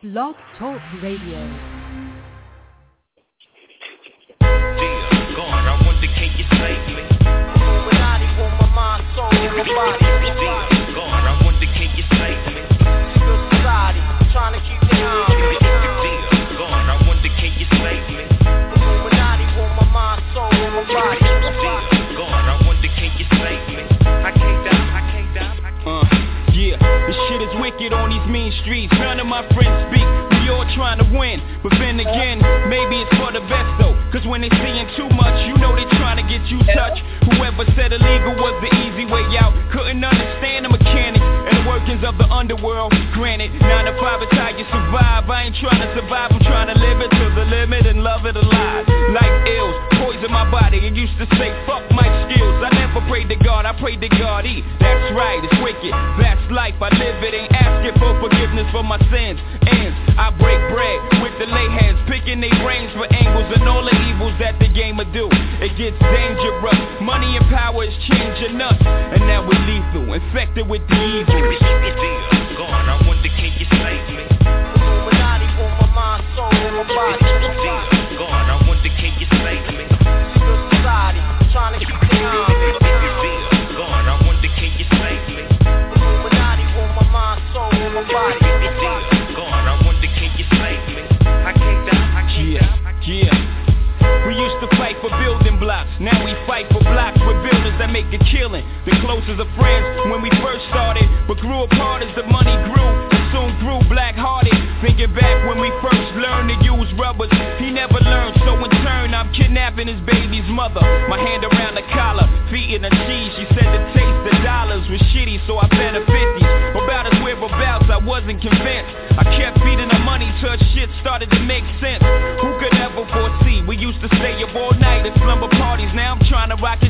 Blog Talk Radio. Dear God, I wonder can you save me? Illuminati my mind, soul, and my body. Trying to win, but then again, maybe it's for the best though. Cause when they seeing too much, you know they trying to get you touched. Whoever said illegal was the easy way out, couldn't understand the mechanics and the workings of the underworld. Granted, nine to five is how you survive. I ain't trying to survive, I'm trying to live it to the limit and love it alive. Life ills, poison my body. It used to say, fuck my skills. I never prayed to God, I prayed to God. E, that's right, it's wicked. That's life, I live it. Ain't asking for forgiveness for my sins. Ends, I break bread with the lay hands, picking their brains for angles and all the evils that the game will do. It gets dangerous. Money and power is changing us, and now we're lethal, infected with the evil. I wonder can you save The closest of friends when we first started, but grew apart as the money grew soon grew black-hearted. Thinking back when we first learned to use rubbers, he never learned. So in turn, I'm kidnapping his baby's mother. My hand around the collar, feet in the cheese. She said the taste of dollars was shitty, so I bet her 50s. About his whereabouts, I wasn't convinced. I kept feeding her money till her shit started to make sense. Who could ever foresee? We used to stay up all night at slumber parties. Now I'm trying to rock his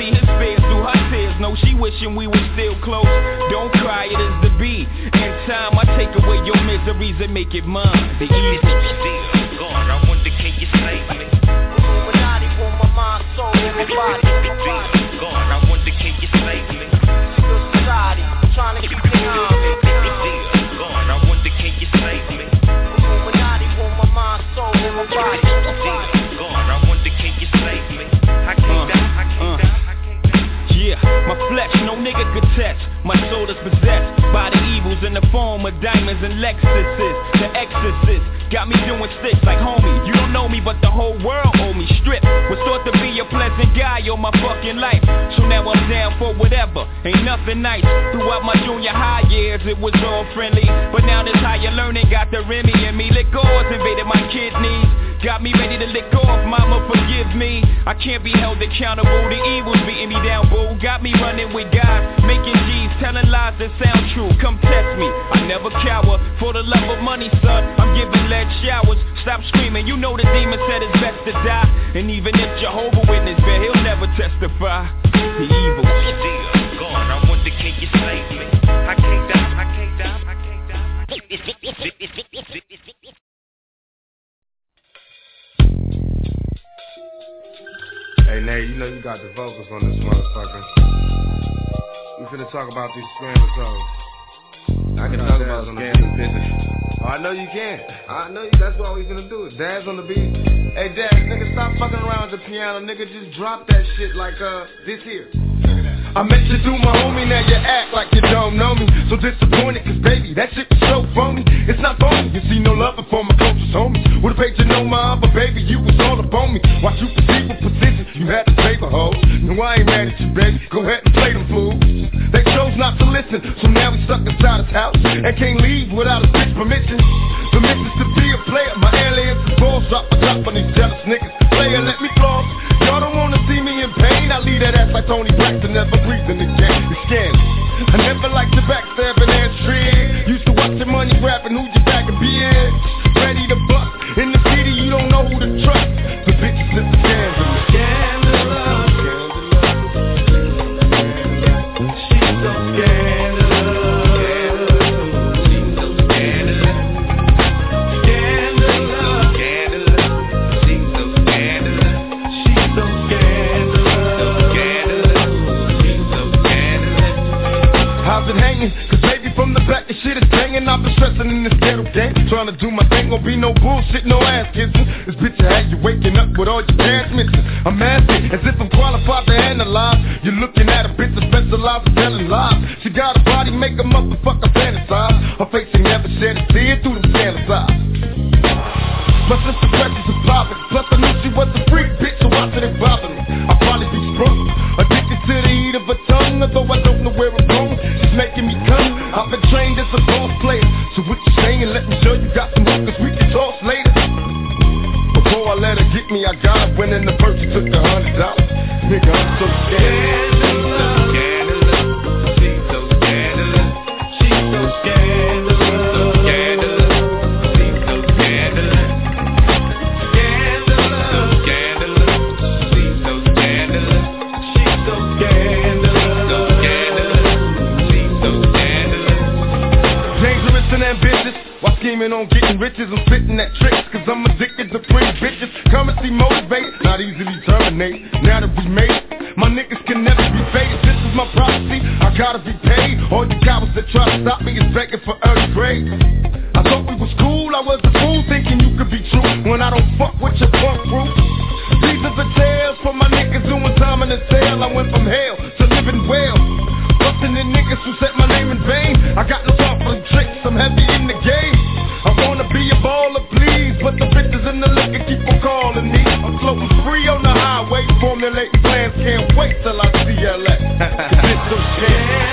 see his fears through her tears. No, she wishing we were still close. Don't cry, it is the B. In time, I take away your miseries and make it mine. The easy. Dear God, I wonder can you save me? Illuminati want my mind, soul, and my body. Dear God, I wonder can you save me? Test. My soul is possessed by the evils in the form of diamonds and Lexuses. The exorcist got me doing sticks like homie. You don't know me, but the whole world owe me. Strip was thought to be a pleasant guy all my fucking life. So now I'm down for whatever. Ain't nothing nice. Throughout my junior high years, it was all friendly. But now this higher learning got the Remy in me. Liquors invaded my kidneys. Got me ready to lick off, mama forgive me. I can't be held accountable, the evil's beating me down, boo. Got me running with God, making G's, telling lies that sound true. Come test me, I never cower. For the love of money, son, I'm giving lead showers. Stop screaming, you know the demon said it's best to die. And even if Jehovah Witness, bet he'll never testify. The evil Dear God, I wonder can you save me? I can't die, I can't die, I can't die, I can't die. Hey, Nate, you know you got the vocals on this motherfucker. We finna talk about these scandals, hoes. I can talk about on the scandals, beat. bitches. Oh, I know you can. I know you. That's why we finna do it. Daz on the beat. Hey, Dad, nigga, stop fucking around with the piano. Nigga, just drop that shit like, uh, this here. I met you through my homie, now you act like you don't know me. So disappointed, cause baby, that shit was so phony. It's not phony, you see no love for my closest homies. Would've paid you no mind, but baby, you was all up on me. Watch you perceive with position, you had to favor hoe. No, I ain't mad at you, baby. Go ahead and play them fools. They chose not to listen, so now we stuck inside his house and can't leave without a bitch permission. Permission to be a player, my aliens balls drop a drop on these jealous niggas. Player, let me floss. I leave that ass like Toni Braxton, never breathing again. Scandal. I never liked the backstabbing ass trick. Used to watch your money grabbing who you back and beard. Ready to bust. In the city, you don't know who to trust. The bitches is scandalous. Scandalous. From the back, the shit is banging. I've been stressing in this ghetto game. Trying to do my thing, won't be no bullshit, no ass kissing. This bitch I had you waking up with all your pants missing. I'm asking, as if I'm qualified to analyze. You're looking at a bitch that specializes in telling lies. She got a body, make a motherfucker fantasize. Her face ain't never shed a tear through the scandal's eyes. My sister precious and poppin'. Plus I knew she was a freak bitch, so why should it bother me? I probably be sprung, addicted to the heat of her tongue, although I don't know where I'm going. She's making me come. I've been trained as a boss player, so what you saying? Let me show you got some hookers we can toss later. Before I let her get me, I got winning the purse. Took the hundred dollars. Nigga, I'm so scared. Scheming on getting riches, I'm spitting at tricks. Cause I'm addicted to pretty bitches. Come and see motivate, not easily terminate. Now that we made it, my niggas can never be faded. This is my prophecy, I gotta be paid. All you cowards that try to stop me is begging for early grade. I thought we was cool, I was a fool thinking you could be true. When I don't fuck with your punk crew. These are the tales for my niggas doing time in the cell. I went from hell to living well. Busting the niggas who said my name in vain. I got no time for the tricks, I'm heavy in the game. Floating free on the highway, formulating plans, can't wait till I see LA. Cause it's so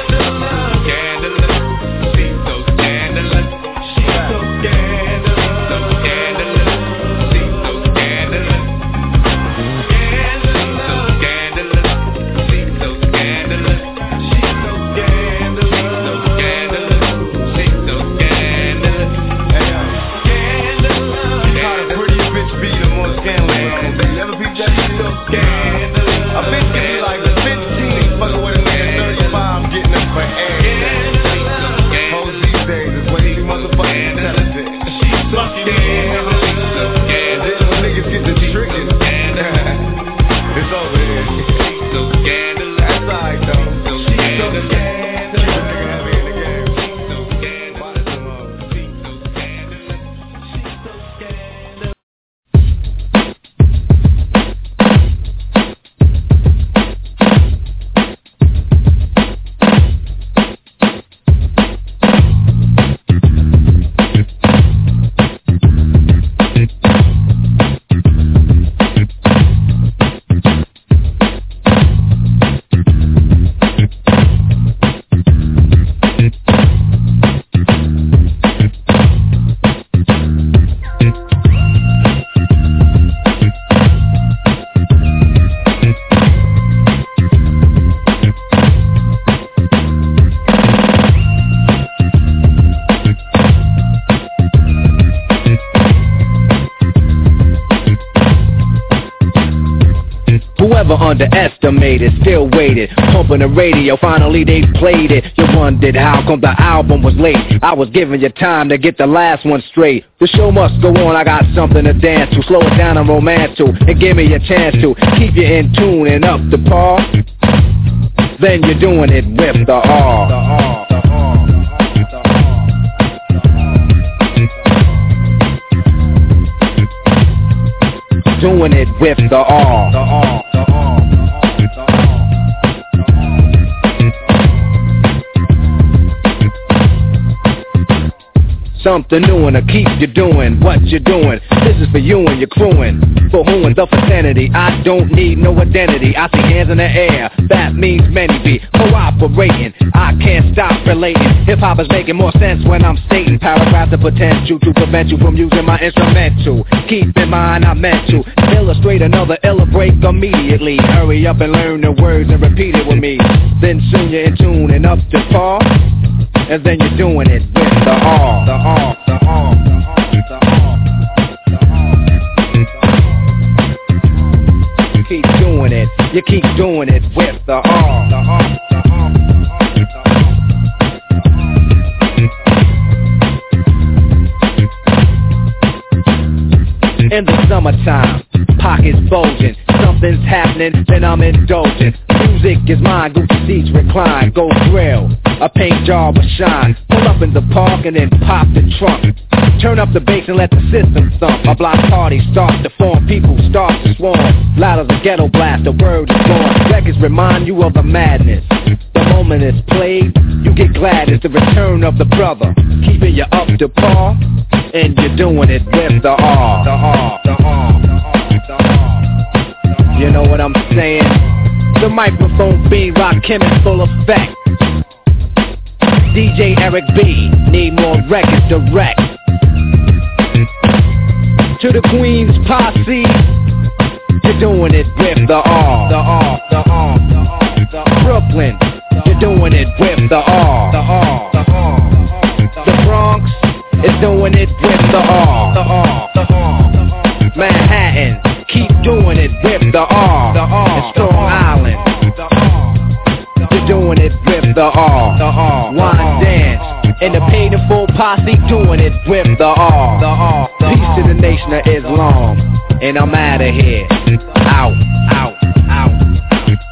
underestimated still waited. Pumping the radio, finally they played it. You wondered how come the album was late. I was giving you time to get the last one straight. The show must go on, I got something to dance to. Slow it down and romance to, and give me a chance to keep you in tune and up to par. Then you're doing it with the R. The R. Doing it with the R. The R. The R. Something new and to keep you doing what you're doing. This is for you and your crewing. For who and the vicinity. I don't need no identity. I see hands in the air. That means many be cooperating. I can't stop relating. Hip hop is making more sense when I'm stating paragraphs of potential to prevent you from using my instrumental. Keep in mind I meant to illustrate another illa break immediately. Hurry up and learn the words and repeat it with me. Then soon you're in tune and up to par. And then you're doing it with the R. The R. The R. The R. The. Keep doing it. You keep doing it with the R. The R. The R. In the summertime, pockets bulging, something's happening, then I'm indulgent. Music is mine, Gucci seats recline, go grill. A paint job will shine. Pull up in the park and then pop the trunk. Turn up the bass and let the system thump. A block party starts to form, people start to swarm. Loud as a ghetto blast, the word is born. Records remind you of the madness. The moment it's played, you get glad it's the return of the brother. Keeping you up to par, and you're doing it with the R, the R, the R. You know what I'm saying? The microphone being rock him in full effect. DJ Eric B, need more records direct. To the Queen's posse, you're doing it with the R. The R, the R, the R, the R. Brooklyn, you're doing it with the R. The R, the R. The Bronx is doing it with the R. The R, the R. Manhattan, keep doing it with the R. The R. And Strong Island, you're doing it with the R. The R. Wyandanch, and the paid in full posse doing it with the R. The R. Peace to the nation of Islam, and I'm out of here. Out, out, out.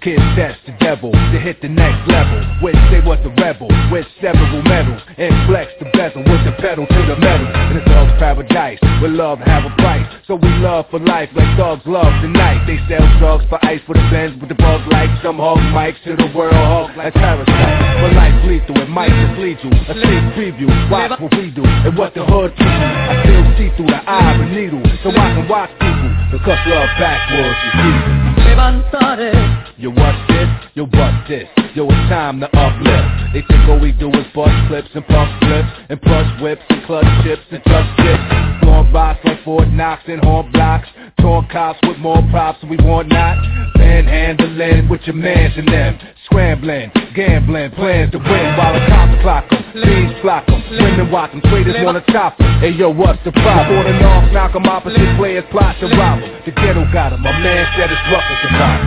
Kids that's the devil to hit the next level. Which they was the rebel with several medals and flex the bezel with the pedal to the metal. And it's thug's paradise, where love have a price. So we love for life like thugs love tonight. They sell drugs for ice for the bends with the bug lights. Some hog mics to the world hog like parasites. But life lethal, it might mislead you. A sneak preview, watch what we do and what the hood you. I still see through the eye of a needle, so I can watch people. Because love backwards is easy. Yo, what's this? Yo, what's this? Yo, it's time to uplift. They think all we do is bust clips and puff flips and plush whips and clutch chips and touch chips. Blowing rocks like Fort Knox and horn blocks. Torn cops with more props than we want not. Panhandling with your mans and them. Scrambling, gambling, plans to win while the cops clock 'em. Thieves flock 'em, women watch 'em, traders wanna top 'em. Hey yo, what's the problem? Before the north knock 'em, opposite players plot to rob 'em. The ghetto got 'em, my man said it's rough as a rock.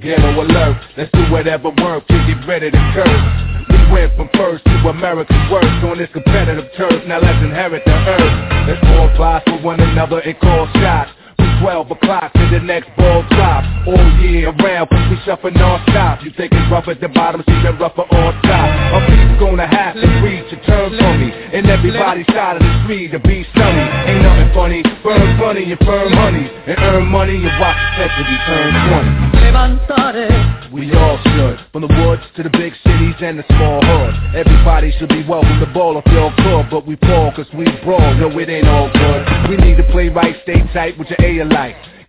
Ghetto alert, let's do whatever work to get ready to curse. We went from first to America's worst on this competitive turf. Now let's inherit the earth. Let's all flies for one another and call shots. From 12 o'clock to the next ball drop. All year around, cause we suffer non-stop. You think it's rough at the bottom, see them rougher on top. A beat's gonna have to reach a turn for me. And everybody's side of the street to be sunny. Ain't nothing funny, burn funny and firm honey. And earn money and watch the century turn 20. We all should, from the woods to the big cities and the small hoods. Everybody should be welcome to ball if you're good, but we fall cause we brawl. No, it ain't all good. We need to play right, stay tight with your A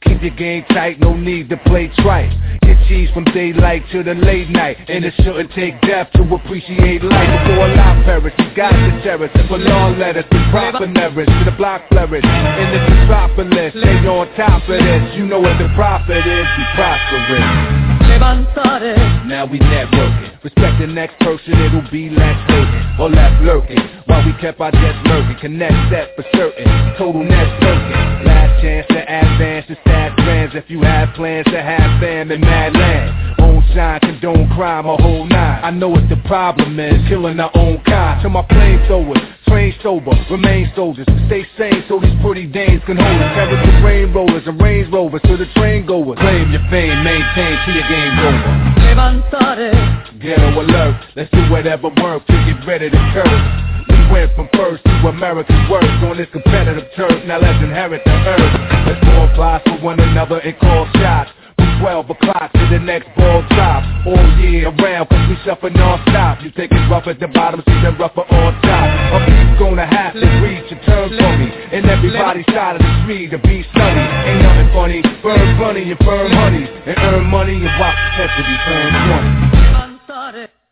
Keep your game tight, no need to play trite. Get cheese from daylight to the late night. And it shouldn't take death to appreciate life. Before a lot perish, you got the terrorists. For long letters, the proper nervous to the block flourish. In the metropolis, stay on top of this. You know what the profit is, we prosperous. Now we networking. Respect the next person, it'll be less hating or less lurking. While we kept our desk lurking, connect set for certain. Total net lurking. Last chance to advance to stab brands if you have plans to have fam in mad land. Own shine, condone crime, a whole nine. I know what the problem is, killing our own kind. To my flamethrowers, train sober, remain soldiers. Stay sane so these pretty dames can hold us. Terrorists and rain rollers and range rovers to the train goers. Claim your fame, maintain till your game's over. Ghetto alert, let's do whatever work to get ready to curse. We went from first to America's worst on this competitive turf. Now let's inherit the earth. Let's all fly for one another and call shots. From 12 o'clock to the next ball drop. All year around, cause we suffer non-stop. You think it's rough at the bottom, see them rougher on top. A beat's gonna have to reach a turn for me. And everybody's side of the street to be sunny. Ain't nothing funny, burn funny and firm honey. And earn money and watch the century turn 20.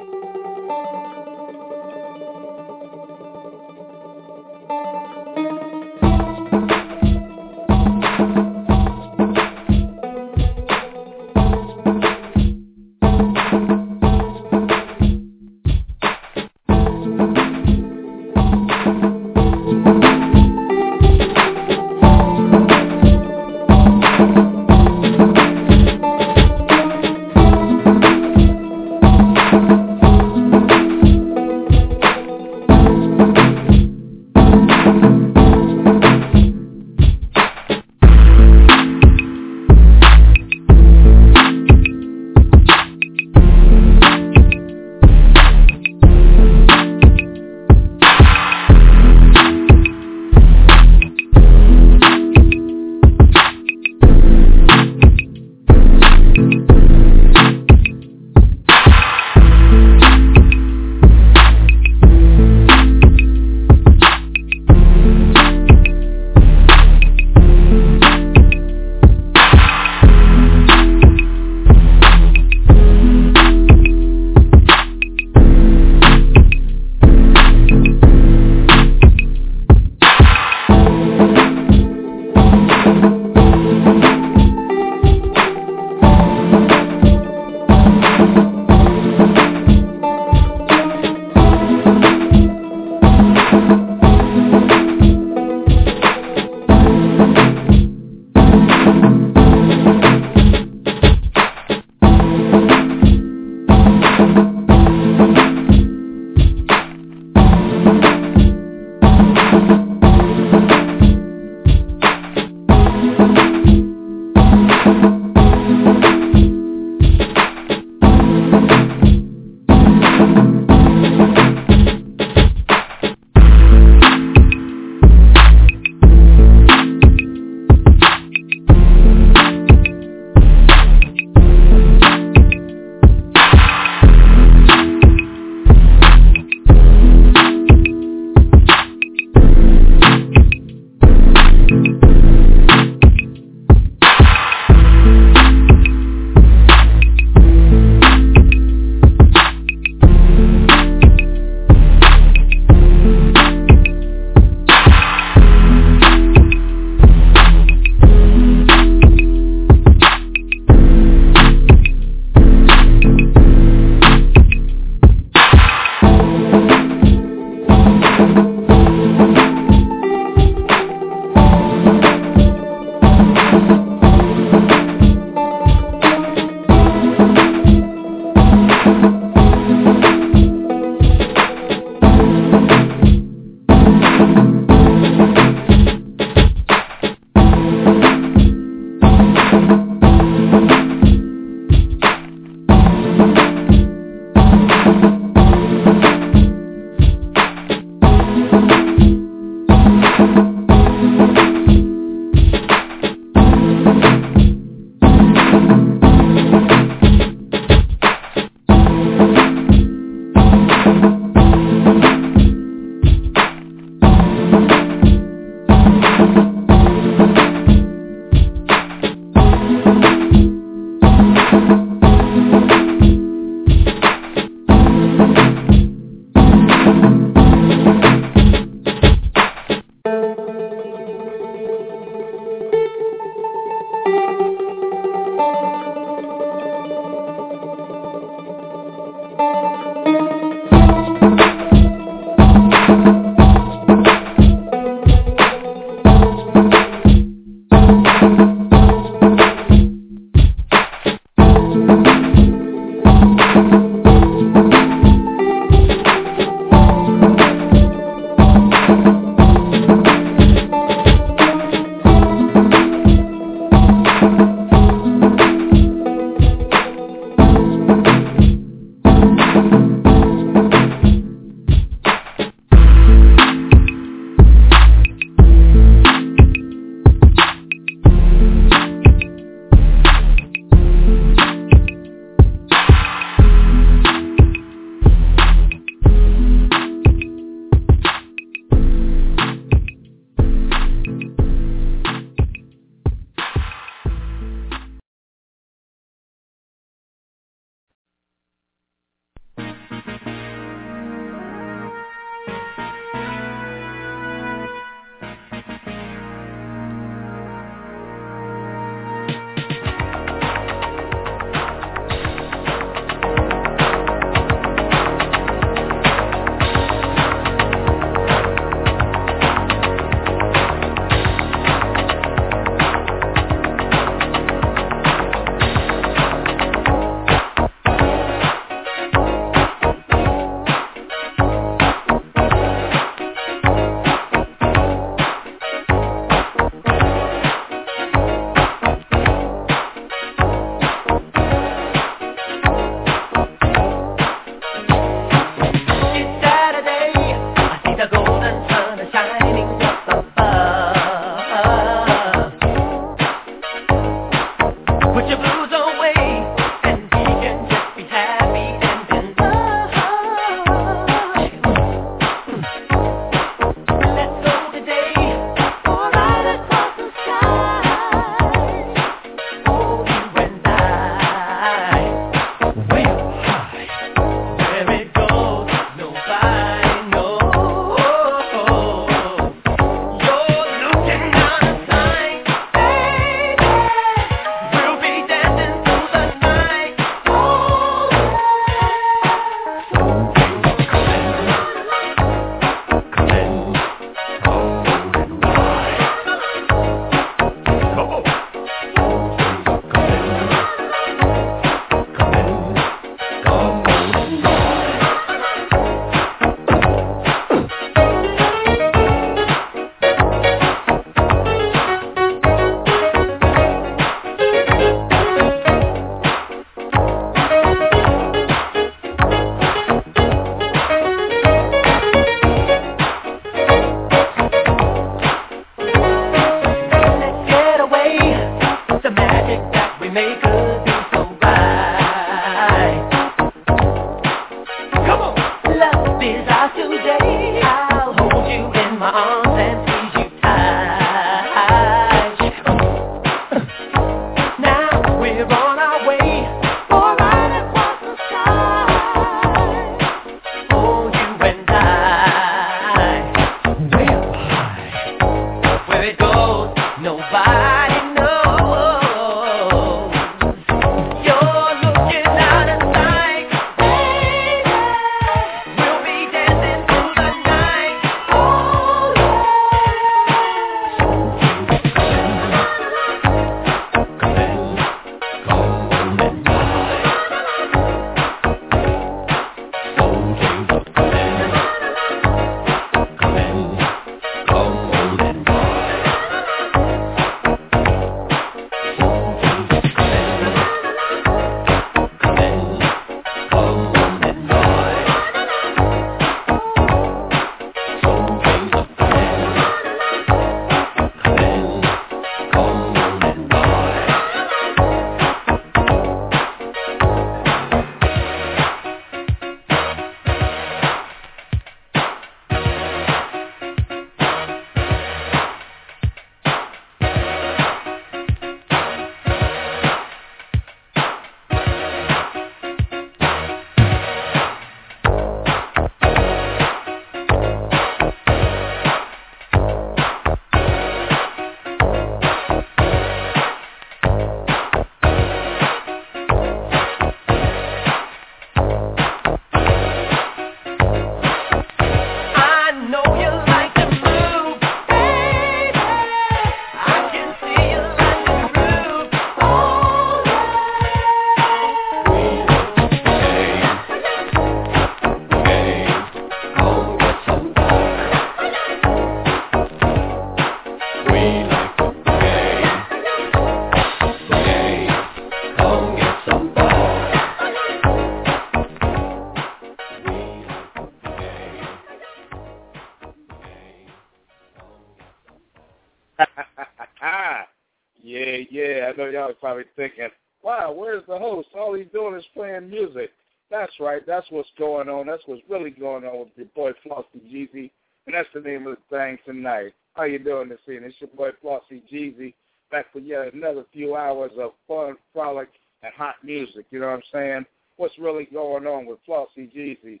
Probably thinking, wow, where's the host? All he's doing is playing music. That's right. That's what's going on. That's what's really going on with your boy Flossy Jeezy. And that's the name of the thing tonight. How you doing this evening? It's your boy Flossy Jeezy back for yet another few hours of fun, frolic, and hot music. You know what I'm saying? What's really going on with Flossy Jeezy?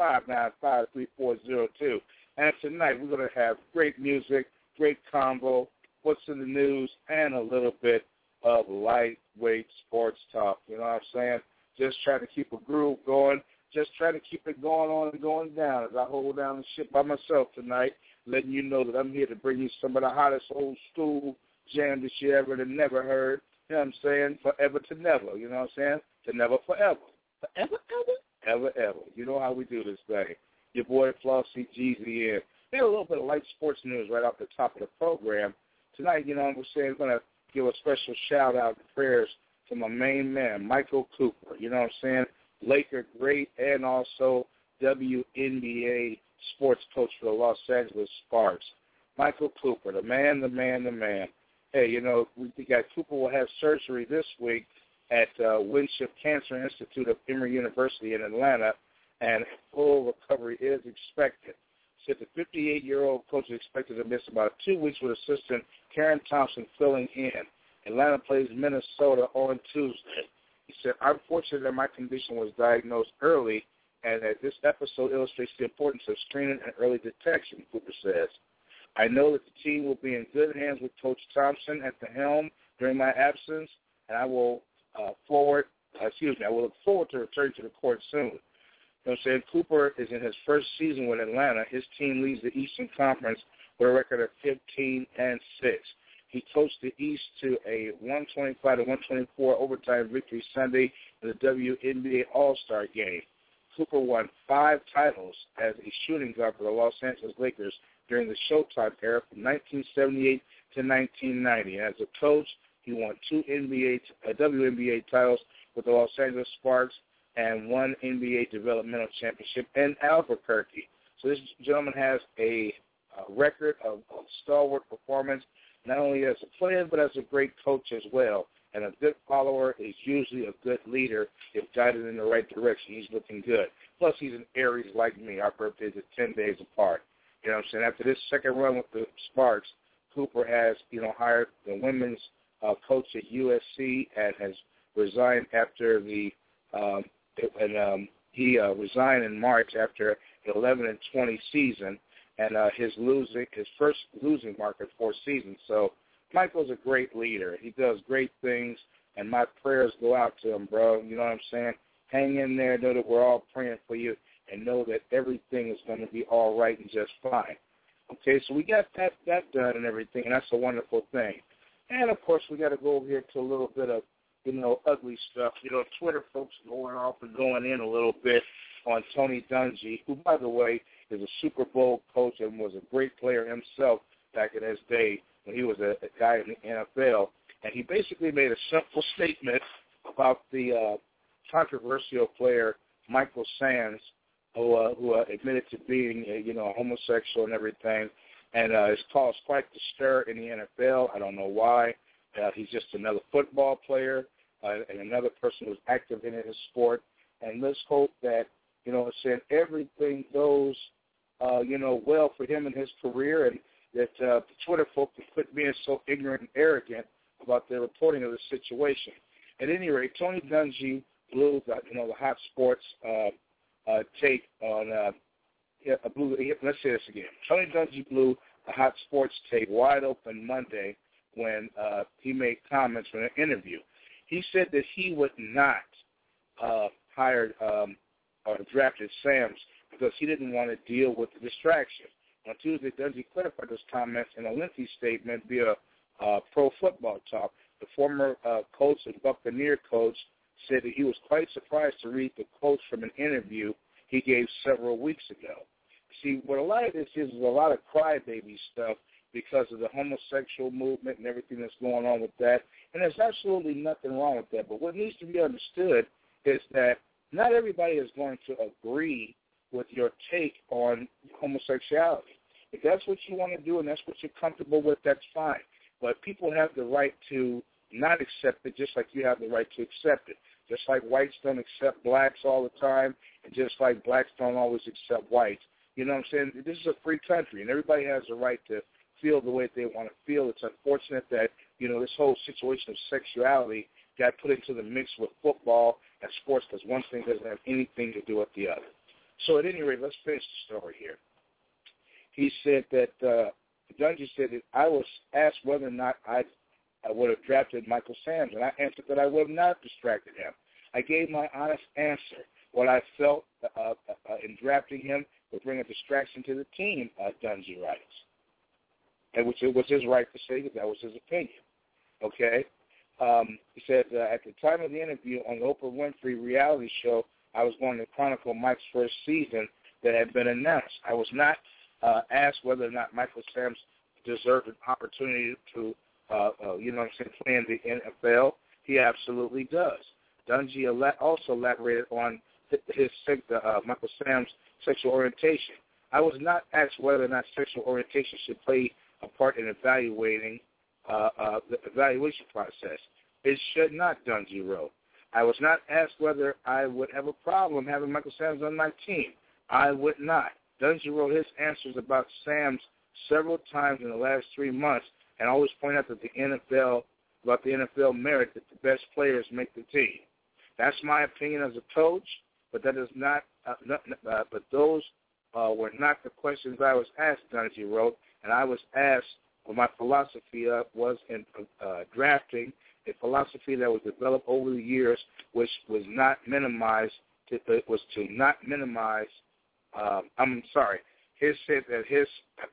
646-595-3402. And tonight we're going to have great music, great combo, what's in the news, and a little bit of lightweight sports talk. You know what I'm saying? Just trying to keep a groove going. Just trying to keep it going on and going down as I hold down the ship by myself tonight, letting you know that I'm here to bring you some of the hottest old school jam that you ever and never heard. You know what I'm saying? Forever to never. You know what I'm saying? To never forever. Forever, ever? Ever, ever. You know how we do this thing. Your boy Flossy Jeezy. We had a little bit of light sports news right off the top of the program. Tonight, you know what I'm saying, I'm going to give a special shout-out and prayers to my main man, Michael Cooper. You know what I'm saying? Laker great and also WNBA sports coach for the Los Angeles Sparks. Michael Cooper, the man, the man, the man. Hey, you know, we got Cooper will have surgery this week at uh, Winship Cancer Institute of Emory University in Atlanta, and full recovery is expected. Said the 58-year-old coach is expected to miss about two weeks with assistant Karleen Thompson filling in. Atlanta plays Minnesota on Tuesday. He said, I'm fortunate that my condition was diagnosed early and that this episode illustrates the importance of screening and early detection, Cooper says. I know that the team will be in good hands with Coach Thompson at the helm during my absence, and I will uh, forward, uh, excuse me, I will look forward to returning to the court soon. You know what I'm saying? Cooper is in his first season with Atlanta. His team leads the Eastern Conference with a record of 15 and 6. He coached the East to a 125 to 124 overtime victory Sunday in the WNBA All-Star game. Cooper won five titles as a shooting guard for the Los Angeles Lakers during the Showtime era from 1978 to 1990. As a coach, he won two NBA, uh, WNBA titles with the Los Angeles Sparks and one NBA developmental championship in Albuquerque. So this gentleman has a, a record of, stalwart performance, not only as a player, but as a great coach as well. And a good follower is usually a good leader if guided in the right direction. He's looking good. Plus, he's an Aries like me. Our birthdays are 10 days apart. You know what I'm saying? After this second run with the Sparks, Cooper has, you know, hired the women's uh, coach at USC and has resigned after the um, and um, he uh, resigned in March after an 11 and 20 season and uh, his losing his first losing mark in four seasons. So Michael's a great leader. He does great things, and my prayers go out to him, bro. You know what I'm saying? Hang in there. Know that we're all praying for you, and know that everything is going to be all right and just fine. Okay, so we got that that done and everything, and that's a wonderful thing. And of course, we got to go over here to a little bit of you know ugly stuff. You know, Twitter folks going off and going in a little bit on Tony Dungy, who, by the way, is a Super Bowl coach and was a great player himself back in his day when he was a, a guy in the NFL. And he basically made a simple statement about the uh, controversial player Michael Sams, who uh, who uh, admitted to being uh, you know homosexual and everything, and uh, it's caused quite the stir in the NFL. I don't know why. Uh, he's just another football player uh, and another person who's active in his sport. And let's hope that you know, saying everything goes uh, you know well for him in his career, and that uh, the Twitter folk can quit being so ignorant and arrogant about their reporting of the situation. At any rate, Tony Dungy blew the, you know the hot sports uh, uh, take on. Uh, yeah, blew, let's say this again. Tony Dungy blew the hot sports tape wide open Monday when uh, he made comments in an interview. He said that he would not uh, hire um, or drafted Sams because he didn't want to deal with the distraction. On Tuesday, Dungy clarified those comments in a lengthy statement via uh, Pro Football Talk. The former uh, coach and Buccaneer coach said that he was quite surprised to read the quotes from an interview he gave several weeks ago. See, what a lot of this is is a lot of crybaby stuff because of the homosexual movement and everything that's going on with that. And there's absolutely nothing wrong with that. But what needs to be understood is that not everybody is going to agree with your take on homosexuality. If that's what you want to do and that's what you're comfortable with, that's fine. But people have the right to not accept it, just like you have the right to accept it. Just like whites don't accept blacks all the time, and just like blacks don't always accept whites. You know what I'm saying? This is a free country, and everybody has the right to feel the way they want to feel. It's unfortunate that you know this whole situation of sexuality got put into the mix with football and sports because one thing doesn't have anything to do with the other. So at any rate, let's finish the story here. He said that uh, Dungy said that I was asked whether or not I, I would have drafted Michael Sam's, and I answered that I would have not distracted him. I gave my honest answer. What I felt uh, uh in drafting him would bring a distraction to the team, uh, Dungy writes. And which it was his right to say that that was his opinion. Okay? Um, he said, uh, at the time of the interview on the Oprah Winfrey reality show, I was going to chronicle Mike's first season that had been announced. I was not uh, asked whether or not Michael Sams deserved an opportunity to, uh, uh, you know what I'm saying, play in the NFL. He absolutely does. Dungy also elaborated on his uh, Michael Sam's sexual orientation. I was not asked whether or not sexual orientation should play a part in evaluating uh, uh, the evaluation process. It should not, Dungy wrote. I was not asked whether I would have a problem having Michael Sams on my team. I would not. Dungy wrote his answers about Sams several times in the last three months and always point out that the NFL about the NFL merit that the best players make the team. That's my opinion as a coach, but that is not. Uh, not uh, but those uh, were not the questions I was asked. Dungy wrote, and I was asked what my philosophy uh, was in uh, drafting a philosophy that was developed over the years, which was not minimized. To, it was to not minimize. Um, I'm sorry. His said that his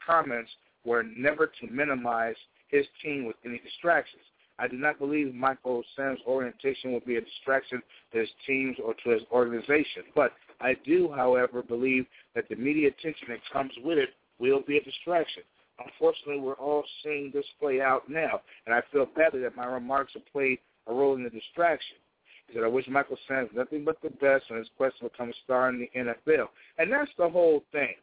comments were never to minimize his team with any distractions. I do not believe Michael Sam's orientation will be a distraction to his teams or to his organization. But I do, however, believe that the media attention that comes with it will be a distraction. Unfortunately, we're all seeing this play out now, and I feel badly that my remarks have played a role in the distraction. He said, I wish Michael Sams nothing but the best on his quest to become a star in the NFL. And that's the whole thing.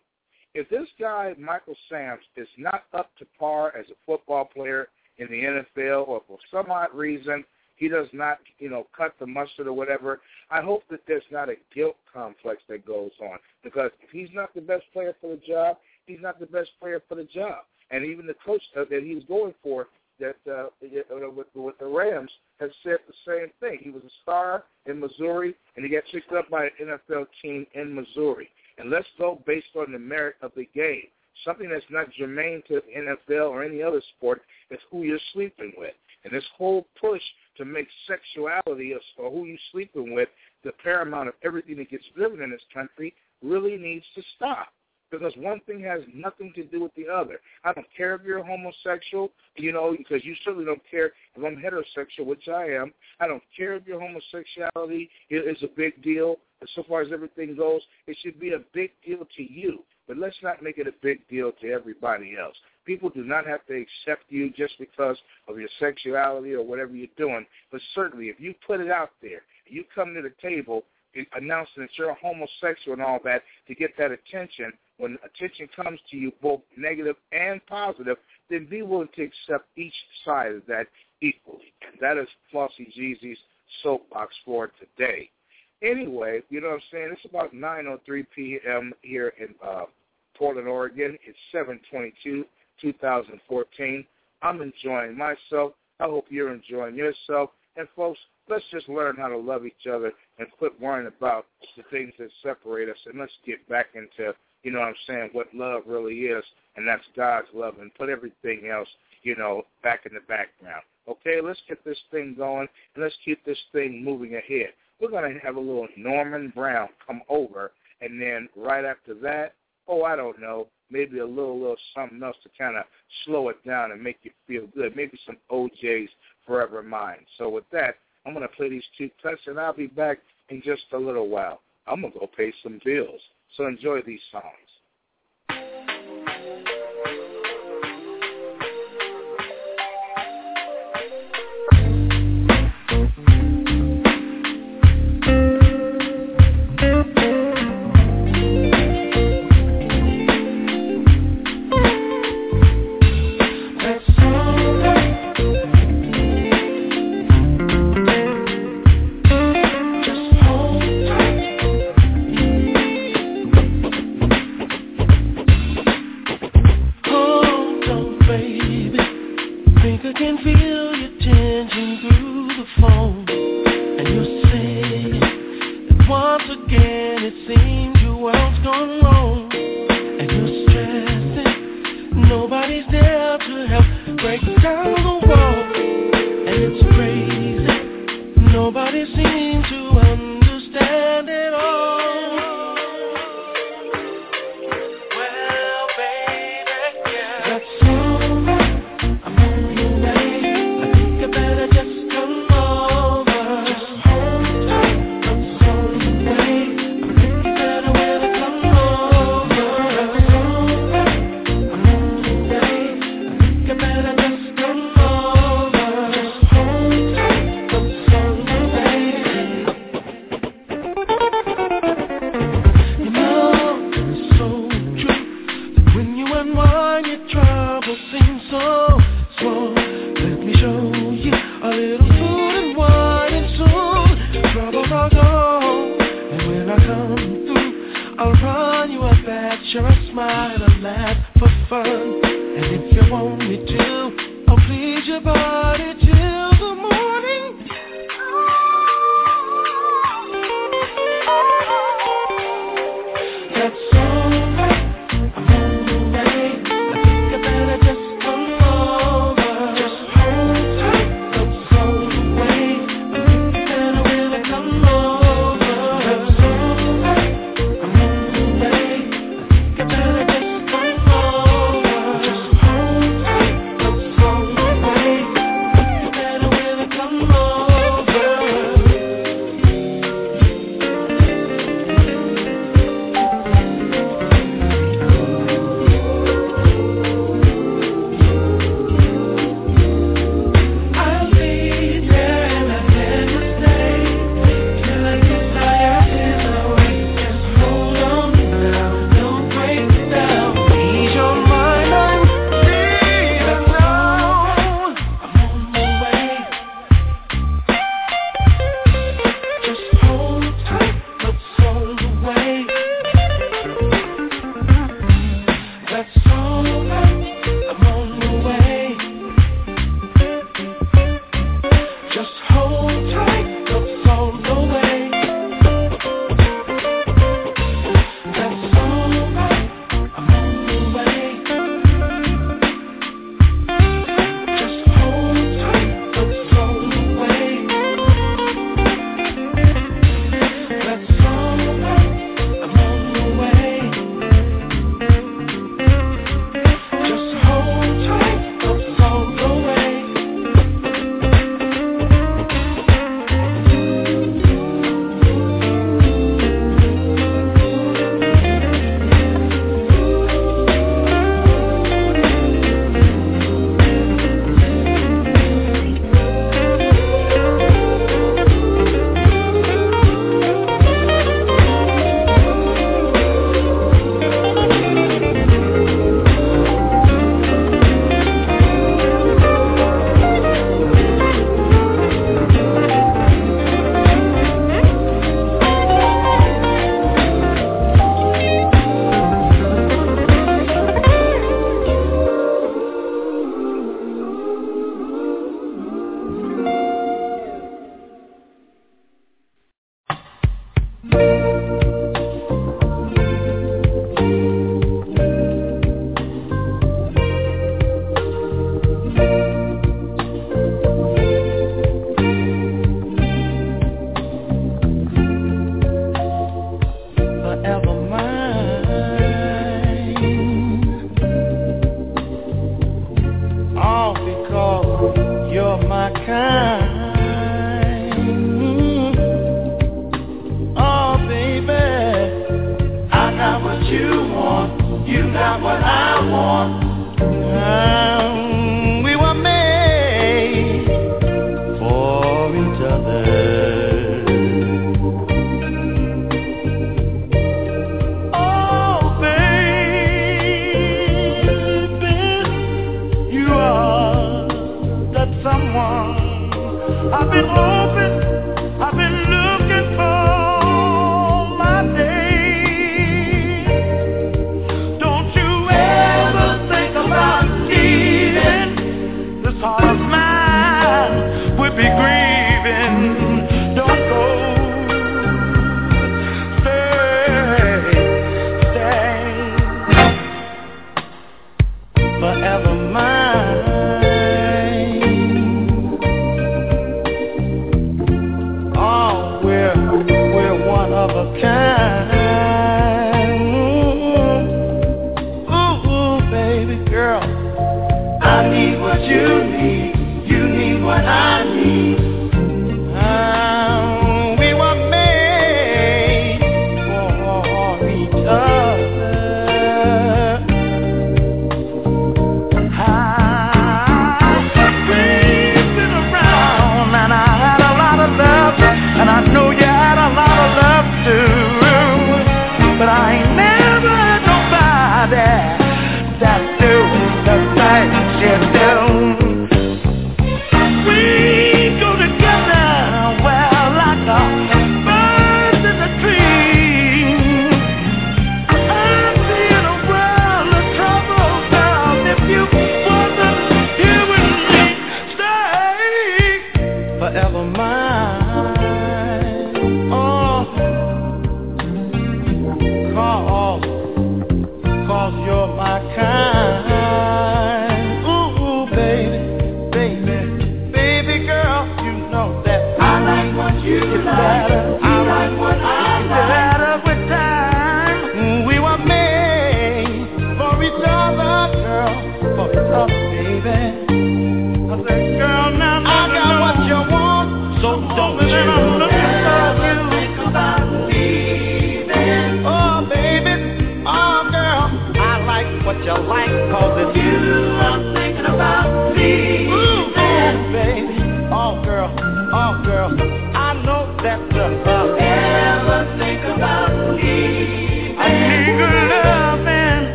If this guy, Michael Sams, is not up to par as a football player in the NFL or for some odd reason he does not, you know, cut the mustard or whatever, I hope that there's not a guilt complex that goes on. Because if he's not the best player for the job, he's not the best player for the job. And even the coach that he's going for that uh, with, with the Rams has said the same thing. He was a star in Missouri, and he got picked up by an NFL team in Missouri. And let's go based on the merit of the game. Something that's not germane to the NFL or any other sport is who you're sleeping with. And this whole push to make sexuality or who you're sleeping with the paramount of everything that gets driven in this country really needs to stop because one thing has nothing to do with the other. I don't care if you're homosexual, you know, because you certainly don't care if I'm heterosexual, which I am. I don't care if your homosexuality is a big deal. So far as everything goes, it should be a big deal to you. But let's not make it a big deal to everybody else. People do not have to accept you just because of your sexuality or whatever you're doing. But certainly, if you put it out there, you come to the table announcing that you're homosexual and all that to get that attention, when attention comes to you, both negative and positive, then be willing to accept each side of that equally. And that is Flossie Jeezy's soapbox for today. Anyway, you know what I'm saying? It's about 9.03 p.m. here in uh, Portland, Oregon. It's 722, 2014. I'm enjoying myself. I hope you're enjoying yourself. And folks, let's just learn how to love each other and quit worrying about the things that separate us and let's get back into, you know what I'm saying, what love really is, and that's God's love, and put everything else, you know, back in the background. Okay, let's get this thing going, and let's keep this thing moving ahead. We're to have a little Norman Brown come over, and then right after that, oh, I don't know, maybe a little, little something else to kind of slow it down and make you feel good. Maybe some O'Jays Forever Mine. So with that, I'm going to play these two cuts, and I'll be back in just a little while. I'm going to go pay some bills. So enjoy these songs.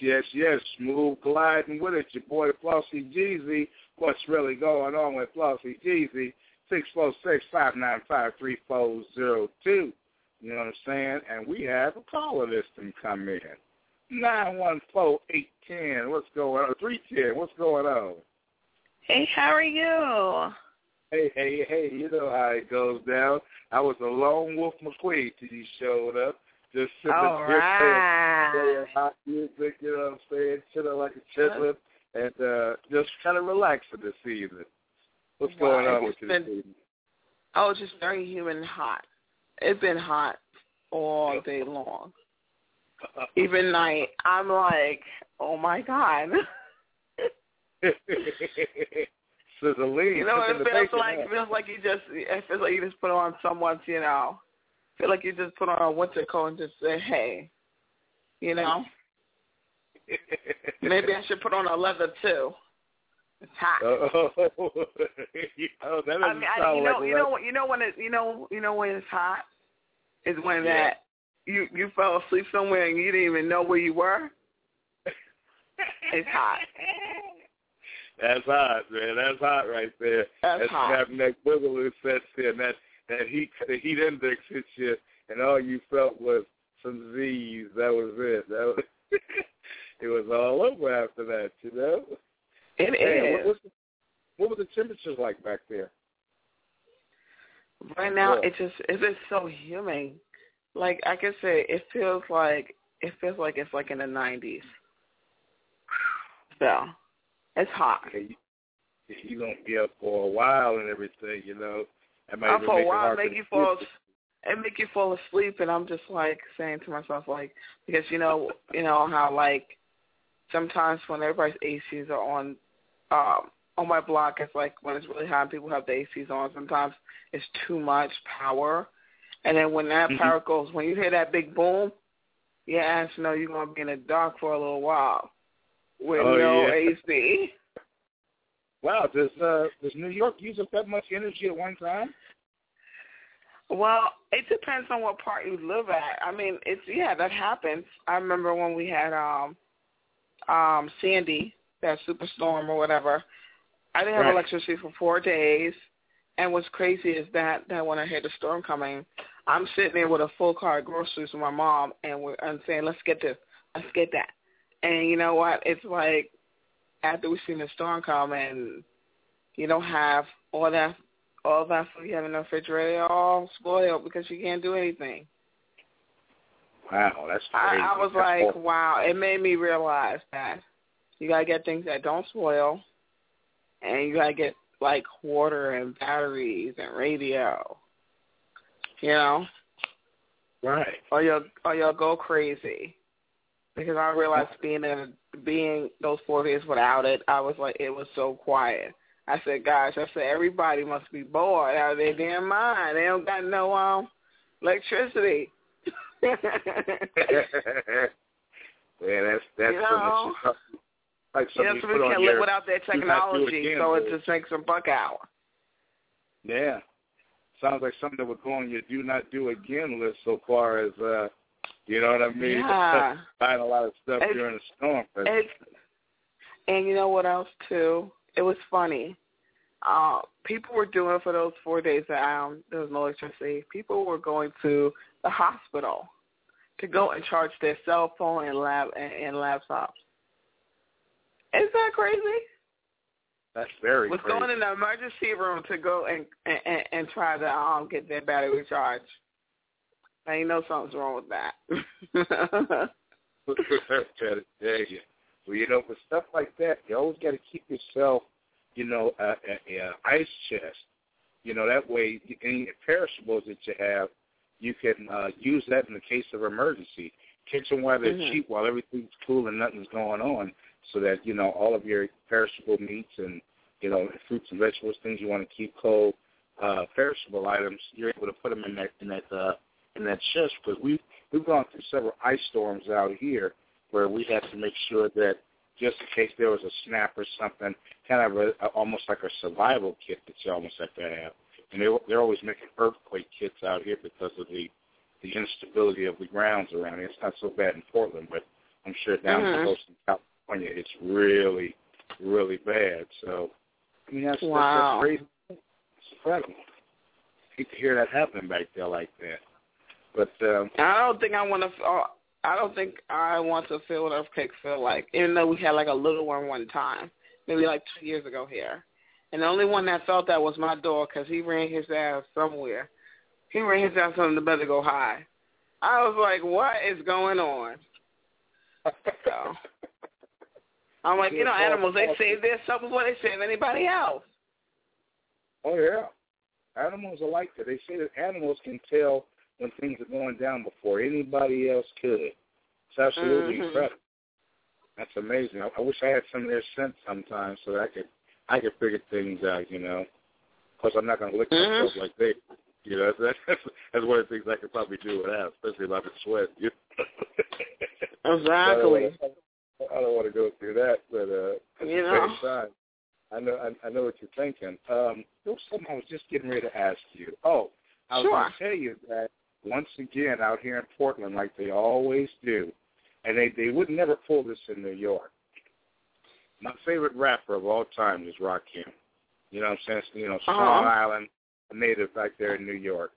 Yes, yes. Smooth gliding with it. Your boy Flossy Jeezy. What's really going on with Flossy Jeezy? Six four six five nine five three four zero two. You know what I'm saying? And we have a caller listing come in. Nine one four eight ten. What's going on? Three ten. What's going on? Hey, how are you? Hey, hey, hey, you know how it goes down. I was a lone wolf McQueen till you showed up. Just sitting All here right. playing, playing hot music, you know what I'm saying? Chilling like a chitlin and uh just kind of relaxing this evening. What's going on with you been- this evening? Oh, it's just very humid and hot. It's been hot all day long. Even night, I'm like, oh my god. Sizzling. You know, it feels like it feels like you just it feels like you just put on someone's, you know, feel like you just put on a winter coat and just say, hey, you know, maybe I should put on a leather too. It's hot. oh, oh, that I mean, I, you know, like you know, you know when it, you know, you know when it's hot is when Yeah. that you you fell asleep somewhere and you didn't even know where you were. It's hot. That's hot, man. That's hot right there. That's that hot. neck boogaloo sets in. That that heat the heat index hits you, and all you felt was some Z's. That was it. That was, it was all over after that. You know. It Man, what, is. what's the, what were the temperatures like back there? Right now, Yeah. it just it's just so humid. Like I can say, it feels like it feels like it's like in the nineties. So it's hot. You, you gonna be up for a while and everything, you know. That might Up for a while, make you fall, and make you fall asleep, and I'm just like saying to myself, like, because you know, you know how like sometimes when everybody's ACs are on, um, on my block, it's like when it's really hot, and people have the ACs on. Sometimes it's too much power, and then when that Mhm. power goes, when you hear that big boom, your ass know you're gonna be in the dark for a little while with Oh, no yeah. AC. Wow, does uh does New York use up that much energy at one time? Well, it depends on what part you live at. I mean, it's yeah, that happens. I remember when we had um um Sandy, that superstorm or whatever. I didn't have Right. electricity for four days. And what's crazy is that that when I heard the storm coming, I'm sitting there with a full car of groceries with my mom, and we're and saying, "Let's get this, let's get that." And you know what? It's like after we've seen the storm come, and you don't have all that all that food you have in the refrigerator all spoiled because you can't do anything. Wow, that's I, crazy. I was That's like, awful. wow. It made me realize that you gotta get things that don't spoil, and you gotta get like water and batteries and radio. You know, right. or you'll or you'll go crazy. Because I realized being in being those four days without it, I was like, it was so quiet. I said, gosh, I said everybody must be bored out of their damn mind. They don't got no um electricity. yeah, that's that's You know? that like something know, you so put we can't your, live without their do not do it technology, so it just makes them buck out. Yeah. Sounds like something that would go on your do not do again list so far as uh you know what I mean? Yeah. Buying a lot of stuff It's- during the storm. But and you know what else too? It was funny. Uh, people were doing for those four days that um, there was no electricity. People were going to the hospital to go and charge their cell phone and lap and, and laptops. Is that crazy? that's very was crazy. going in the emergency room to go and and, and, and try to um get their battery charged. Now you know something's wrong with that. You. Well, you know, for stuff like that, you always got to keep yourself, you know, a, a, a ice chest. You know, that way, any perishables that you have, you can uh, use that in the case of emergency. Kitchen while they're Mhm. cheap, while everything's cool and nothing's going on, so that you know all of your perishable meats and you know fruits and vegetables, things you want to keep cold, uh, perishable items, you're able to put them in that in that uh, in that chest because we we've gone through several ice storms out here where we had to make sure that just in case there was a snap or something, kind of a, a, almost like a survival kit that you almost have to have. And they're they're always making earthquake kits out here because of the the instability of the grounds around here. It's not so bad in Portland, but I'm sure down Mhm. the coast in California, it's really, really bad. So, I mean, that's, Wow. that's, that's crazy. It's incredible. hate to hear that happening back there like that. But um, I don't think I want to. Uh, I don't think I want to feel what earthquakes feel like. Even though we had like a little one one time, maybe like two years ago here, and the only one that felt that was my dog because he ran his ass somewhere. He ran his ass bed to go high. I was like, what is going on? So I'm like, you know, animals they save their self before they save anybody else. Oh yeah, animals are like that. They say that animals can tell when things are going down before anybody else could. It's absolutely Mhm. incredible. That's amazing. I, I wish I had some of their sense sometimes so that I could I could figure things out. You know, of course I'm not going to lick Mhm. myself like they. You know, that's that's, that's one of the things I could probably do without, especially if I could sweat. You know? Exactly. I don't want to go through that, but uh, You know. same time, I know I, I know what you're thinking. Um, there was something I was just getting ready to ask you. Oh, I was Sure. going to tell you that once again out here in Portland, like they always do, and they they would never pull this in New York. My favorite rapper of all time is Rakim. You know what I'm saying? You know, Strong Uh-huh. Island, a native back there in New York.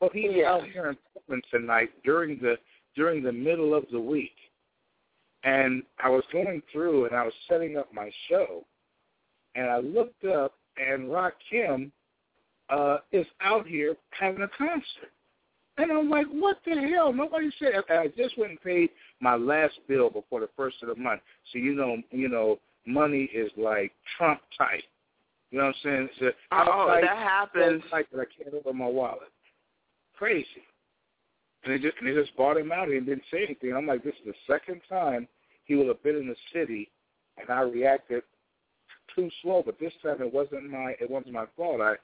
Well, he's Yeah. out here in Portland tonight during the during the middle of the week, and I was going through and I was setting up my show, and I looked up and Rakim uh, is out here having a concert. And I'm like, what the hell? Nobody said. And I just went and paid my last bill before the first of the month. So you know, you know, money is like Trump tight. You know what I'm saying? It's a, Oh, tight, that happens. Tight that I can't open my wallet. Crazy. And they just and they just bought him out and didn't say anything. I'm like, this is the second time he will have been in the city, and I reacted too slow. But this time it wasn't my it wasn't my fault. I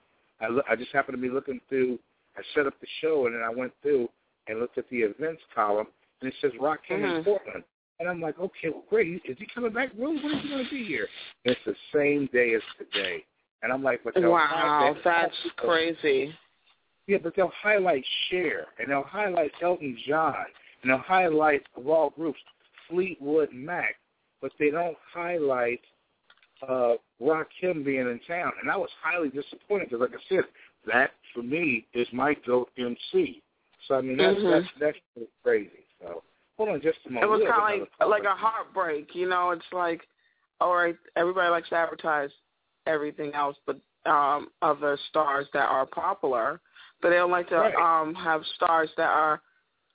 I, I just happened to be looking through. I set up the show and then I went through and looked at the events column and it says Rakim in Mhm. Portland. And I'm like, okay, well, great. Is he coming back? Really? When is he going to be here? And it's the same day as today. And I'm like, but Wow, that's crazy. Yeah, but they'll highlight Cher and they'll highlight Elton John and they'll highlight of all groups Fleetwood Mac, but they don't highlight uh Rakim being in town. And I was highly disappointed because, like I said, that for me is my go MC. So I mean, that's Mhm. that's that's pretty crazy. So hold on just a moment. It was kind of like like a heartbreak, you know. It's like, all right, everybody likes to advertise everything else, but um other stars that are popular, but they don't like to Right. um have stars that are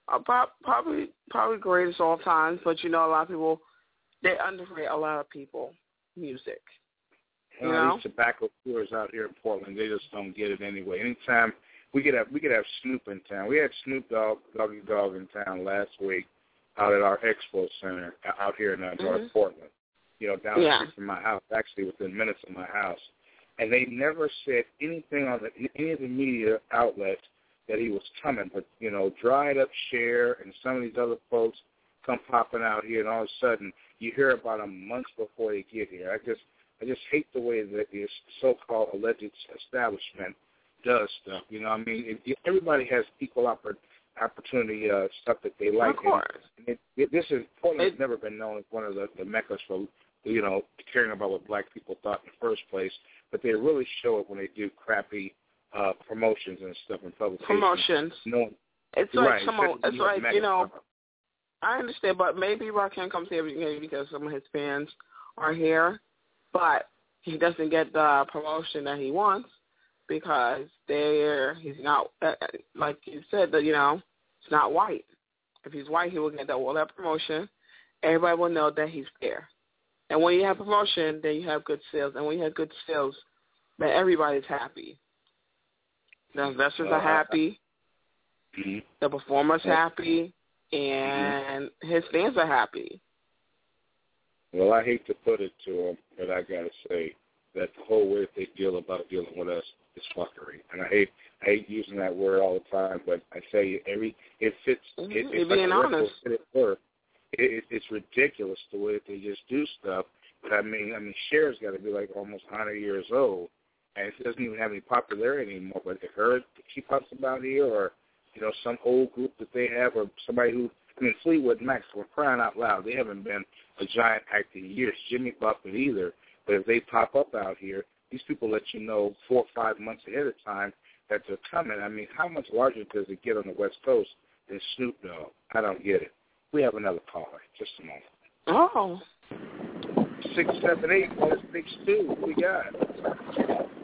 uh, pro- probably probably greatest all time. But you know, a lot of people they underrate a lot of people music. You You know, know? these tobacco tours out here in Portland, they just don't get it anyway. Anytime we could have we could have Snoop in town. We had Snoop Dogg Doggy Dogg in town last week out at our expo center out here in uh, North Mhm. Portland. You know, down the Yeah. street from my house, actually within minutes of my house. And they never said anything on the, any of the media outlets that he was coming. But you know, dried up Cher and some of these other folks come popping out here, and all of a sudden you hear about them months before they get here. I just I just hate the way that this so-called alleged establishment does stuff. You know, what I mean, it, it, everybody has equal oppor- opportunity uh, stuff that they like. of course. And it, it, this is Portland's It- never been known as one of the, the meccas for you know caring about what black people thought in the first place. But they really show it when they do crappy uh, promotions and stuff in publications. Promotions. No, It's like right. someone. especially It's like you know. stuff. I understand, but maybe Rakim comes here because some of his fans are here, but he doesn't get the promotion that he wants because they're he's not uh, uh, like you said that you know he's not white. If he's white, he will get that all that promotion. Everybody will know that he's there. And when you have promotion, then you have good sales. And when you have good sales, then everybody's happy. The investors Uh, are happy. Mhm. The performer's happy, and his fans are happy. Well, I hate to put it to them, but I gotta say that the whole way that they deal about dealing with us is fuckery, and I hate I hate using that word all the time, but I tell you, every it fits. It, it's being ripple honest. word. It, it, it's ridiculous the way that they just do stuff. But I mean, I mean, Cher's got to be like almost 100 years old, and she doesn't even have any popularity anymore. But if her she pops about here, or you know, some old group that they have, or somebody who I mean, Fleetwood Mac, for crying out loud, they haven't been a giant act in years. Jimmy Buffett either. But if they pop up out here, these people let you know four or five months ahead of time that they're coming. I mean, how much larger does it get on the West Coast than Snoop Dogg? I don't get it. We have another caller. Just a moment. Oh. Six seven eight one six two. What we got?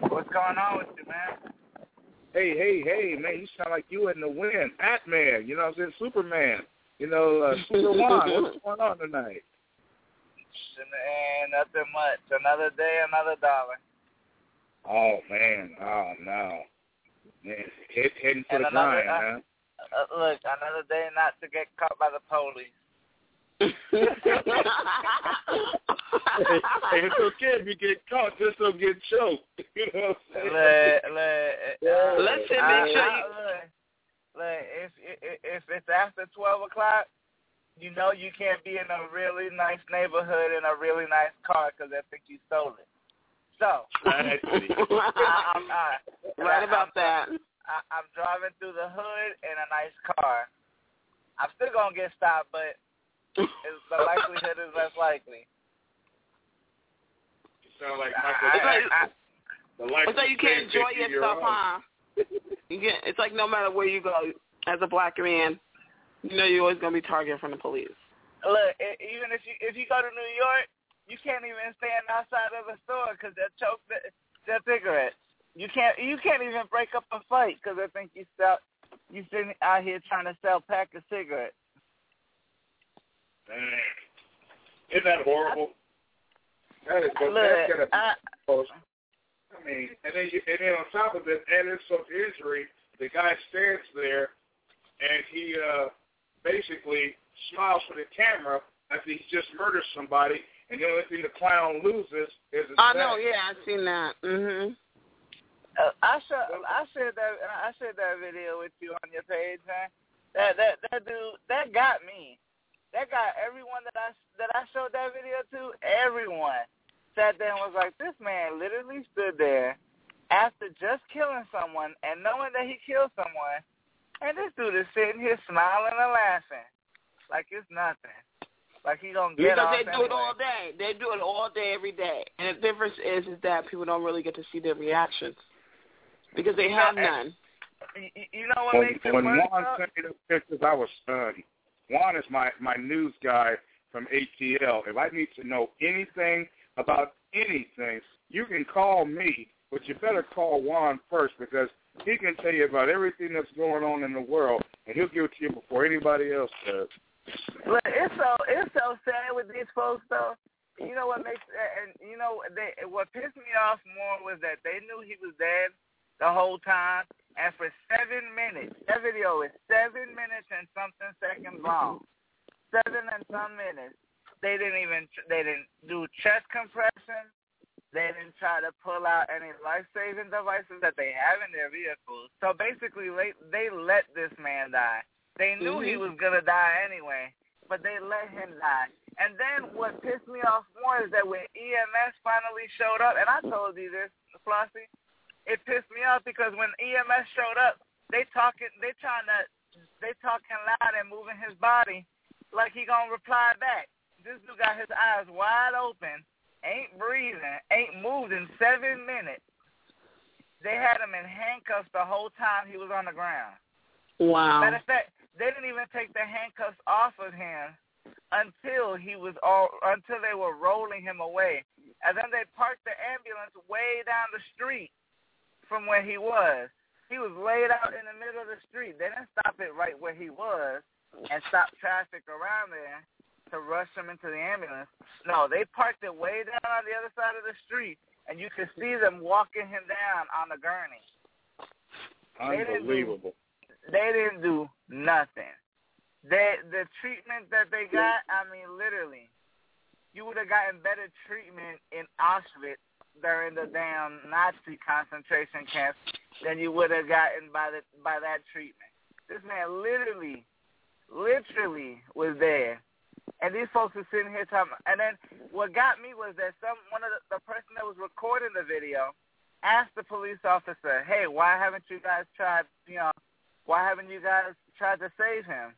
What's going on with you, man? Hey, hey, hey, man! You sound like you in the wind, Batman. You know, what I'm saying Superman. You know, uh, Super One. What's going on tonight? And nothing much. Another day, another dollar. Oh man, oh no, man, head, heading for And the another- grind, uh, man. Uh, look, another day not to get caught by the police. hey, it's okay if you get caught, just don't get choked. You know what I'm saying? Look, look, uh, Listen, I- make sure you- look, look, if, if if it's after twelve o'clock, you know you can't be in a really nice neighborhood in a really nice car because they think you stole it. So, I, I'm, I, right about that. I, I'm driving through the hood in a nice car. I'm still gonna get stopped, but it's, the likelihood is less likely. You sound like Michael I- Jackson. I- The life It's like you can't enjoy yourself, your huh? You get. It's like no matter where you go, as a black man, you know you're always gonna be targeted from the police. Look, e- even if you if you go to New York, you can't even stand outside of a store because they'll choke the, their cigarettes. You can't you can't even break up a fight because they think you sell you sitting out here trying to sell pack of cigarettes. Man. Isn't that horrible? That is but Look, that's gonna be I. I mean, and then you, and then on top of it, add insult to injury, the guy stands there and he uh basically smiles for the camera after he's just murdered somebody, and the only thing the clown loses is his I neck. know. Yeah, I've seen that. Mhm. uh, I shared I shared that I shared that video with you on your page, man. That that that dude that got me. That got everyone that I that I showed that video to. Everyone sat there and was like, "This man literally stood there after just killing someone and knowing that he killed someone, and this dude is sitting here smiling and laughing like it's nothing, like he gonna get Because off they do it all day. They do it all day, every day. And the difference is, is that people don't really get to see their reactions because they have none. You, you know what When, makes it when worse? Juan though? sent me the pictures, I was stunned. Juan is my my news guy from ATL. If I need to know anything about anything, you can call me, but you better call Juan first because he can tell you about everything that's going on in the world, and he'll give it to you before anybody else does. But it's so it's so sad with these folks though. You know what makes and you know they what pissed me off more was that they knew he was dead the whole time, and for seven minutes, that video is seven minutes and something seconds long, seven and some minutes. They didn't even they didn't do chest compression. They didn't try to pull out any life saving devices that they have in their vehicles. So basically, they they let this man die. They knew he Mhm. was gonna die anyway, but they let him die. And then what pissed me off more is that when EMS finally showed up, and I told you this, Flauxy, it pissed me off because when EMS showed up, they talking, they trying to, they talking loud and moving his body like he gonna reply back. This dude got his eyes wide open, ain't breathing, ain't moved in seven minutes. They had him in handcuffs the whole time he was on the ground. Wow. Matter of fact, they didn't even take the handcuffs off of him until he was all until they were rolling him away. And then they parked the ambulance way down the street from where he was. He was laid out in the middle of the street. They didn't stop it right where he was and stop traffic around there to rush him into the ambulance. No, they parked it way down on the other side of the street and you could see them walking him down on the gurney. They didn't do- Unbelievable. they didn't do nothing. They the treatment that they got, I mean, literally, you would have gotten better treatment in Auschwitz during the damn Nazi concentration camps than you would have gotten by the by that treatment. This man literally, literally was there, and these folks were sitting here talking. And then what got me was that some one of the, the person that was recording the video asked the police officer, "Hey, why haven't you guys tried? You know, why haven't you guys tried to save him?"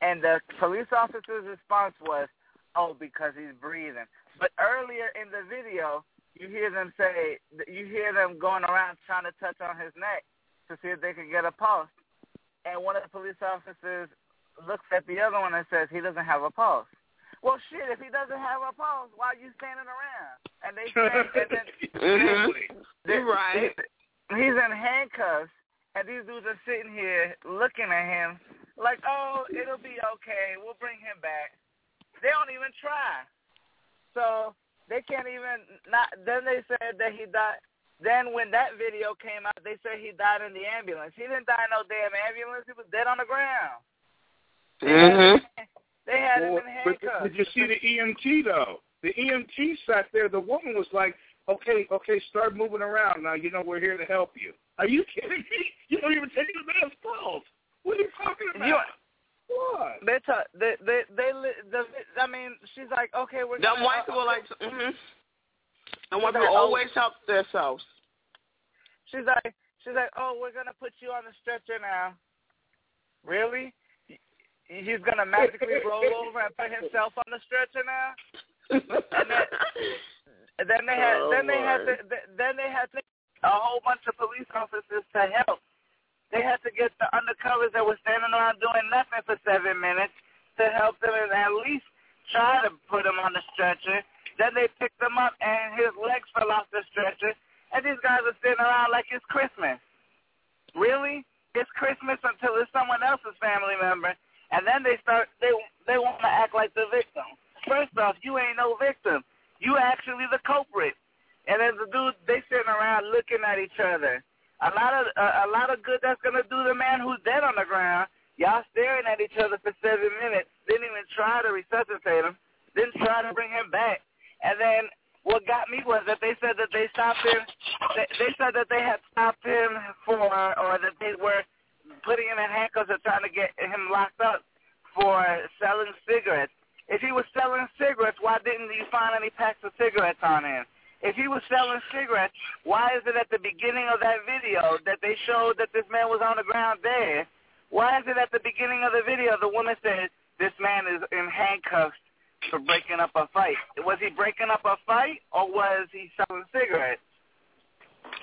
And the police officer's response was, "Oh, because he's breathing." But earlier in the video, you hear them say, you hear them going around trying to touch on his neck to see if they can get a pulse. And one of the police officers looks at the other one and says, "He doesn't have a pulse." Well, shit, if he doesn't have a pulse, why are you standing around? And they say, and then, Mhm. they- right. He's in handcuffs, and these dudes are sitting here looking at him like, "Oh, it'll be okay. We'll bring him back." They don't even try. So they can't even not. Then they said that he died. Then when that video came out, they said he died in the ambulance. He didn't die in no damn ambulance. He was dead on the ground. Mhm. They had him Well, in but handcuffs. did you see the EMT though? The EMT sat there. The woman was like, "Okay, okay, start moving around now. You know we're here to help you." Are you kidding me? You don't even take the man's pulse. What are you talking about? You- what? They talk. They they they. The, I mean, she's like, okay, we're. Them gonna, white uh, people like, mhm. And white people oh. always help themselves. She's like, she's like, oh, we're gonna put you on the stretcher now. Really? He- He's gonna magically roll over and put himself on the stretcher now? And then, then they had, Oh, then they had to, then they had to, a whole bunch of police officers to help. They had to get the undercovers that were standing around doing nothing for seven minutes to help them and at least try to put him on the stretcher. Then they picked him up and his legs fell off the stretcher. And these guys are sitting around like it's Christmas. Really? It's Christmas until it's someone else's family member, and then they start they they want to act like the victim. First off, you ain't no victim. You actually the culprit. And then the dude they sitting around looking at each other. A lot of a, a lot of good that's gonna do the man who's dead on the ground. Y'all staring at each other for seven minutes. Didn't even try to resuscitate him. Didn't try to bring him back. And then what got me was that they said that they stopped him. They, they said that they had stopped him for, or that they were putting him in handcuffs or trying to get him locked up for selling cigarettes. If he was selling cigarettes, why didn't you find any packs of cigarettes on him? If he was selling cigarettes, why is it at the beginning of that video that they showed that this man was on the ground dead? Why is it at the beginning of the video the woman said this man is in handcuffs for breaking up a fight? Was he breaking up a fight or was he selling cigarettes?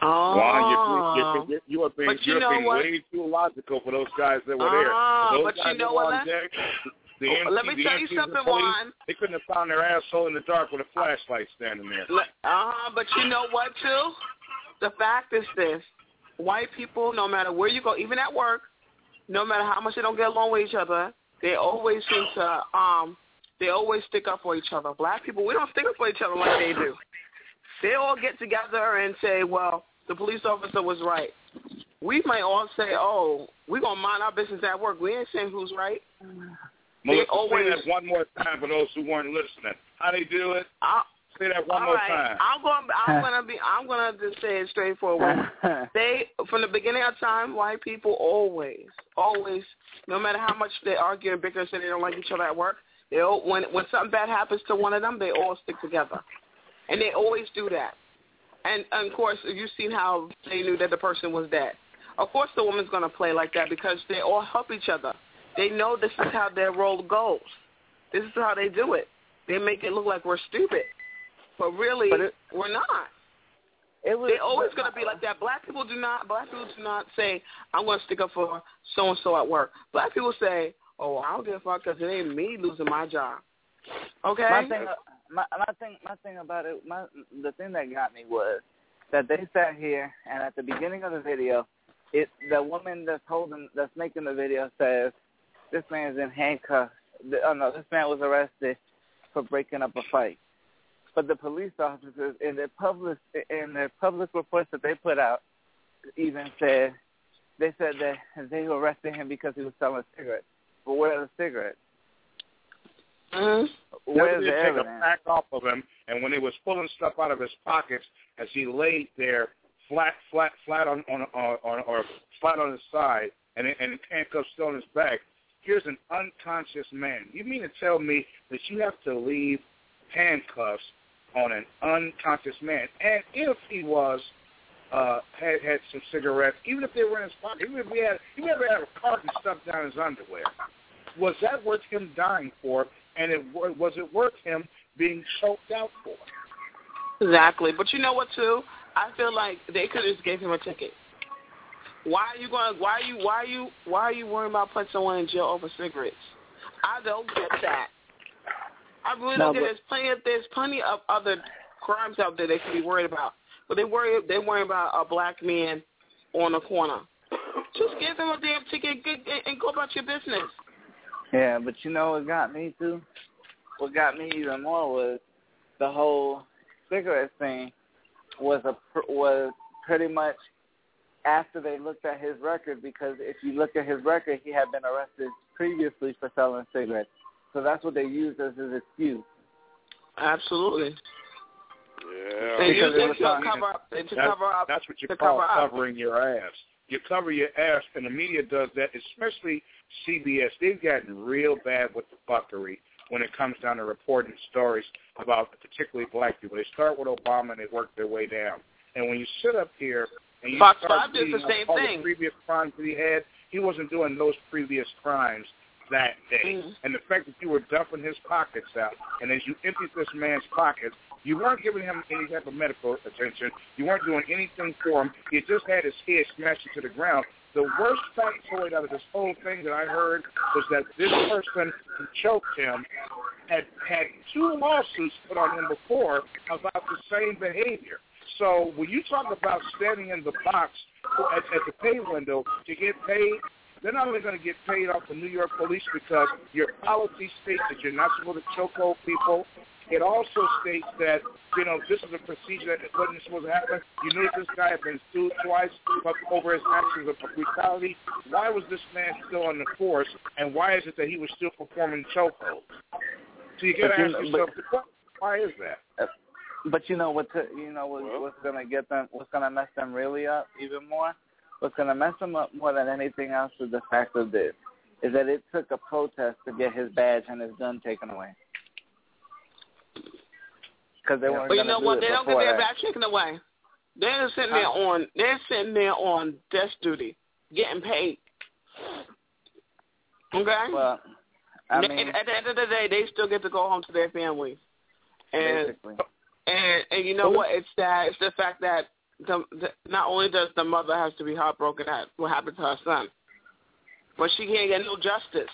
Oh. You're, you're, you are being, But you you're being way too logical for those guys that were Ah, there. For those but you know what, were on Len? deck, the Oh, let me the tell you something, police, Juan. They couldn't have found their asshole in the dark with a flashlight standing there. Uh-huh, but you know what, too? The fact is this. White people, no matter where you go, even at work, no matter how much they don't get along with each other, they always seem to, um, they always stick up for each other. Black people, we don't stick up for each other like they do. They all get together and say, well, the police officer was right. We might all say, oh, we're going to mind our business at work. We ain't saying who's right. Melissa, always- say that one more time for those who weren't listening. How they do it? I, Say that one all more right. time. I'm going. I'm going to be. I'm going to just say it straightforward. they, from the beginning of time, white people always, always, no matter how much they argue and bicker and say they don't like each other at work, they all, when when something bad happens to one of them, they all stick together, and they always do that. And, and of course, you've seen how they knew that the person was dead. Of course, the woman's going to play like that because they all help each other. They know this is how their role goes. This is how they do it. They make it look like we're stupid, but really, But it- we're not. It was, They're always going to be like that. Black people do not. Black people do not say, "I'm going to stick up for so and so at work." Black people say, "Oh, I don't give a fuck because it ain't me losing my job." Okay. My thing, uh, my, thing, my thing about it, my the thing that got me was that they sat here and at the beginning of the video, it the woman that's holding, that's making the video says, "This man's in handcuffs." The, oh no, this man was arrested for breaking up a fight. But the police officers in their public in their public reports that they put out even said they said that they arrested him because he was selling cigarettes. But where are the cigarettes? Mhm. Where's the take a pack off of him, and when he was pulling stuff out of his pockets, as he laid there, flat, flat, flat on on on, on or flat on his side, and and handcuffs still in his back. Here's an unconscious man. You mean to tell me that you have to leave handcuffs on an unconscious man? And if he was uh had had some cigarettes, even if they were in his pocket, even if he had, you ever had a carton stuffed down his underwear? Was that worth him dying for? And it, was it worth him being choked out for? Exactly. But you know what too? I feel like they could have just gave him a ticket. Why are you going? Why are you? Why are you? Why are you worrying about putting someone in jail over cigarettes? I don't get that. I really No, don't get. There's plenty of there's plenty of other crimes out there they could be worried about, but they worry they worry about a black man on the corner. Just give him a damn ticket and, and, and go about your business. Yeah, but you know what got me too? What got me even more was the whole cigarette thing was a pr- was pretty much after they looked at his record because if you look at his record, he had been arrested previously for selling cigarettes. So that's what they used as his excuse. Absolutely. Yeah. They Because it it was to cover up. To That's, cover up. that's what you to call cover up. covering your ass. You cover your ass, and the media does that, especially CBS. They've gotten real bad with the fuckery when it comes down to reporting stories about particularly black people. They start with Obama and they work their way down. And when you sit up here and you Fox start did the same all thing. the previous crimes that he had, he wasn't doing those previous crimes that day. Mhm. And the fact that you were dumping his pockets out, and as you emptied this man's pockets, you weren't giving him any type of medical attention. You weren't doing anything for him. You just had his head smashed into the ground. The worst factoid out of this whole thing that I heard was that this person who choked him had had two lawsuits put on him before about the same behavior. So when you talk about standing in the box at, at the pay window to get paid, they're not only going to get paid off the New York police because your policy states that you're not supposed to choke old people. It also states that, you know, this is a procedure that wasn't supposed to happen. You knew this guy had been sued twice over his actions of brutality. Why was this man still on the force, and why is it that he was still performing chokeholds? So you got to ask yourself, but- why is that? Uh, but you know what? You know what, what's gonna get them? What's gonna mess them really up even more? What's gonna mess them up more than anything else is the fact of this: is that it took a protest to get his badge and his gun taken away. Because they weren't But you know what? They don't get their that. back taken away. They're sitting there Huh? on. They're sitting there on desk duty, getting paid. Okay. Well, I mean, at the end of the day, they still get to go home to their families. And basically. and and you know what? It's that it's the fact that the, the not only does the mother have to be heartbroken at what happened to her son, but she can't get no justice.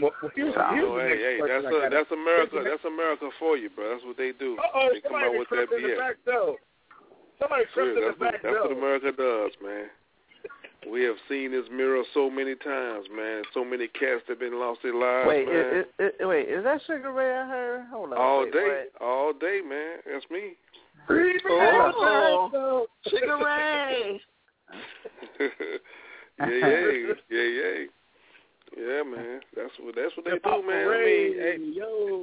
Well, well here's, here's hey, hey, that's I a, got. that's America. Here's That's America for you, bro. That's what they do. Uh-oh, they come out with that crept BS. back door. Somebody crept in the that's, what, that's what. America does, man. We have seen this mirror so many times, man. So many cats that been lost their lives, wait, man. is, is, is, wait, is that Sugar Ray I heard? Hold on. all wait, day, wait. all day, man. That's me. Oh, Sugar Ray. yeah, yeah, yeah, yeah. Yeah, man. That's what that's what they do, man. I mean, hey,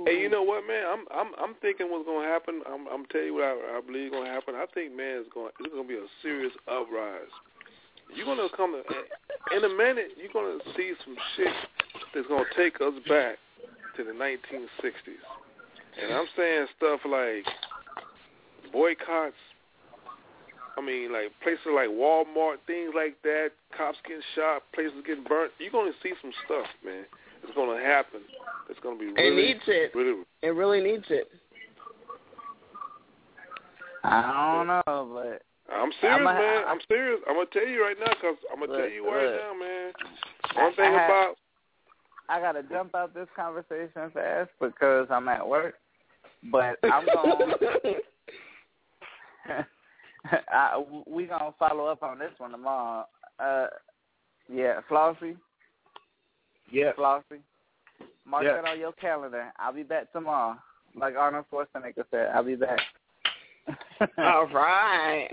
hey, you know what, man? I'm I'm I'm thinking what's gonna happen. I'm I'm telling you what I, I believe gonna happen. I think, man, it's gonna it's gonna be a serious uprise. You're gonna come in a minute. You're gonna see some shit that's gonna take us back to the 1960s, and I'm saying stuff like boycotts. I mean, like places like Walmart, things like that, cops getting shot, places getting burnt. You're gonna see some stuff, man. It's gonna happen. It's gonna be It needs it. really. It really needs it. I don't know, but I'm serious, I'm a- man. I'm serious. I'm gonna tell you right now, cause I'm gonna tell you right look. now, man. I- One thing I had- about I gotta jump out this conversation fast because I'm at work. But I'm going. I, we gonna follow up on this one tomorrow. Uh, yeah, Flauxy. Yeah, Flauxy. Mark Yes. that on your calendar. I'll be back tomorrow. Like Arnold Schwarzenegger said, I'll be back. All right.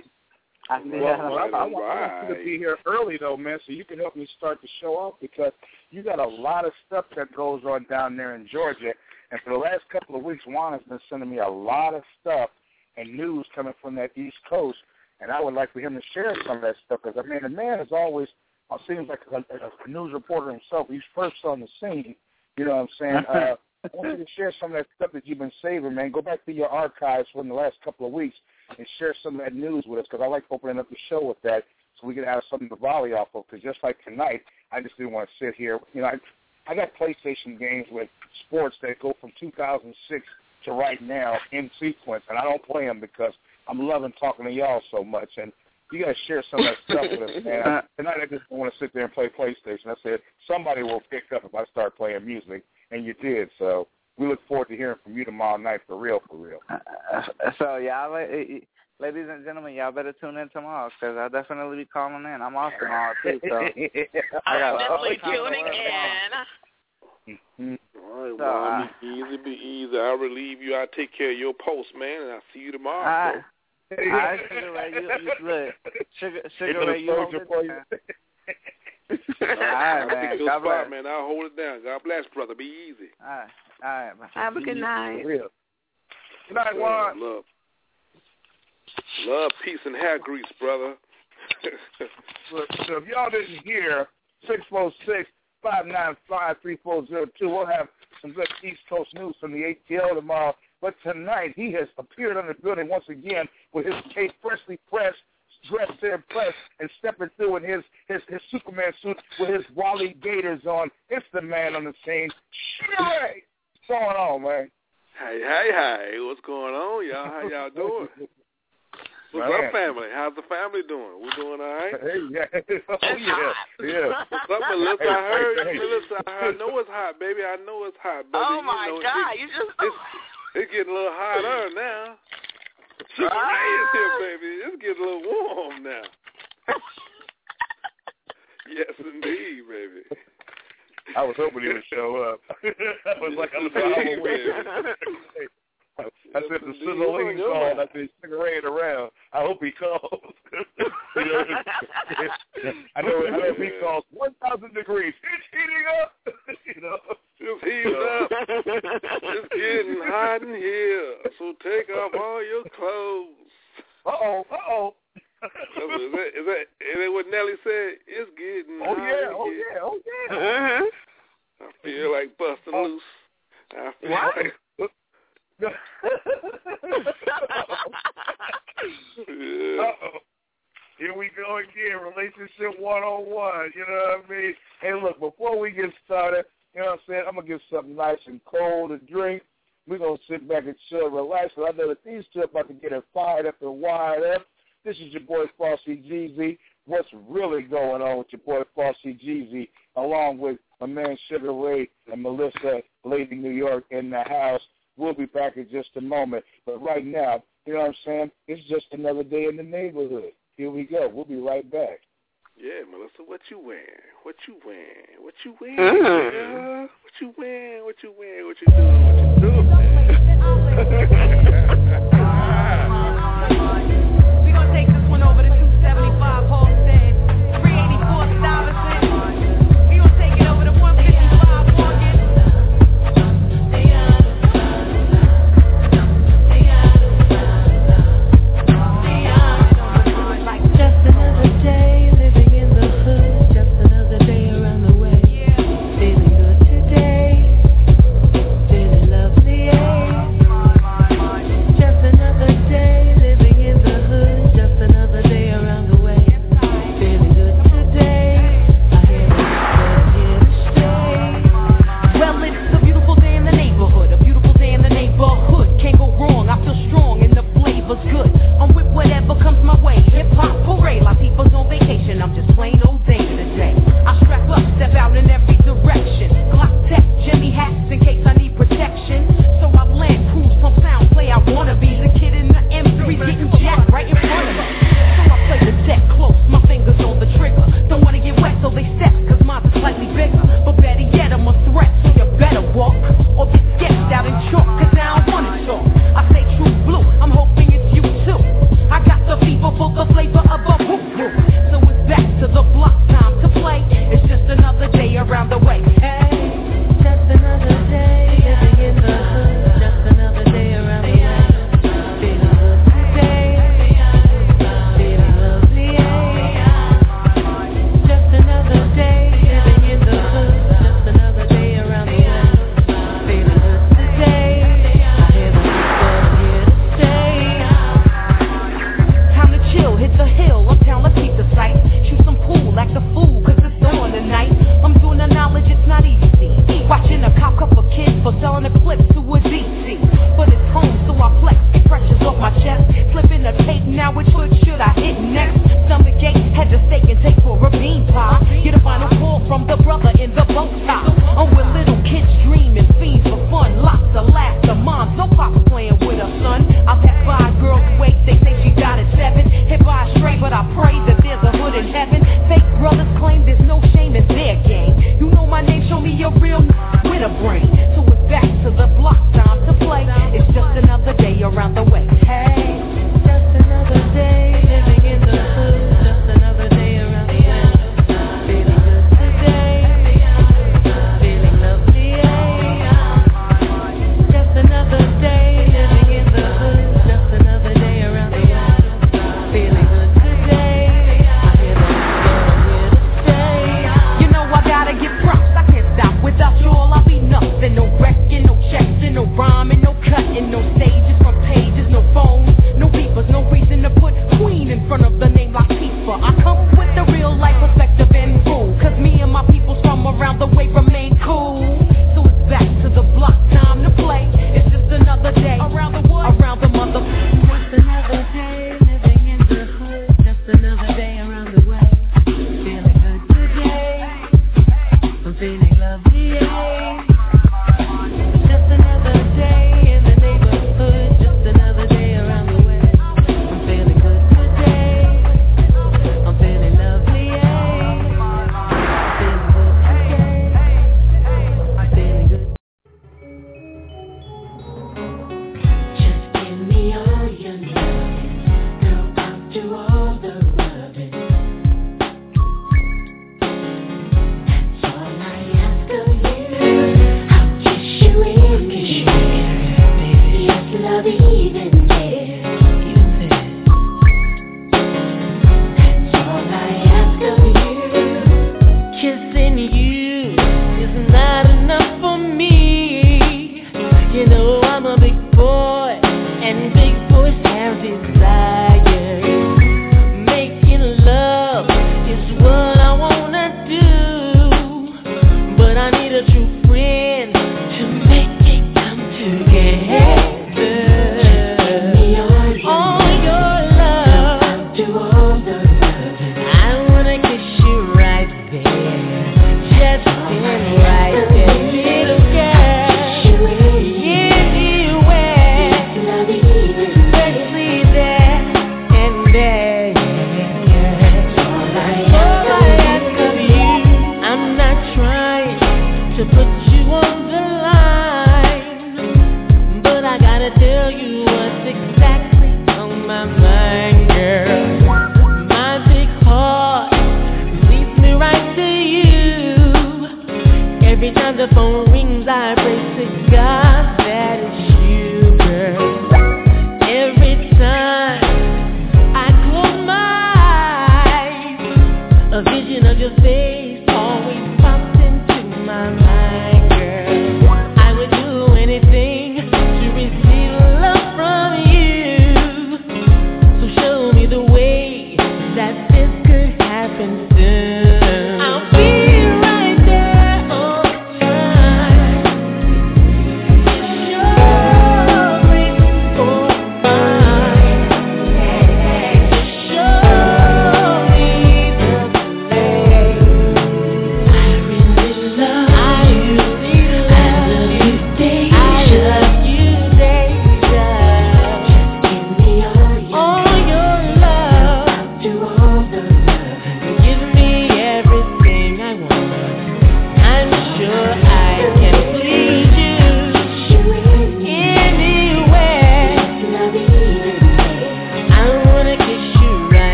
I see Well, that well, on I, the- I, want, I want you to be here early though, man, so you can help me start the show off because you got a lot of stuff that goes on down there in Georgia. And for the last couple of weeks, Juan has been sending me a lot of stuff and news coming from that East Coast. And I would like for him to share some of that stuff because I mean, the man is always uh, seems like a, a news reporter himself. He's first on the scene. You know what I'm saying? Uh, I want you to share some of that stuff that you've been saving, man. Go back to your archives from the last couple of weeks and share some of that news with us because I like opening up the show with that. so we could have something to volley off of. Because just like tonight, I just didn't want to sit here. You know, I, I got PlayStation games with sports that go from 2006 to right now in sequence, and I don't play them because I'm loving talking to y'all so much. And you got to share some of that stuff with us, man. I, tonight I just don't want to sit there and play PlayStation. I said somebody will pick up if I start playing music, and you did. So we look forward to hearing from you tomorrow night for real, for real. Uh, so y'all, la- ladies and gentlemen, y'all better tune in tomorrow because I'll definitely be calling in. I'm off tomorrow too, so I got I'm definitely all the tuning time in. All right, So, well, uh, easy be easy. I'll relieve you. I'll take care of your post, man, and I'll see you tomorrow. right. All right, Sugar Ray, you, you look, Sugar, Sugar Ray, you hold it for you. down. All All right, man. Take your God spot, bless. man. I'll hold it down. God bless, brother. Be easy. All right, all right. bye. Have a good night. For real. Good night, Yeah, Juan. love, love, peace, and hair grease, brother. Look, so if y'all didn't hear, 646-595-3402, we'll have some good East Coast news from the ATL tomorrow. But tonight, he has appeared on the building once again with his case freshly pressed, dressed to impress, and stepping through in his, his, his Superman suit with his Wally Gators on. It's the man on the scene. What's going on, man? hey, hey, hey. What's going on, y'all? How y'all doing? What's Man. up, family? How's the family doing? We doing all right? Hey, yeah. Oh, yeah. Yeah. What's up, Melissa? Hey, I heard, hey. Melissa, I heard, I know it's hot, baby. I know it's hot, baby. Oh you my know, God! It, You just it's, it's getting a little hotter now. Sugar Ray is here, baby. It's getting a little warm now. yes, indeed, baby. I was hoping he would show up. I was like, I'm Indeed, I said the sizzling song. I said cigarette around. I hope he calls. you know, I know. I know if he calls one thousand degrees, it's heating up. you know, It's heating up. It's getting hot in here. So take off all your clothes. Uh oh. Uh oh. Is that, is that is that what Nelly said? It's getting Oh hot yeah. Oh yeah. Oh yeah. Mhm. I feel like busting loose. I feel What? like Uh yeah. oh. Here we go again, relationship 101, you know what I mean? Hey, look, before we get started, you know what I'm saying, I'm to get something nice and cold to drink. We're to sit back and chill, relax. But I know that these two are about to get it fired up and wired up. This is your boy, Flauxy GZ. What's really going on with your boy, Flauxy GZ, along with my man Sugar Ray and Melissa, Lady New York, in the house. We'll be back in just a moment. But right now, you know what I'm saying? It's just another day in the neighborhood. Here we go. We'll be right back. Yeah, Melissa, what you wearing? What you wearing? What you wearing? Mm. girl? What you wearing? What you wearing? What you doing? What you doing?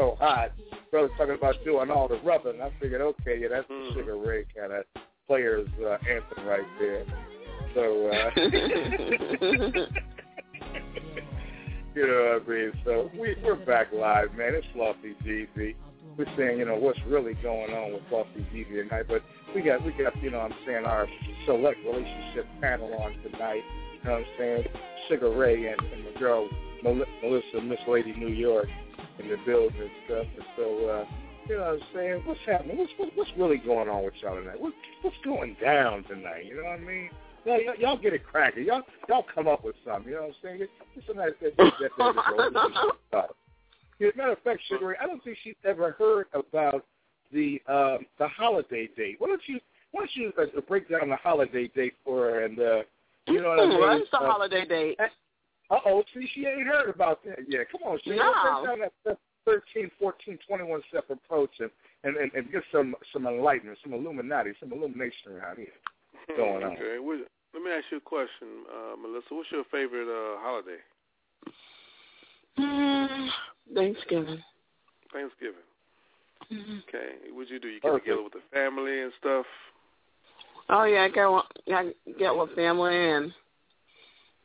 so hot. Brother talking about doing all the rubbing. I figured, okay, yeah, that's the Sugar Ray kind of player's uh, anthem right there. So, uh, you know what I mean? So we we're back live, man. It's Flauxy GZ. We're saying, you know, what's really going on with Flauxy GZ tonight, but we got we got you know what I'm saying our select relationship panel on tonight. You know what I'm saying? Sugar Ray and, and the girl Melissa Miss Lady New York in the building and stuff. And so uh, you know what I'm saying? What's happening? What's what, what's really going on with y'all tonight? What, what's going down tonight? You know what I mean? Y'all, y'all, y'all get it cracking. Y'all y'all come up with something. You know what I'm saying? Get some of that that that, that, that As a matter of fact, Sugar I don't think she's ever heard about the uh, the holiday date. Why don't you why don't you uh, break down the holiday date for her and uh, you know what I mean? What's the Uh, holiday date? Uh oh, see, she ain't heard about that yet. Come on, she No. break down that, that 13, 14, 21 step approach and, and, and, and get some some enlightenment, some Illuminati, some illumination around here going on. Okay. What, let me ask you a question, uh, Melissa. What's your favorite uh, holiday? Mm, Thanksgiving. Thanksgiving. Mm-hmm. Okay. What'd you do? You get Okay. together with the family and stuff. Oh yeah, I get with- I get with family and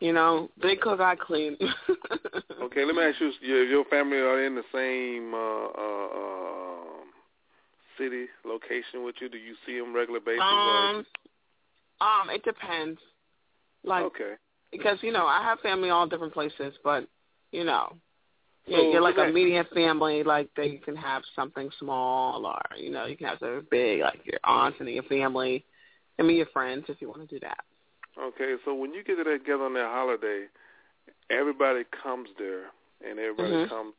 you know they cook, I clean. Okay. Let me ask you: Your, your family are in the same uh, uh, um city location with you? Do you see them regular basis? um, um, it depends. Like? Okay. because you know I have family all different places, but you know, yeah, So you're like a let medium family. Like they you can have something small, or you know you can have something big, like your aunts and your family, and meet your friends if you want to do that. Okay, so when you get together on that holiday, everybody comes there, and everybody Mhm. comes.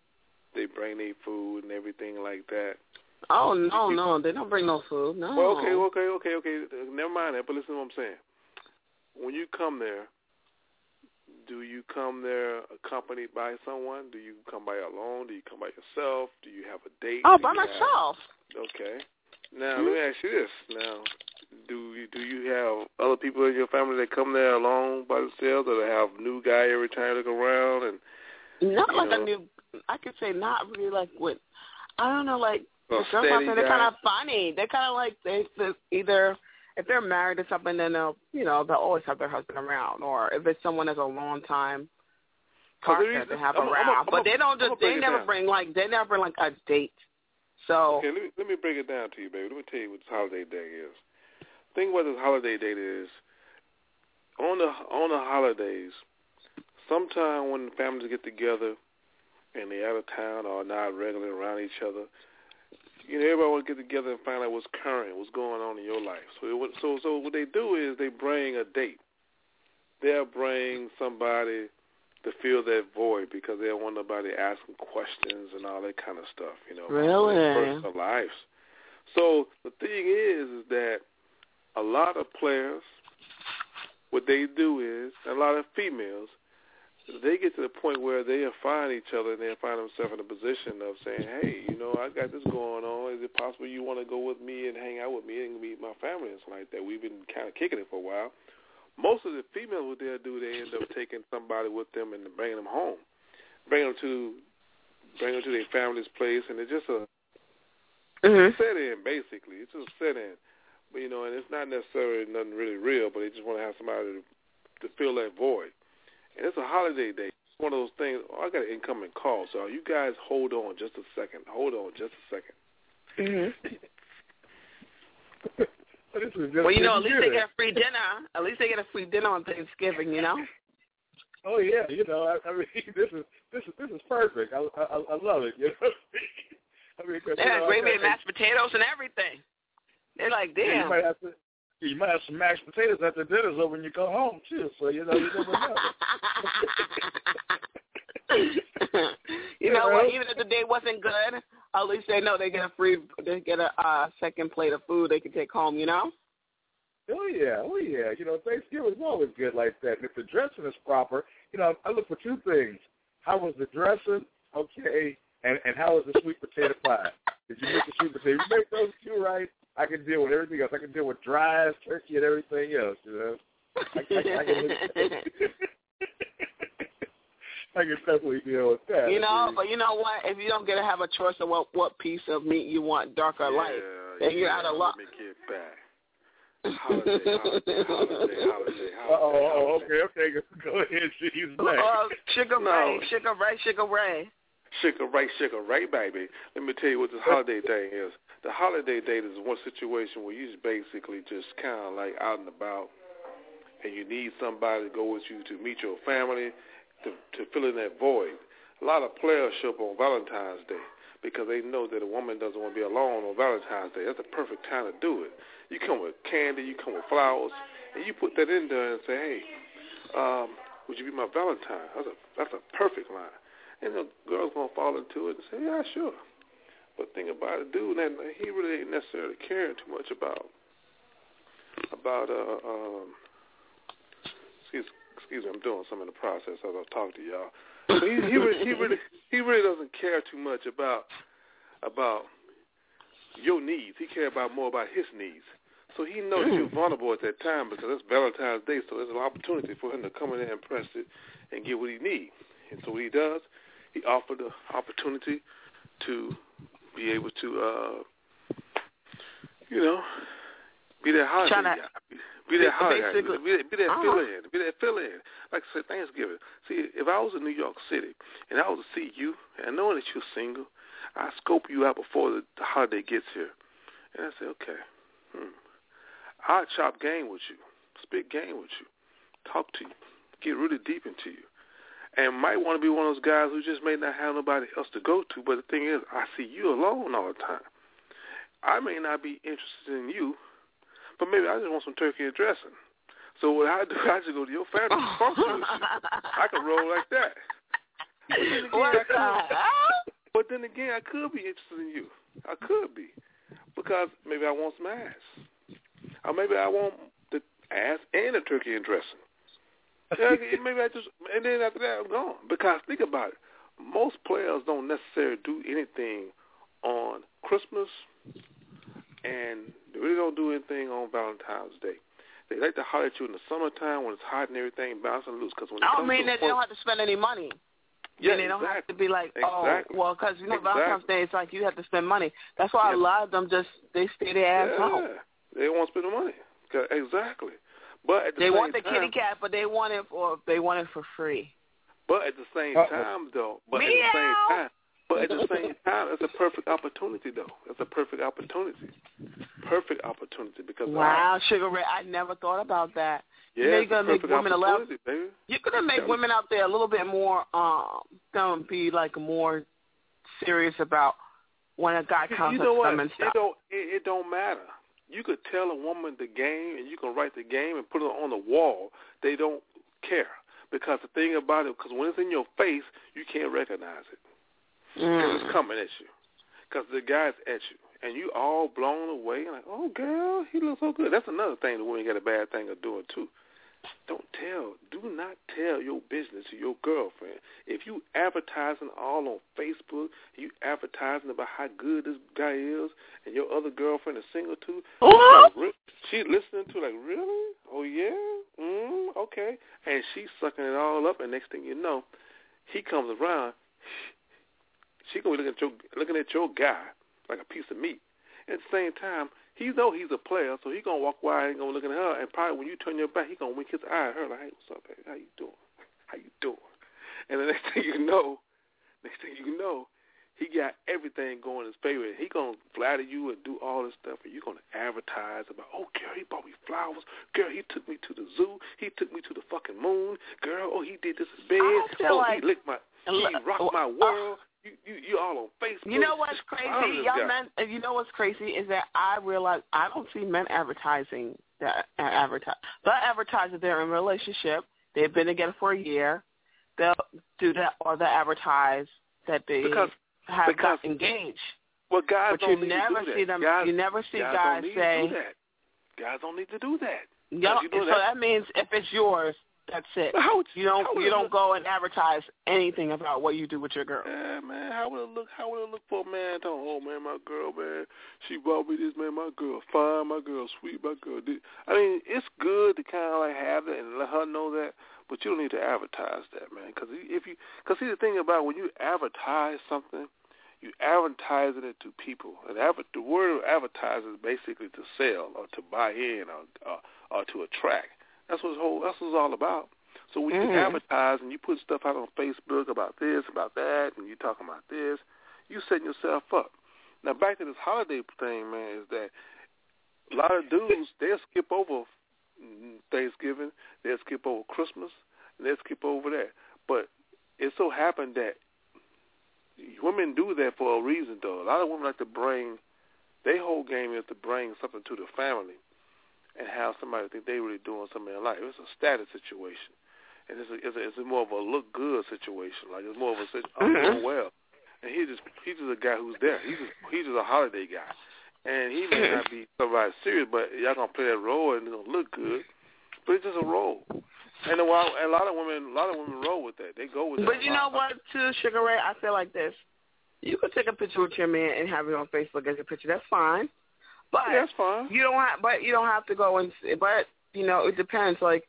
They bring their food and everything like that. Oh no, no, they don't bring no food. No. Well, okay, okay, okay, okay. Never mind that. But listen to what I'm saying. When you come there, do you come there accompanied by someone? Do you come by alone? Do you come by yourself? Do you have a date? Oh, Do by you have- myself. Okay. Now let me ask you this. Now, do you do you have other people in your family that come there alone by themselves, or they have new guy every time they look around? And Not like know, a new. I could say not really like what I don't know, like a the girls out there. They're kind of funny. They're kind of like they they either if they're married or something, then they'll you know they'll always have their husband around, or if it's someone that's a long time oh, there partner to have I'm- I'm- around. I'm- but they don't just they never down. bring like they never bring like a date. So Okay, let me let me break it down to you, baby. Let me tell you what this holiday day is. Think what this holiday date is. On the on the holidays, sometime when the families get together and they're out of town or not regularly around each other, you know, everybody want to get together and find out what's current, what's going on in your life. So, it, so, so what they do is they bring a date. They'll bring somebody to fill that void because they don't want nobody asking questions and all that kind of stuff. You know, about Really? personal lives. So the thing is, is that a lot of players, what they do is, a lot of females, they get to the point where they'll find each other and they'll find themselves in a position of saying, hey, you know, I got this going on. Is it possible you want to go with me and hang out with me and meet my family and stuff like that? We've been kind of kicking it for a while. Most of the females, what they'll do, they end up taking somebody with them and bringing them home, bringing them to, bring them to their family's place, and it's just a Mhm. set in basically. It's just a set in, but you know, and it's not necessarily nothing really real, but they just want to have somebody to, to fill that void. And it's a holiday day. It's one of those things. Oh, I got an incoming call, so you guys hold on just a second. Hold on just a second. Mm-hmm. this is just Well, you know, at least they get a free dinner. At least they get a free dinner on Thanksgiving. You know. Oh yeah, you know, I, I mean, this is this is this is perfect. I I, I love it. You know, I mean, 'cause, They you have know, gravy and mashed potatoes and everything. They're like, Yeah, damn. you might have to. You might have some mashed potatoes at the dinner so when you go home too. So you know you never know. you know what? Even if the day wasn't good, at least they know they get a free, they get a uh, second plate of food they can take home. You know. Oh yeah, oh yeah. You know, Thanksgiving's always good like that. And if the dressing is proper, you know, I look for two things. How was the dressing? Okay, and and how was the sweet potato pie? Did you make the sweet potato? You make those two right. I can deal with everything else. I can deal with dry ass turkey and everything else. You know, I, I, I can. I can definitely deal with that. You know, but you know what? If you don't get to have a choice of what what piece of meat you want, dark or light, then you're out of luck. Let me get back. Holiday, holiday, holiday, holiday, Uh oh, oh, okay, okay, go, go ahead, she's back. Uh, sugar No. ray, sugar ray, sugar ray. Sugar Ray, Sugar Ray, baby. Let me tell you what this holiday thing is. The holiday date is one situation where you just basically just kind of like out and about, and you need somebody to go with you to meet your family, to to fill in that void. A lot of players show up on Valentine's Day because they know that a woman doesn't want to be alone on Valentine's Day. That's the perfect time to do it. You come with candy, you come with flowers, and you put that in there and say, hey, um, would you be my Valentine? That's a that's a perfect line. And the girl's gonna fall into it and say, yeah, sure. But think about it, dude, that he really ain't necessarily caring too much about about uh um excuse excuse me, I'm doing some in the process as I talk to y'all. But he he really he really he really doesn't care too much about about your needs. He cares about more about his needs. So he knows you're vulnerable at that time because it's Valentine's Day, so there's an opportunity for him to come in there and press it and get what he needs. And so what he does, he offered the opportunity to be able to, uh, you know, be that holiday Tryna- Be, that holiday Be, that- be that Uh-huh. fill in. Be that fill in. Like I said, Thanksgiving. See, if I was in New York City and I was to see you and knowing that you're single, I scope you out before the, the holiday gets here. And I say, okay, hmm. I'll chop game with you, spit game with you, talk to you, get really deep into you. And might want to be one of those guys who just may not have nobody else to go to. But the thing is, I see you alone all the time. I may not be interested in you, but maybe I just want some turkey and dressing. So what I do, I just go to your family function. I can roll like that. But then again, What could- the hell? But then again, I could be interested in you. I could be because maybe I want some ass, or maybe I want the ass and the turkey and dressing. Yeah, maybe I just and then after that I'm gone. Because think about it, most players don't necessarily do anything on Christmas, and they really don't do anything on Valentine's Day. They like to holler at you in the summertime when it's hot and everything, bouncing loose. Because when it I comes don't mean to that they don't have to spend any money. Yeah, and they don't have to be like, oh, Exactly. well, because you know Exactly. Valentine's Day, it's like you have to spend money. That's why a lot of them just they stay their ass yeah, home. they won't spend the money. Exactly. But at the They same want the time, kitty cat, but they want it for they want it for free. But at the same Uh-oh. time, though, but at the same time, but at the same time, it's a perfect opportunity, though. It's a perfect opportunity. Perfect opportunity because Wow, Sugar Ray, I never thought about that. Yeah, you know, you're gonna make women a lot. baby. You're gonna make Yeah. women out there a little bit more um gonna be like more serious about when a guy You, comes you know with what? them and It stuff. don't. It, it don't matter. You could tell a woman the game, and you can write the game and put it on the wall. They don't care because the thing about it, because when it's in your face, you can't recognize it. Mm. It's coming at you because the guy's at you, and you all blown away. And like, oh, girl, he looks so good. That's another thing the women got a bad thing of doing too. Don't tell, do not tell your business to your girlfriend. If you advertising all on Facebook, you advertising about how good this guy is, and your other girlfriend is single too. Like, she listening to like, really? Oh yeah, mm, okay. And she's sucking it all up, and next thing you know, he comes around. She gonna be looking at your looking at your guy like a piece of meat. At the same time, he know he's a player, so he gonna walk by and gonna look at her, and probably when you turn your back, he gonna wink his eye at her like, "Hey, what's up, baby? How you doing? How you doing?" And the next thing you know, next thing you know, he got everything going in his favor. He gonna flatter you and do all this stuff, and you're gonna advertise about, oh, girl, he bought me flowers. Girl, he took me to the zoo. He took me to the fucking moon. Girl, oh, he did this in bed. Oh, like- he licked my, he rocked my world. You, you, you all on Facebook. You know what's crazy? Y'all men, you know what's crazy is that I realize I don't see men advertising that uh, advertise. They'll advertise that they're in a relationship. They've been together for a year. They'll do that, or they'll advertise that they Because- have because- got engaged. Well, guys but don't you need never to do that. see them. Guys, you never see guys, guys don't need say. to do that. Guys don't need to do that. Y'all, you know so that- that means if it's yours, that's it. But how would you don't you don't look- go and advertise anything about what you do with your girl. Yeah, man. How would it look? How would it look for a man? To, oh man, my girl, man, she bought me this, man. My girl fine, my girl sweet, my girl. Did. I mean, it's good to kind of like have it and let her know that, but you don't need to advertise that, man. Because if you, because see the thing about when you advertise something, you advertising it to people. And adver- the word advertise is basically to sell or to buy in or or, or to attract. That's what whole. That's what it's all about. So when you Mhm. advertise and you put stuff out on Facebook about this, about that, and you talking about this, you setting yourself up. Now back to this holiday thing, man, is that a lot of dudes they'll skip over Thanksgiving, they'll skip over Christmas, and they'll skip over that. But it so happened that women do that for a reason, though. A lot of women like to bring their whole game is to bring something to the family and have somebody think they really doing something in life. It's a status situation, and it's a, it's, a, it's a more of a look good situation. Like it's more of a sit- I'm mm-hmm. doing oh, well, and he's just he's just a guy who's there. He's just he's just a holiday guy, and he may not be somebody serious, but y'all gonna play that role and it's gonna look good. But it's just a role, and a, while, and a lot of women a lot of women roll with that. They go with that. But you know what, too, Sugar Ray? I feel like this. You could take a picture with your man and have it on Facebook as a picture. That's fine. But that's fine. You don't have, but you don't have to go and. But you know, it depends. Like,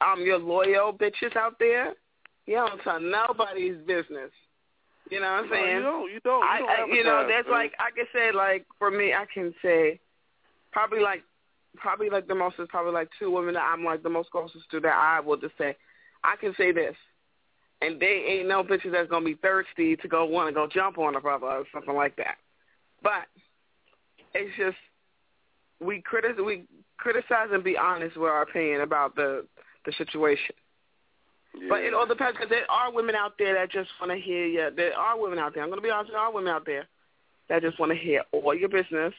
um, your loyal bitches out there, you don't tell nobody's business. You know what I'm No, saying? you don't. You don't. You, don't I, you know, that's like I can say like for me, I can say probably like probably like the most is probably like two women that I'm like the most closest to that I will just say I can say this, and they ain't no bitches that's gonna be thirsty to go want to go jump on a brother or something like that. But it's just we critic we criticize and be honest with our opinion about the the situation. But it all depends because there are women out there that just want to hear you. There are women out there. I'm going to be honest. There are women out there that just want to hear all your business,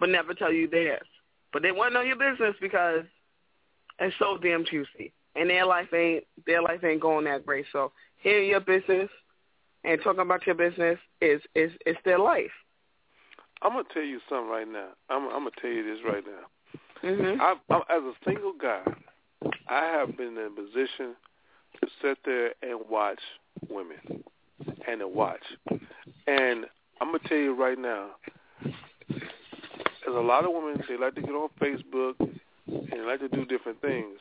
but never tell you theirs. But they want to know your business because it's so damn juicy, and their life ain't their life ain't going that great. So hearing your business and talking about your business is is is their life. I'm gonna tell you something right now. I'm, I'm gonna tell you this right now. Mm-hmm. I, I, as a single guy, I have been in a position to sit there and watch women and to watch. And I'm gonna tell you right now, there's a lot of women they like to get on Facebook and they like to do different things.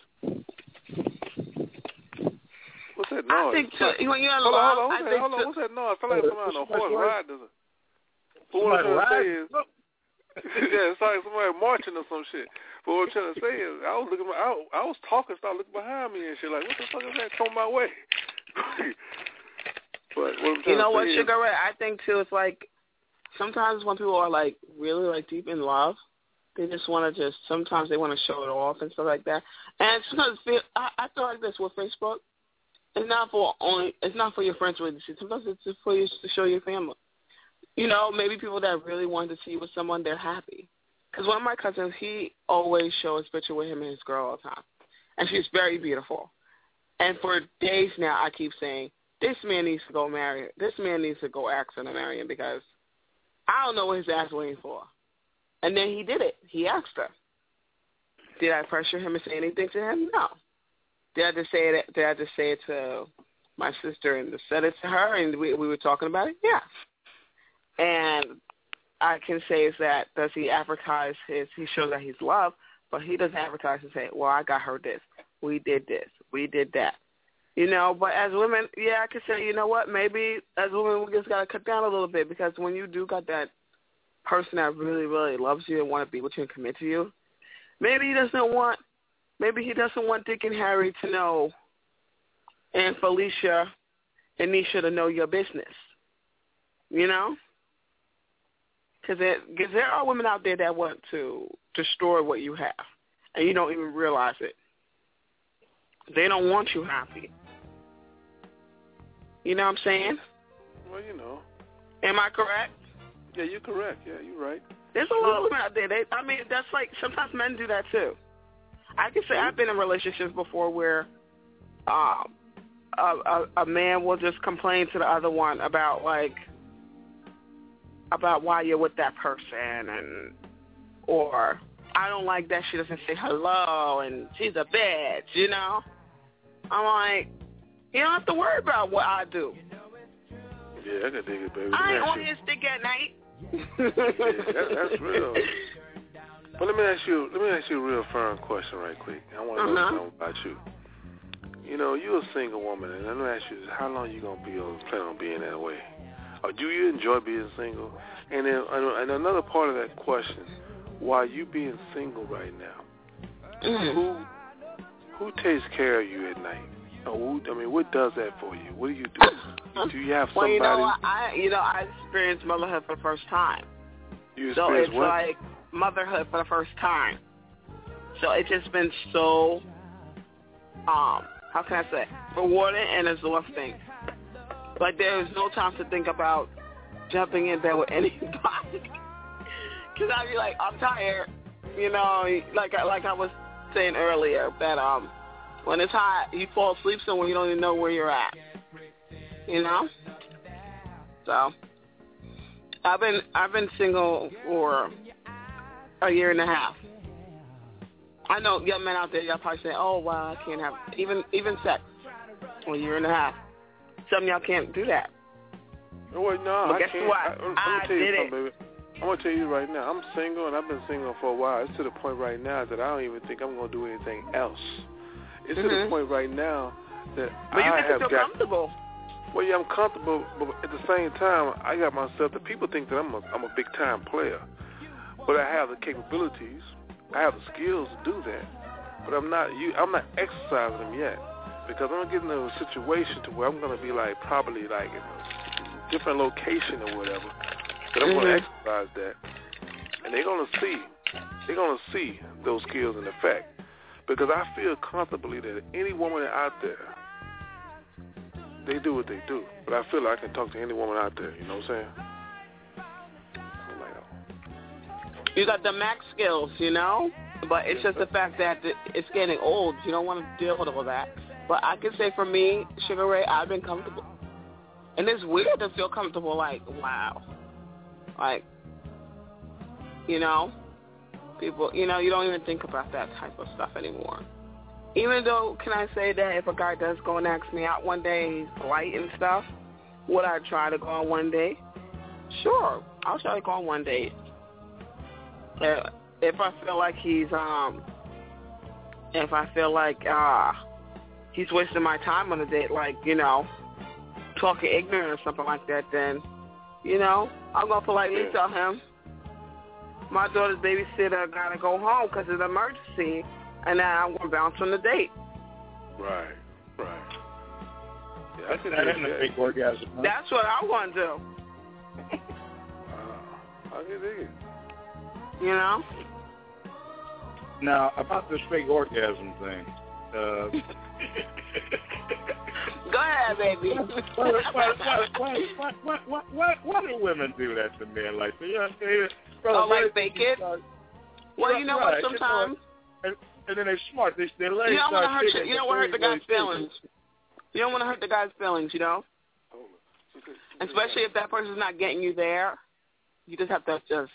What's that I noise? think too, when you're in hold on, hold on, I hold on, hold on. What's that noise? I feel like somebody on a horse Somebody ride. Does it? But what I'm Somebody trying to say is, yeah, it's like somebody marching or some shit. But what I'm trying to say is, I was looking, I, I was talking, started looking behind me and shit, like, what the fuck is that coming my way? but what I'm trying You know to what, say Sugar Ray? I think too. It's like sometimes when people are like really like deep in love, they just want to just sometimes they want to show it off and stuff like that. And sometimes feel, I, I feel like this with Facebook. It's not for only. It's not for your friends really to see. Sometimes it's just for you to show your family. You know, maybe people that really want to see you with someone, they're happy. Because one of my cousins, he always shows picture with him and his girl all the time, and she's very beautiful. And for days now, I keep saying, this man needs to go marry. her. This man needs to go ask her to marry him because I don't know what his ass waiting for. And then he did it. He asked her. Did I pressure him and say anything to him? No. Did I just say it? Did I just say it to my sister and just said it to her and we we were talking about it? Yeah. And I can say is that does he advertise his? He shows that he's loved, but he doesn't advertise and say, "Well, I got her this. We did this. We did that." You know, but as women, yeah, I could say, you know what? Maybe as women, we just gotta cut down a little bit because when you do got that person that really, really loves you and want to be with you and commit to you, maybe he doesn't want, maybe he doesn't want Dick and Harry to know and Felicia and Nisha to know your business. You know, because there, cause there are women out there that want to destroy what you have, and you don't even realize it. They don't want you happy. You know what I'm saying? Well, you know. Am I correct? Yeah, you're correct. Yeah, you're right. There's a lot of women out there. They, I mean, that's like sometimes men do that too. I can say I've been in relationships before where um, a, a, a man will just complain to the other one about like about why you're with that person and or I don't like that she doesn't say hello and she's a bitch, you know. I'm like, you don't have to worry about what I do. Yeah, I can dig it, baby. I ain't on his stick at night. yeah, that, that's real. But let me ask you, let me ask you a real firm question, right quick. I want to know Uh-huh. something about you. You know, you're a single woman, and let me ask you, how long you gonna be on, plan on being that way? Do you enjoy being single? And then, and another part of that question, while you being single right now, Mm-hmm. who who takes care of you at night? Who, I mean, what does that for you? What do you do? Do you have Well, somebody? you know, I you know I experienced motherhood for the first time. you So it's what? like motherhood for the first time. So it's just been so, um, how can I say, rewarding and exhausting. Like there is no time to think about jumping in bed with anybody. Cause I'd be like, I'm tired. You know, like I like I was saying earlier that um, when it's hot, you fall asleep somewhere you don't even know where you're at. You know. So I've been I've been single for a year and a half. I know young men out there, y'all probably say, "Oh, wow, I can't have even even sex." a year and a half. Some of y'all can't do that. Oh, wait, no, But I guess can't. what? I, I'm, I'm gonna tell you did something, baby. I'm gonna tell you right now. I'm single and I've been single for a while. It's to the point right now that I don't even think I'm gonna do anything else. It's to the Mhm. point right now that But I have feel got. comfortable. Well, yeah, I'm comfortable, but at the same time, I got myself. The people think that I'm a I'm a big time player, but I have the capabilities. I have the skills to do that, but I'm not. You, I'm not exercising them yet because I'm getting in a situation to where I'm gonna be like probably like in a different location or whatever. But I'm gonna Mhm. exercise that, and they're gonna see. They're gonna see those skills in effect because I feel comfortably that any woman out there they do what they do. But I feel like I can talk to any woman out there, you know what I'm saying? You got the max skills, you know, but it's just the fact that it's getting old. You don't want to deal with all that. But I can say for me, Sugar Ray, I've been comfortable, and it's weird to feel comfortable. Like, wow, like, you know, people, you know, you don't even think about that type of stuff anymore. Even though, can I say that if a guy does go and ask me out one day, he's polite and stuff, would I try to go on one day? Sure, I'll try to go on one day. Uh, if I feel like he's um, if I feel like uh, he's wasting my time on a date, like you know, talking ignorant or something like that, then you know, I'm gonna politely tell him my daughter's babysitter gotta go home because of an emergency, and then I'm gonna bounce on the date. Right, right. Yeah, I can That dig a that. fake orgasm. huh? That's what I want to do. I can dig it. You know. Now about this fake orgasm thing. Uh, Go ahead, baby. why, What? What? What? What do women do that to men like that? You know what I'm saying? Oh, like fake it. well, you know right, what, sometimes... And, and then they're smart. They, their legs you don't want to hurt, you don't want to hurt the guy's feelings. You don't want to hurt the guy's feelings, you know? Especially if that person's not getting you there. You just have to just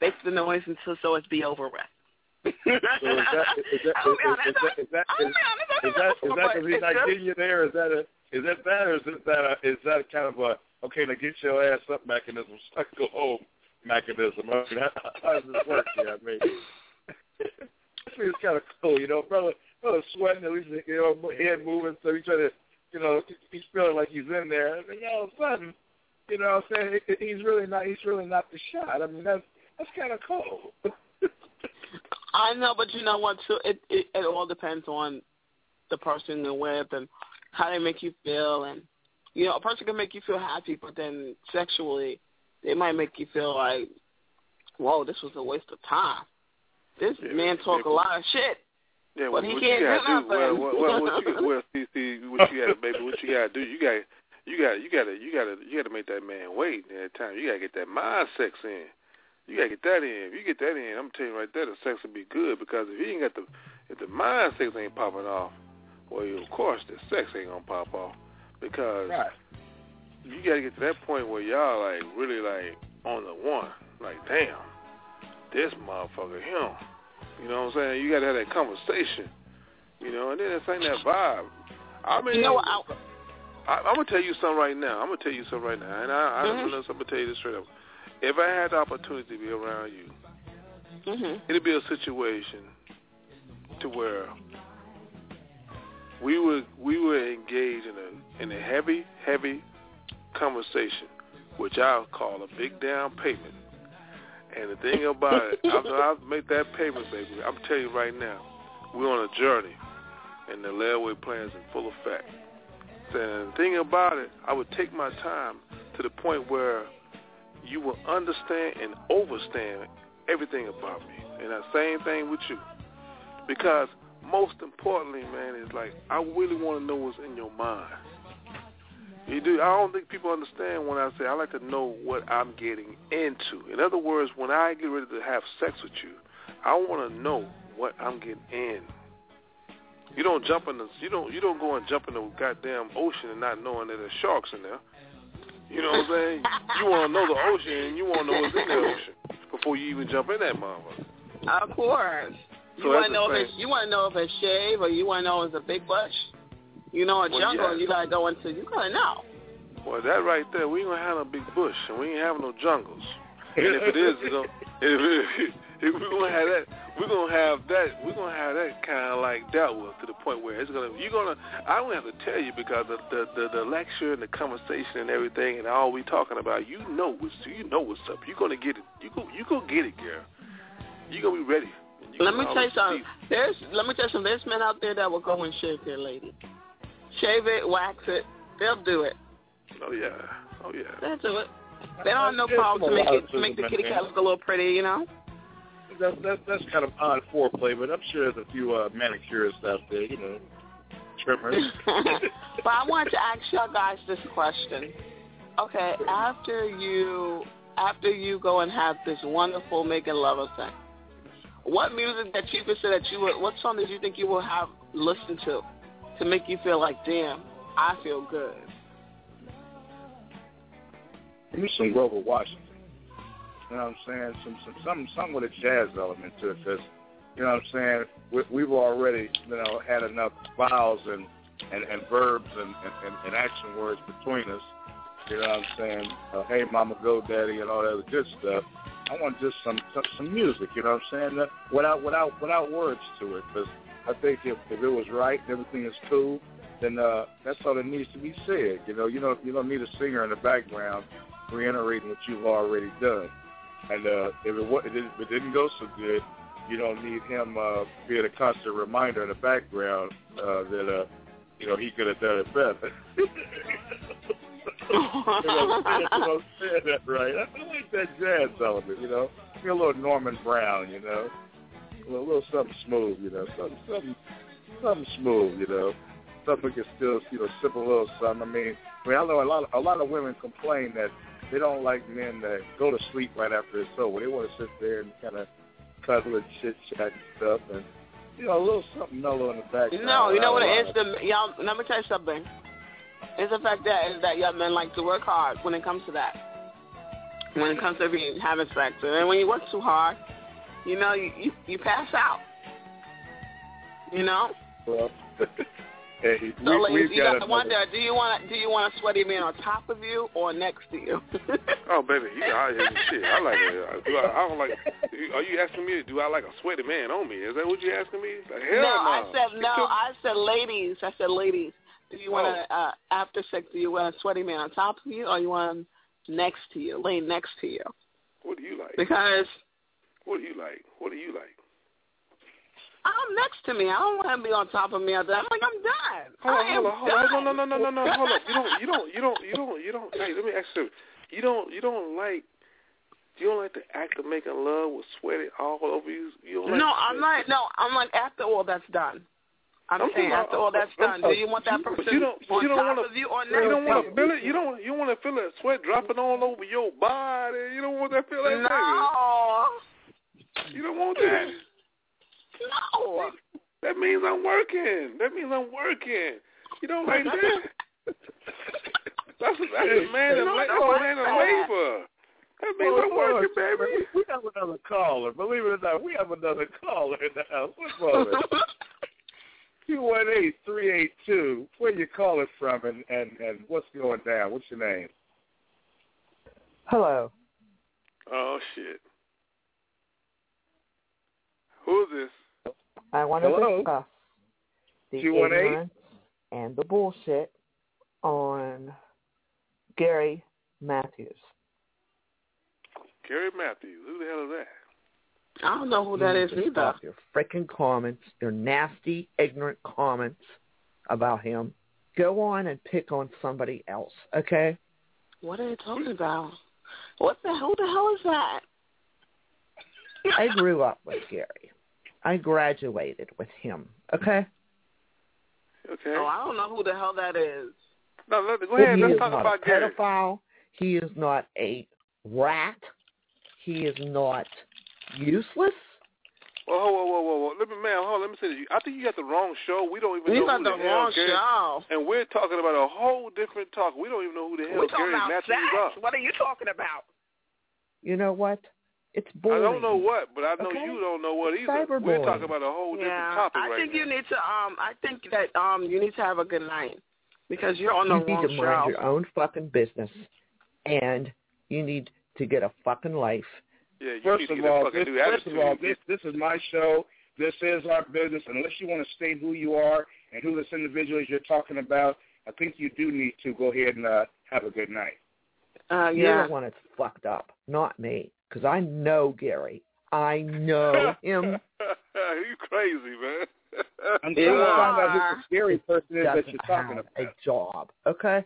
make the noise until so it's be over with. So is that is that is, that is that I'll is, be honest, I is that is that because he's not getting you there? Is that a is that that or is it that a, is that kind of a okay now get your ass up mechanism, stuck go home mechanism? I mean, how, how does this work? Yeah, I mean, I mean it's kind of cool, you know, brother. Brother sweating, at least you know, head moving, so he's trying to, you know, he's feeling like he's in there, and then all of a sudden, you know, what I'm saying he's really not, he's really not the shot. I mean, that's that's kind of cool. I know, but you know what? Too, it, it it all depends on the person you're with and how they make you feel, and you know, a person can make you feel happy, but then sexually, they might make you feel like, whoa, this was a waste of time. This Yeah, man talk a lot of shit. Yeah, But he what can't you do gotta do? Well, well, well, what you, well, see, see, what you gotta, baby, what you gotta do? You got, you got, you gotta, you gotta, you gotta make that man wait at time. You gotta get that mind sex in. You gotta get that in. If you get that in, I'm telling you right there, the sex will be good because if you ain't got the, if the mind sex ain't popping off, well, of course the sex ain't gonna pop off because you gotta get to that point where y'all like really like on the one, like damn, this motherfucker him. You know what I'm saying? You gotta have that conversation. You know, and then it's ain't that vibe. I mean, You know? I, I, I'm gonna tell you something right now. I'm gonna tell you something right now, and I, I Mhm. I'm gonna tell you this straight up. If I had the opportunity to be around you, mhm. it'd be a situation to where we would we would engage in a in a heavy heavy conversation, which I'll call a big down payment. And the thing about it, after I make that payment, baby, I'm telling you right now, we're on a journey, and the layaway plan is in full effect. And the thing about it, I would take my time to the point where you will understand and overstand everything about me. And the same thing with you. Because most importantly, man, is like I really want to know what's in your mind. You do. I don't think people understand when I say I like to know what I'm getting into. In other words, when I get ready to have sex with you, I want to know what I'm getting in. You don't jump in the you don't you don't go and jump in the goddamn ocean and not knowing that there's sharks in there. You know what I'm saying? You want to know the ocean and you want to know what's in the ocean before you even jump in that motherfucker. Of course. You So want that's to know if it's you want to know if it's shave or you want to know if it's a big bush. You know, a Well, jungle. yeah. You gotta go into. You gotta know. Well, that right there, we ain't gonna have no big bush and we ain't have no jungles. And if it is, gonna, if, if we're gonna have that, we're gonna have that, we're gonna have that kind of like dealt with to the point where it's gonna, you're gonna, I don't have to tell you because the the the, the lecture and the conversation and everything and all we talking about, you know what's, you know what's up. You're gonna get it. You go, you go get it, girl. You gonna be ready. Let me tell you always something. There's let me tell you something. There's men out there that will go and shave their lady. Shave it, wax it. They'll do it. Oh yeah, oh yeah. They'll do it. They don't have no problem to make it to make the kitty cat look a little pretty, you know. That's that's that's kind of odd foreplay, but I'm sure there's a few uh, manicurists out there, you know, trimmers. but I wanted to ask y'all guys this question. Okay, after you after you go and have this wonderful making love sex, what music that you consider that you would what song did you think you will have listened to to make you feel like, damn, I feel good. Give me some Grover Washington. You know what I'm saying? Some some some some with a jazz element to it, because you know what I'm saying. We, we've already you know had enough vowels and and, and verbs and, and, and action words between us. You know what I'm saying? Uh, hey, mama, go, daddy, and all that other good stuff. I want just some some, some music. You know what I'm saying? That, without without without words to it, because I think if if it was right, and everything is cool, then uh, that's all that needs to be said. You know, you don't you don't need a singer in the background reiterating what you've already done. And uh, if it wa- if it didn't go so good, you don't need him uh, being a constant reminder in the background uh, that uh, you know he could have done it better. you know, saying that right. I like that jazz element. You know, Be a little Norman Brown. You know, a little, little something smooth. You know, something something something smooth. You know, something can still you know sip a little something. I mean, I mean, I know a lot of, a lot of women complain that they don't like men that go to sleep right after it's over. They want to sit there and kind of cuddle and chit chat and stuff, and you know, a little something mellow in the background. No, you know what it is? The y'all. Let me tell you something. It's the fact that is that young men like to work hard when it comes to that. When it comes to being having sex, and when you work too hard, you know, you you, you pass out. You know. Well, hey, So, we, ladies, you got got to wonder: Do you want do you want a sweaty man on top of you or next to you? Oh, baby, you I, shit. I like it. Do I, I don't like. Are you asking me? Do I like a sweaty man on me? Is that what you asking me? Like, hell no, no. I said no. I said ladies. I said ladies. Do you want Oh. to uh, after sex? Do you want a sweaty man on top of you or you want next to you, laying next to you? What do you like? Because What do you like? What do you like? I'm next to me. I don't want him to be on top of me. I'm like, I'm done. Hold on, hold on, hold on. No, no, no, no, no, no. Hold up. You don't, you don't, you don't, you don't, you don't. Hey, let me ask you. You don't, you don't like. You don't like the act of making love with sweating all over you. You don't like No, I'm not. No, I'm like after all that's done. I'm, I'm saying after all that's done, do you want that person you don't, on you don't top wanna, of you or You don't want to feel it. You don't. You want to feel that sweat dropping all over your body. You don't want that feel like No. You don't want that. No. That means I'm working. That means I'm working. You don't like that. That's that's a man in No, la- no, that's a man in I- labor. That means Hold I'm working, hold baby. We have another caller. Believe it or not, we have another caller in the house. One moment. Two one eight three eight two. Where you calling from, and and and what's going down? What's your name? Hello. Oh shit. Who is this? I want to Hello? discuss the 218? ignorance and the bullshit on Gary Matthews. Gary Matthews. Who the hell is that? I don't know who that You is either. stop Your freaking comments, your nasty, ignorant comments about him. Go on and pick on somebody else, okay? What are you talking about? What the who the hell is that? I grew up with Gary. I graduated with him, okay? Okay. Oh, I don't know who the hell that is. No, let, go ahead. he Let's is talk not about a Gary. pedophile. He is not a rat. He is not useless. Whoa, whoa, whoa, whoa, whoa. Let me, man, hold on. Let me say this. I think you got the wrong show. We don't even You know got who the the, hell wrong Gary. show. And we're talking about a whole different talk. We don't even know who the hell We're Gary about Matthews sex. are. What are you talking about? You know what? It's I don't know what, but I know Okay? you don't know what It's either. We're talking about a whole different Yeah, topic I right think now. you need to. Um, I think that um, you need to have a good night because you're on the you need wrong to mind your own fucking business, and you need to get a fucking life. Yeah, you First need to of get a all, fucking this, new first of all, this this is my show. This is our business. Unless you want to state who you are and who this individual is you're talking about, I think you do need to go ahead and uh, have a good night. Uh, You're yeah. the one that's fucked up, not me, because I know Gary. I know him. you crazy, man. I'm trying You to find out who the scary person is that doesn't you're talking have about. a job, okay?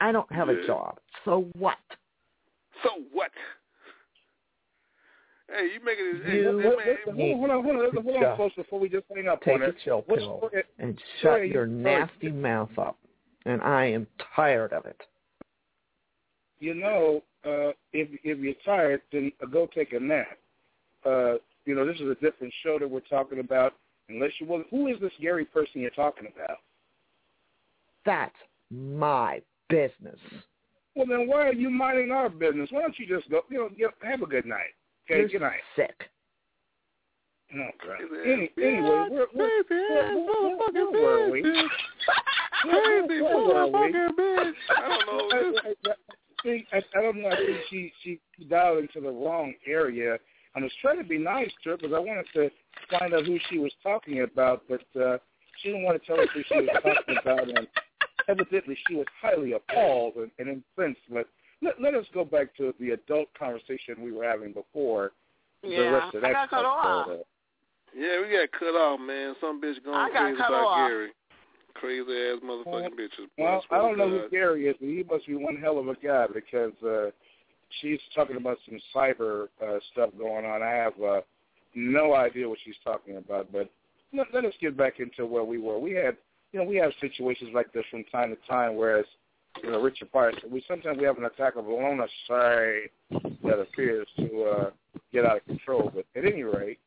I don't have Yeah. a job. So what? So what? Hey, you making it. Hey, You hey, man, Listen, hold on, hold on, hold on, hold on, folks, before we just hang up Take on a it. chill What's pill for it? and Sorry, shut your sorry. nasty mouth up. And I am tired of it. You know, uh, if if you're tired, then go take a nap. Uh, you know, this is a different show that we're talking about. Unless you well, who is this Gary person you're talking about? That's my business. Well, then why are you minding our business? Why don't you just go? You know, get, have a good night. Okay, You're good night. sick. Oh, God. Any, anyway, where were we? Where, where, where were we? I don't know. I, I, I, think, I, I don't know. I think she she dialed into the wrong area. I was trying to be nice to her because I wanted to find out who she was talking about, but uh, she didn't want to tell us who she was talking about, and evidently she was highly appalled and, and incensed. But let, let us go back to the adult conversation we were having before. the rest of that I that got cut off. Yeah, we got cut off, man. Some bitch going crazy cut about off. Gary. Crazy ass motherfucking bitches. Well, I don't know who Gary is, but he must be one hell of a guy because uh, she's talking about some cyber uh, stuff going on. I have uh, no idea what she's talking about, but let, let us get back into where we were. We had, you know, we have situations like this from time to time, whereas, you know, Richard Pryor we sometimes we have an attack of Lona Say that appears to uh, get out of control. But at any rate,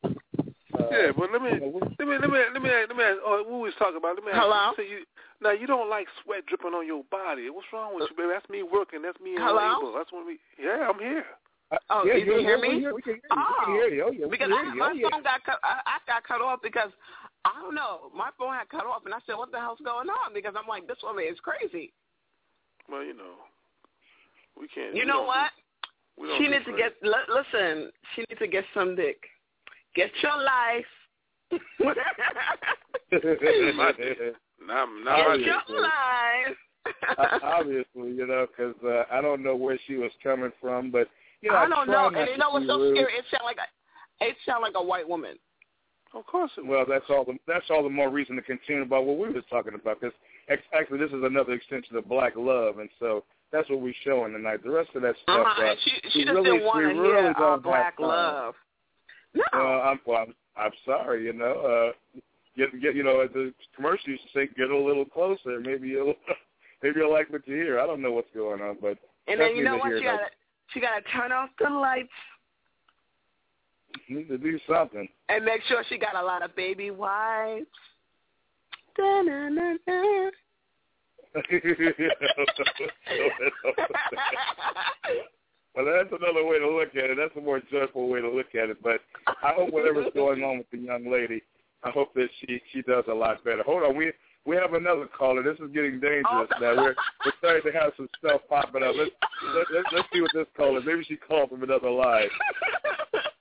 Yeah, but let me you know, let me let me let me let me ask, oh, what we was talking about. Let me ask Hello? you, so you now you don't like sweat dripping on your body. What's wrong with uh, you, baby? That's me working. That's me Hello? unable. That's when we. Yeah, I'm here. Uh, oh, yeah, you can hear me? hear- we can hear you. Oh, We can hear you. Oh, yeah, we because can I, hear you. my Oh, yeah. phone got cut. I, I got cut off because I don't know. My phone had cut off, and I said, "What the hell's going on?" Because I'm like, "This woman is crazy." Well, you know, we can't. You we know what? do- we She needs to get. Li- listen, she needs to get some dick. Get your life. My. Not, not Get dick. your life. Uh, obviously, you know, because uh, I don't know where she was coming from, but you know, I don't try know. And you know what's so rude. scary? It sound like a, it sound like a white woman. Of course it Well, that's all the that's all the more reason to continue about what we were talking about. Because actually, this is another extension of Black Love, and so that's what we're showing tonight. The rest of that stuff, Uh-huh. uh, And she she we just really, didn't want to really hear uh, Black. Love. No. Well, I'm well, I'm, I'm sorry. You know, uh, get get you know, as the commercial used to say, get a little closer. Maybe you'll maybe you'll like what you hear. I don't know what's going on, but And then you know what? to She got to she got to turn off the lights need to do something. and make sure she got a lot of baby wipes. Da-na-na-na. well, that's another way to look at it. That's a more joyful way to look at it. But I hope whatever's going on with the young lady, I hope that she she does a lot better. Hold on, we we have another caller. This is getting dangerous now. We're we're starting to have some stuff popping up. Let's let, let, let's see what this caller. Maybe she called from another line.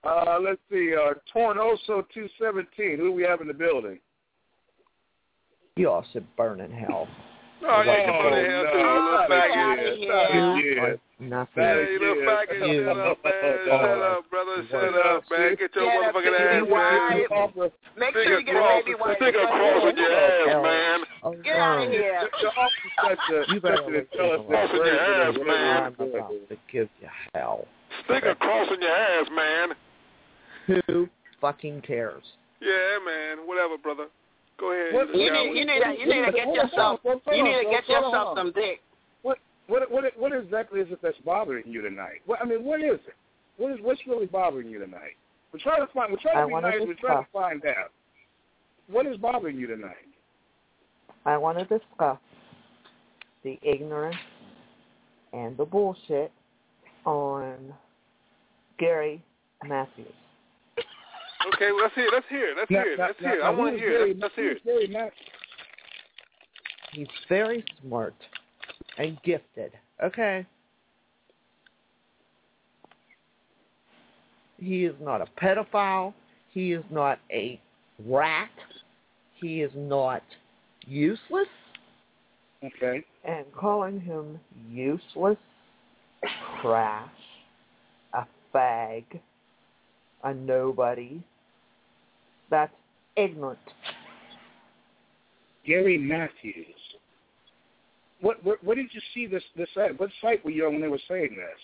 Uh, let's see. Uh, Tornoso two seventeen. Who do we have in the building? You all should burn in hell. Oh, yeah, come on in here, no, too, little not faggot. again, You not are again. nothing. Hey, little faggot, shut up, man. Oh, shut up, brother. Shut worse. up, man. Get your motherfucking ass wipe. down. Make sure you get a cross, baby wipe. stick a cross in your ass, man. Oh, Get out of no. here. The officer such a You better such an listen intelligent to Cross in your ass, man. I'm about to give you hell. Stick a cross in your ass, man. Who fucking cares? Yeah, man. Whatever, brother. Go ahead. What- You need, you need to, you need to get yourself, you need to get yourself some dick. What what what what exactly is it that's bothering you tonight? What, I mean, what is it? What is what's really bothering you tonight? We're trying to find. We're trying I to be nice. We're trying to find out. What is bothering you tonight? I want to discuss the ignorance and the bullshit on Gary Matthews. Okay, well, let's hear. it. Let's hear. it. Let's Now- hear. now- Let's now- hear. I want to hear. It. Let's hear. it. He's very smart and gifted. Okay. He is not a pedophile. He is not a rat. He is not useless. Okay. And calling him useless, trash, a fag, a nobody, that's ignorant. Gary Matthews. What, what what did you see this this at? What site were you on when they were saying this?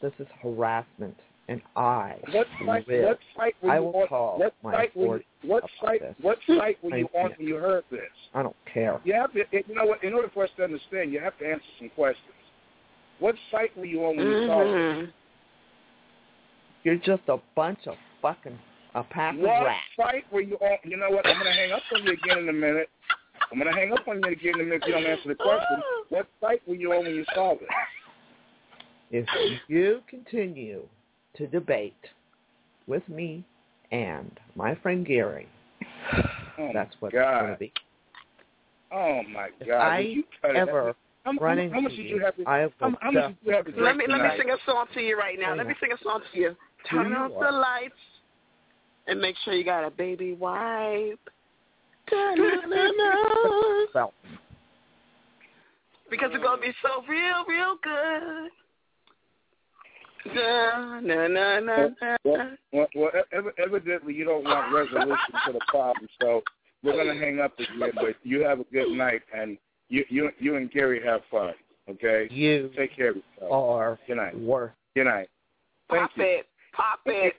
This is harassment, and I What site? will. What site were I you will on? call what my site were you, what site? this. What site were you I- on when you heard this? I don't care. You have to. You know what? In order for us to understand, you have to answer some questions. What site were you on when you saw Mm-hmm. this? You're just a bunch of fucking a pack of What rats. site were you on? You know what? I'm gonna hang up on you again in a minute. I'm gonna hang up on you again in a minute if you don't answer the question. What site were you on when you saw this? If you continue to debate with me and my friend Gary, Oh that's what God. it's going to be. Oh my God! If God! I you cut it? ever how, run how, into how much did you have to? I will how, how much did you have to drink Let me let me sing a song to you right now. Let me sing a song to you. Turn you off the lights and make sure you got a baby wipe. Because it's gonna be so real, real good. Da, na, na, na, na. Well, well, well evidently you don't want resolution to the problem, so we're gonna hang up again. But you have a good night, and you you you and Gary have fun. Okay. you Take care of yourself. are Good night. worth. Good night. Thank Pop you. it, pop it.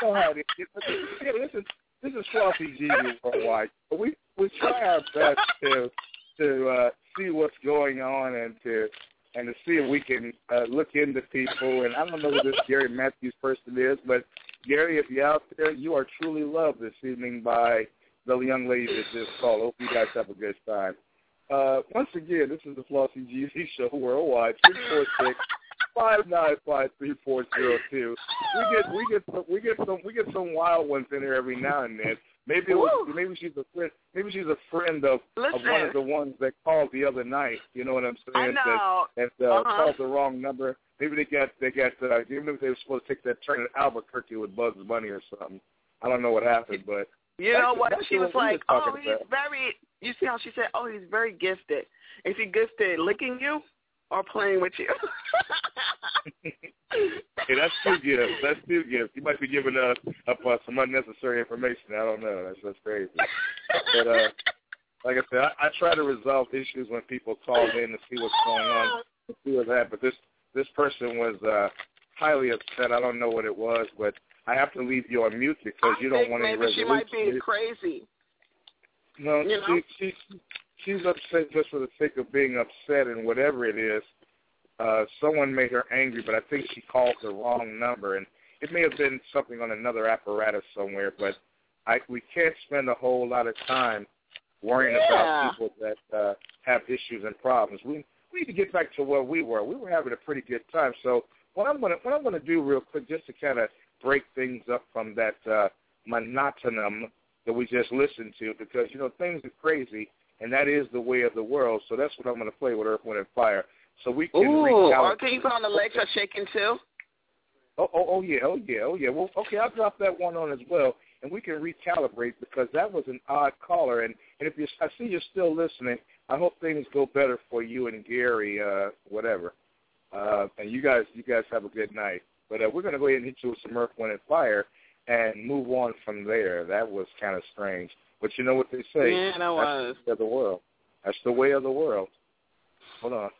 Go ahead. This is this is Flauxy G worldwide. We we try our best to to uh, see what's going on and to and to see if we can uh, look into people. And I don't know who this Gary Matthews person is, but Gary, if you're out there, you are truly loved this evening by the young lady that just called. Hope you guys have a good time. Uh, once again, this is the Flauxy GZ Show worldwide. Three four six five nine five three four zero two. We get we get some we get some we get some wild ones in here every now and then. Maybe it was, maybe she's a friend maybe she's a friend of, of one of the ones that called the other night. You know what I'm saying? I know. That, that uh, Uh-huh. called the wrong number. Maybe they got they got uh, even if they were supposed to take that turn at Albuquerque with Bugs Bunny or something. I don't know what happened, but You know what? She was like, "Oh, he's about. very." You see how she said, "Oh, he's very gifted." Is he gifted licking you or playing with you? Hey, that's two gifts. That's two gifts. You might be giving us up uh, some unnecessary information. I don't know. That's just crazy. But uh, like I said, I, I try to resolve issues when people call in to see what's going on, to see what's happening. But this this person was uh, highly upset. I don't know what it was, but I have to leave you on mute because you don't want any maybe she might be crazy. No, You know? she, she she's upset just for the sake of being upset, and whatever it is, uh, someone made her angry. But I think she called the wrong number, and it may have been something on another apparatus somewhere. But I we can't spend a whole lot of time worrying Yeah. about people that uh, have issues and problems. We we need to get back to where we were. We were having a pretty good time. So what I'm gonna what I'm gonna do real quick, just to kind of break things up from that uh, monotonum that we just listened to, because you know things are crazy, and that is the way of the world. So that's what I'm gonna play with Earth, Wind, and Fire. So we can Ooh, recalibrate. are things on the legs are shaking too? Oh, oh, oh yeah, oh yeah, oh yeah. Well, okay, I'll drop that one on as well, and we can recalibrate because that was an odd caller. And and if you, I see you're still listening, I hope things go better for you and Gary, uh, whatever. Uh, and you guys, you guys have a good night. But uh, we're gonna go ahead and hit you with some Earth, Wind, and Fire, and move on from there. That was kind of strange, but you know what they say? Yeah, that That's was. the way of the world. That's the way of the world. Hold on.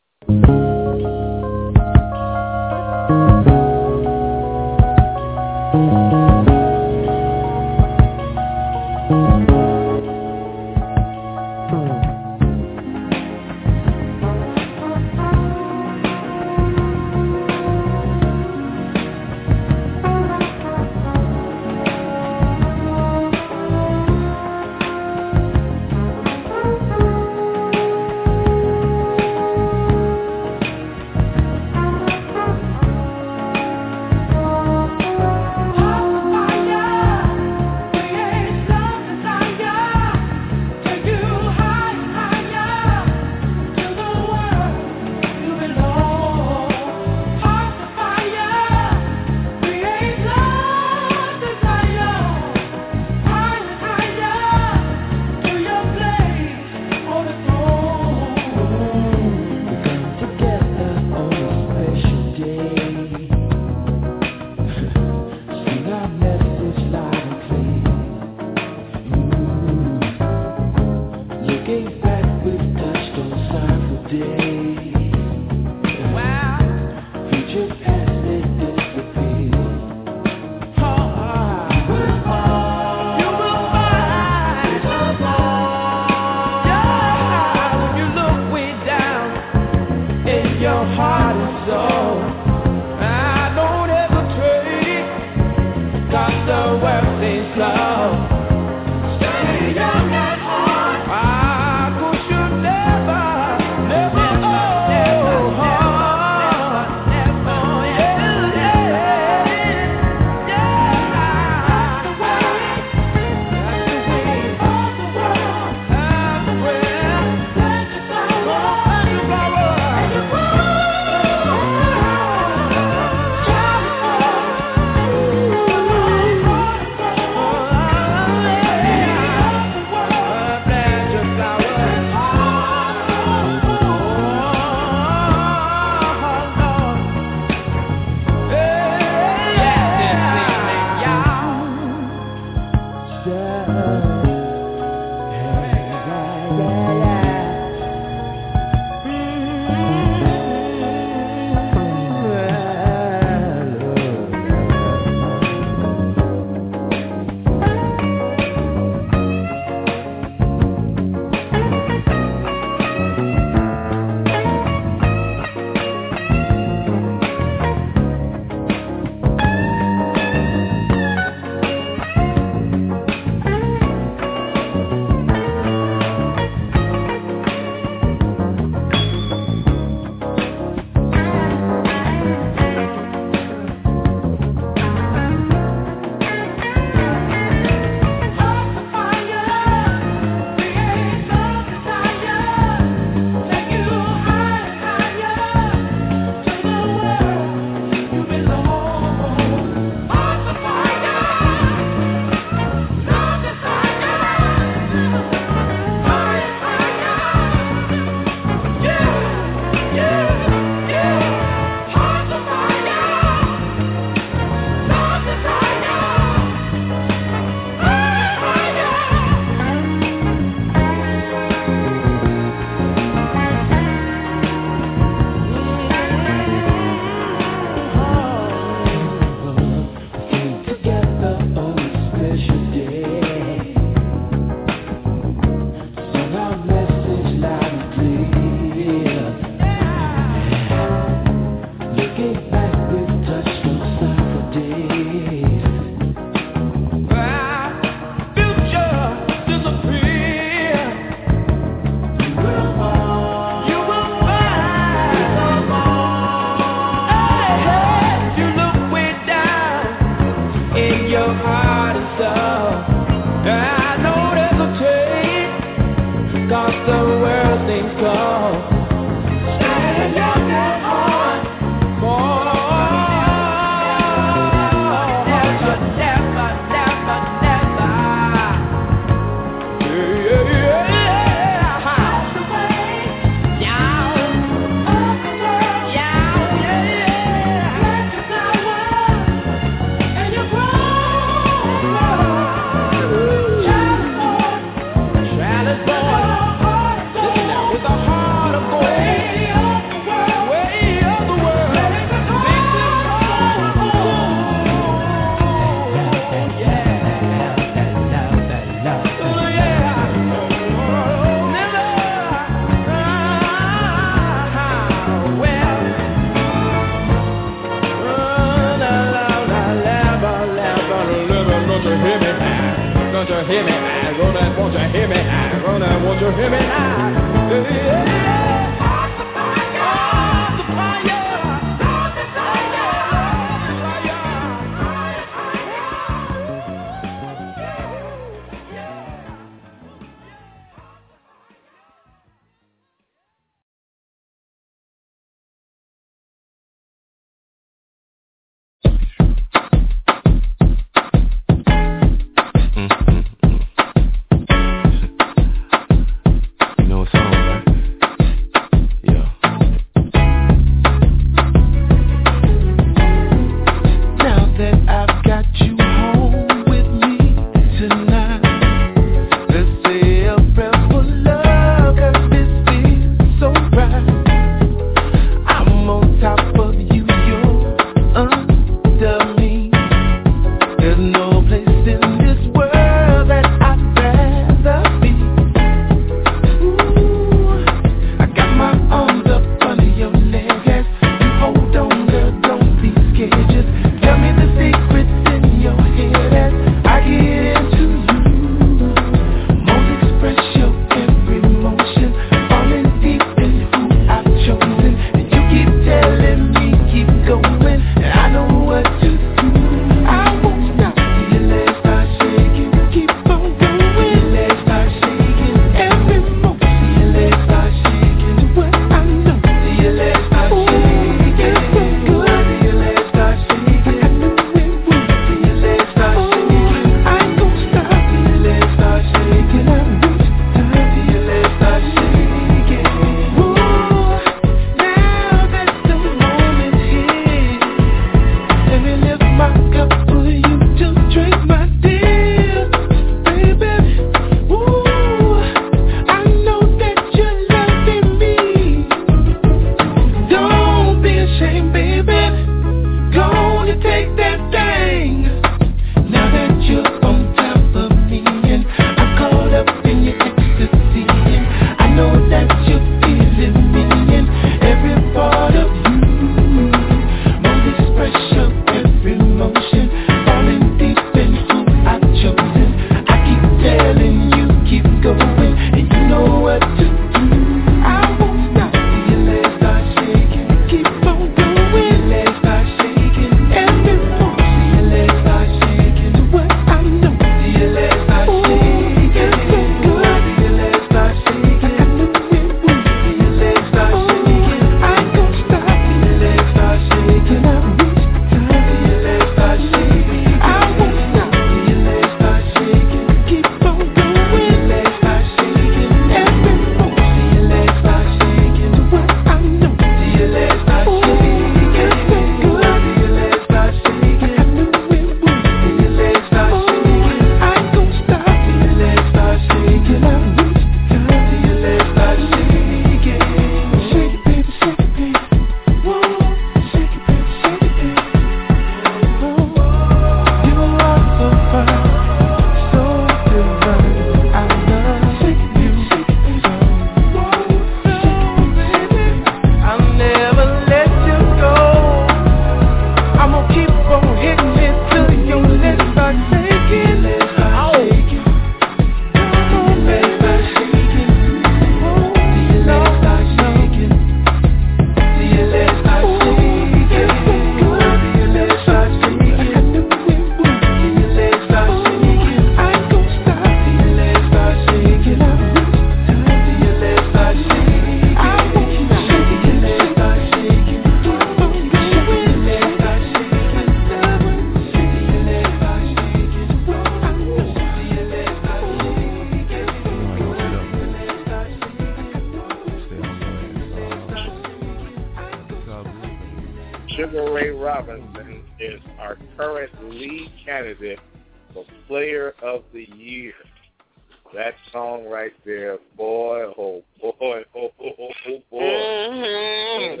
That song right there, boy, oh boy, oh, oh, oh, oh boy. Mm-hmm.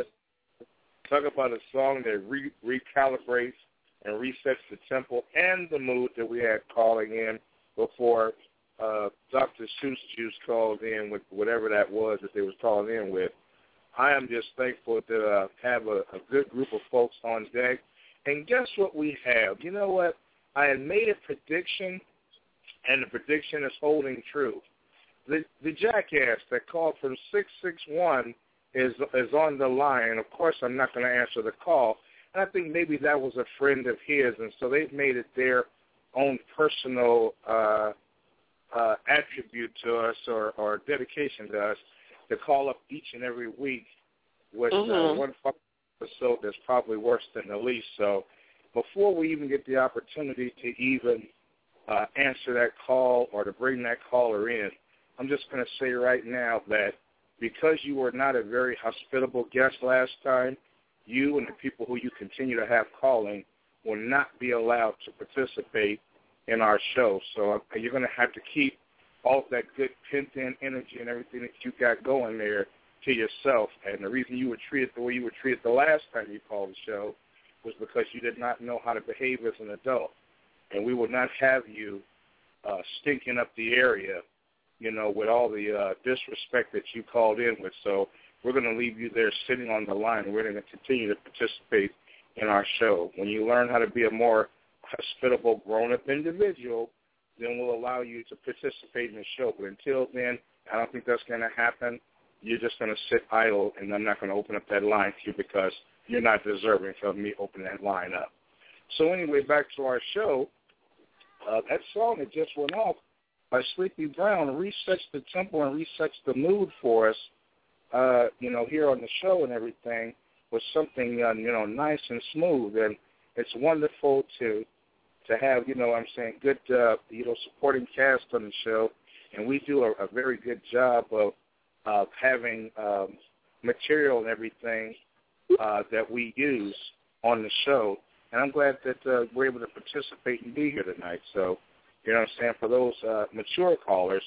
Talk about a song that re- recalibrates and resets the tempo and the mood that we had calling in before uh, Dr. Seuss Juice called in with whatever that was that they was calling in with. I am just thankful to uh, have a, a good group of folks on deck. And guess what we have? You know what? I had made a prediction and the prediction is holding true. The, the jackass that called from 661 is, is on the line. Of course, I'm not going to answer the call. And I think maybe that was a friend of his, and so they've made it their own personal uh, uh, attribute to us or, or dedication to us to call up each and every week with uh, mm-hmm. uh, one episode that's probably worse than the least. So before we even get the opportunity to even – uh, answer that call or to bring that caller in, I'm just going to say right now that because you were not a very hospitable guest last time, you and the people who you continue to have calling will not be allowed to participate in our show. So uh, you're going to have to keep all that good pent-in energy and everything that you got going there to yourself. And the reason you were treated the way you were treated the last time you called the show was because you did not know how to behave as an adult. And we will not have you uh, stinking up the area, you know, with all the uh, disrespect that you called in with. So we're going to leave you there sitting on the line. We're going to continue to participate in our show. When you learn how to be a more hospitable, grown-up individual, then we'll allow you to participate in the show. But until then, I don't think that's going to happen. You're just going to sit idle, and I'm not going to open up that line to you because you're not deserving of me opening that line up. So anyway, back to our show. Uh, that song that just went off by Sleepy Brown resets the tempo and resets the mood for us, uh, you know, here on the show and everything with something, uh, you know, nice and smooth. And it's wonderful to to have, you know, I'm saying, good, uh, you know, supporting cast on the show, and we do a, a very good job of of having um, material and everything uh, that we use on the show. And I'm glad that uh, we're able to participate and be here tonight. So, you know what I'm saying? For those uh, mature callers,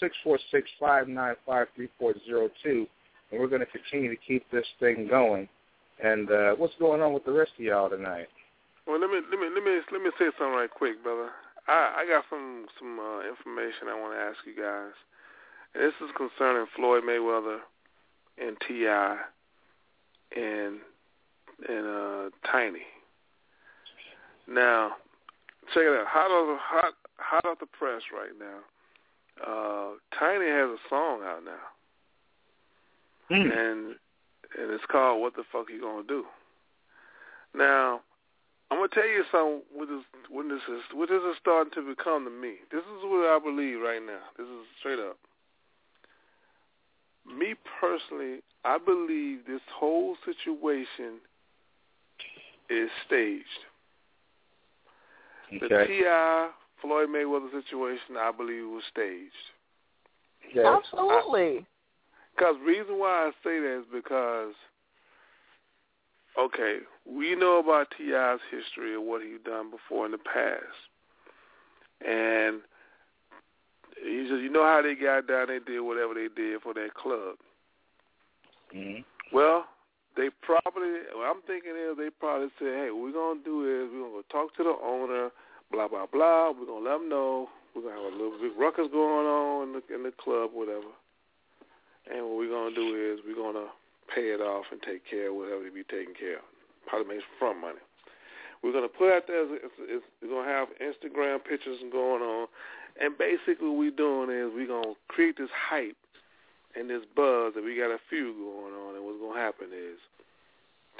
six four six five nine five three four zero two, and we're going to continue to keep this thing going. And uh, what's going on with the rest of y'all tonight? Well, let me let me let me let me say something right quick, brother. I I got some some uh, information I want to ask you guys. And this is concerning Floyd Mayweather and Ti and and uh, Tiny. Now, check it out. Hot off hot hot off the press right now. Uh, Tiny has a song out now, and and it's called "What the Fuck You Gonna Do." Now, I'm gonna tell you something. What this, when this is, what this is starting to become to me. This is what I believe right now. This is straight up. Me personally, I believe this whole situation is staged. The Ti Floyd Mayweather situation, I believe, was staged. Yes. Absolutely. Because reason why I say that is because, okay, we know about Ti's history of what he done before in the past, and you just you know how they got down, they did whatever they did for that club. Mm-hmm. Well, they probably, what I'm thinking is they probably said, hey, what we're going to do is we're going to talk to the owner, blah, blah, blah. We're going to let them know. We're going to have a little bit of ruckus going on in the, in the club, whatever. And what we're going to do is we're going to pay it off and take care of whatever they be taking care of. Probably make front money. We're going to put out there, it's, it's, we're going to have Instagram pictures going on. And basically what we're doing is we're going to create this hype and this buzz that we got a few going on. And what's going to happen is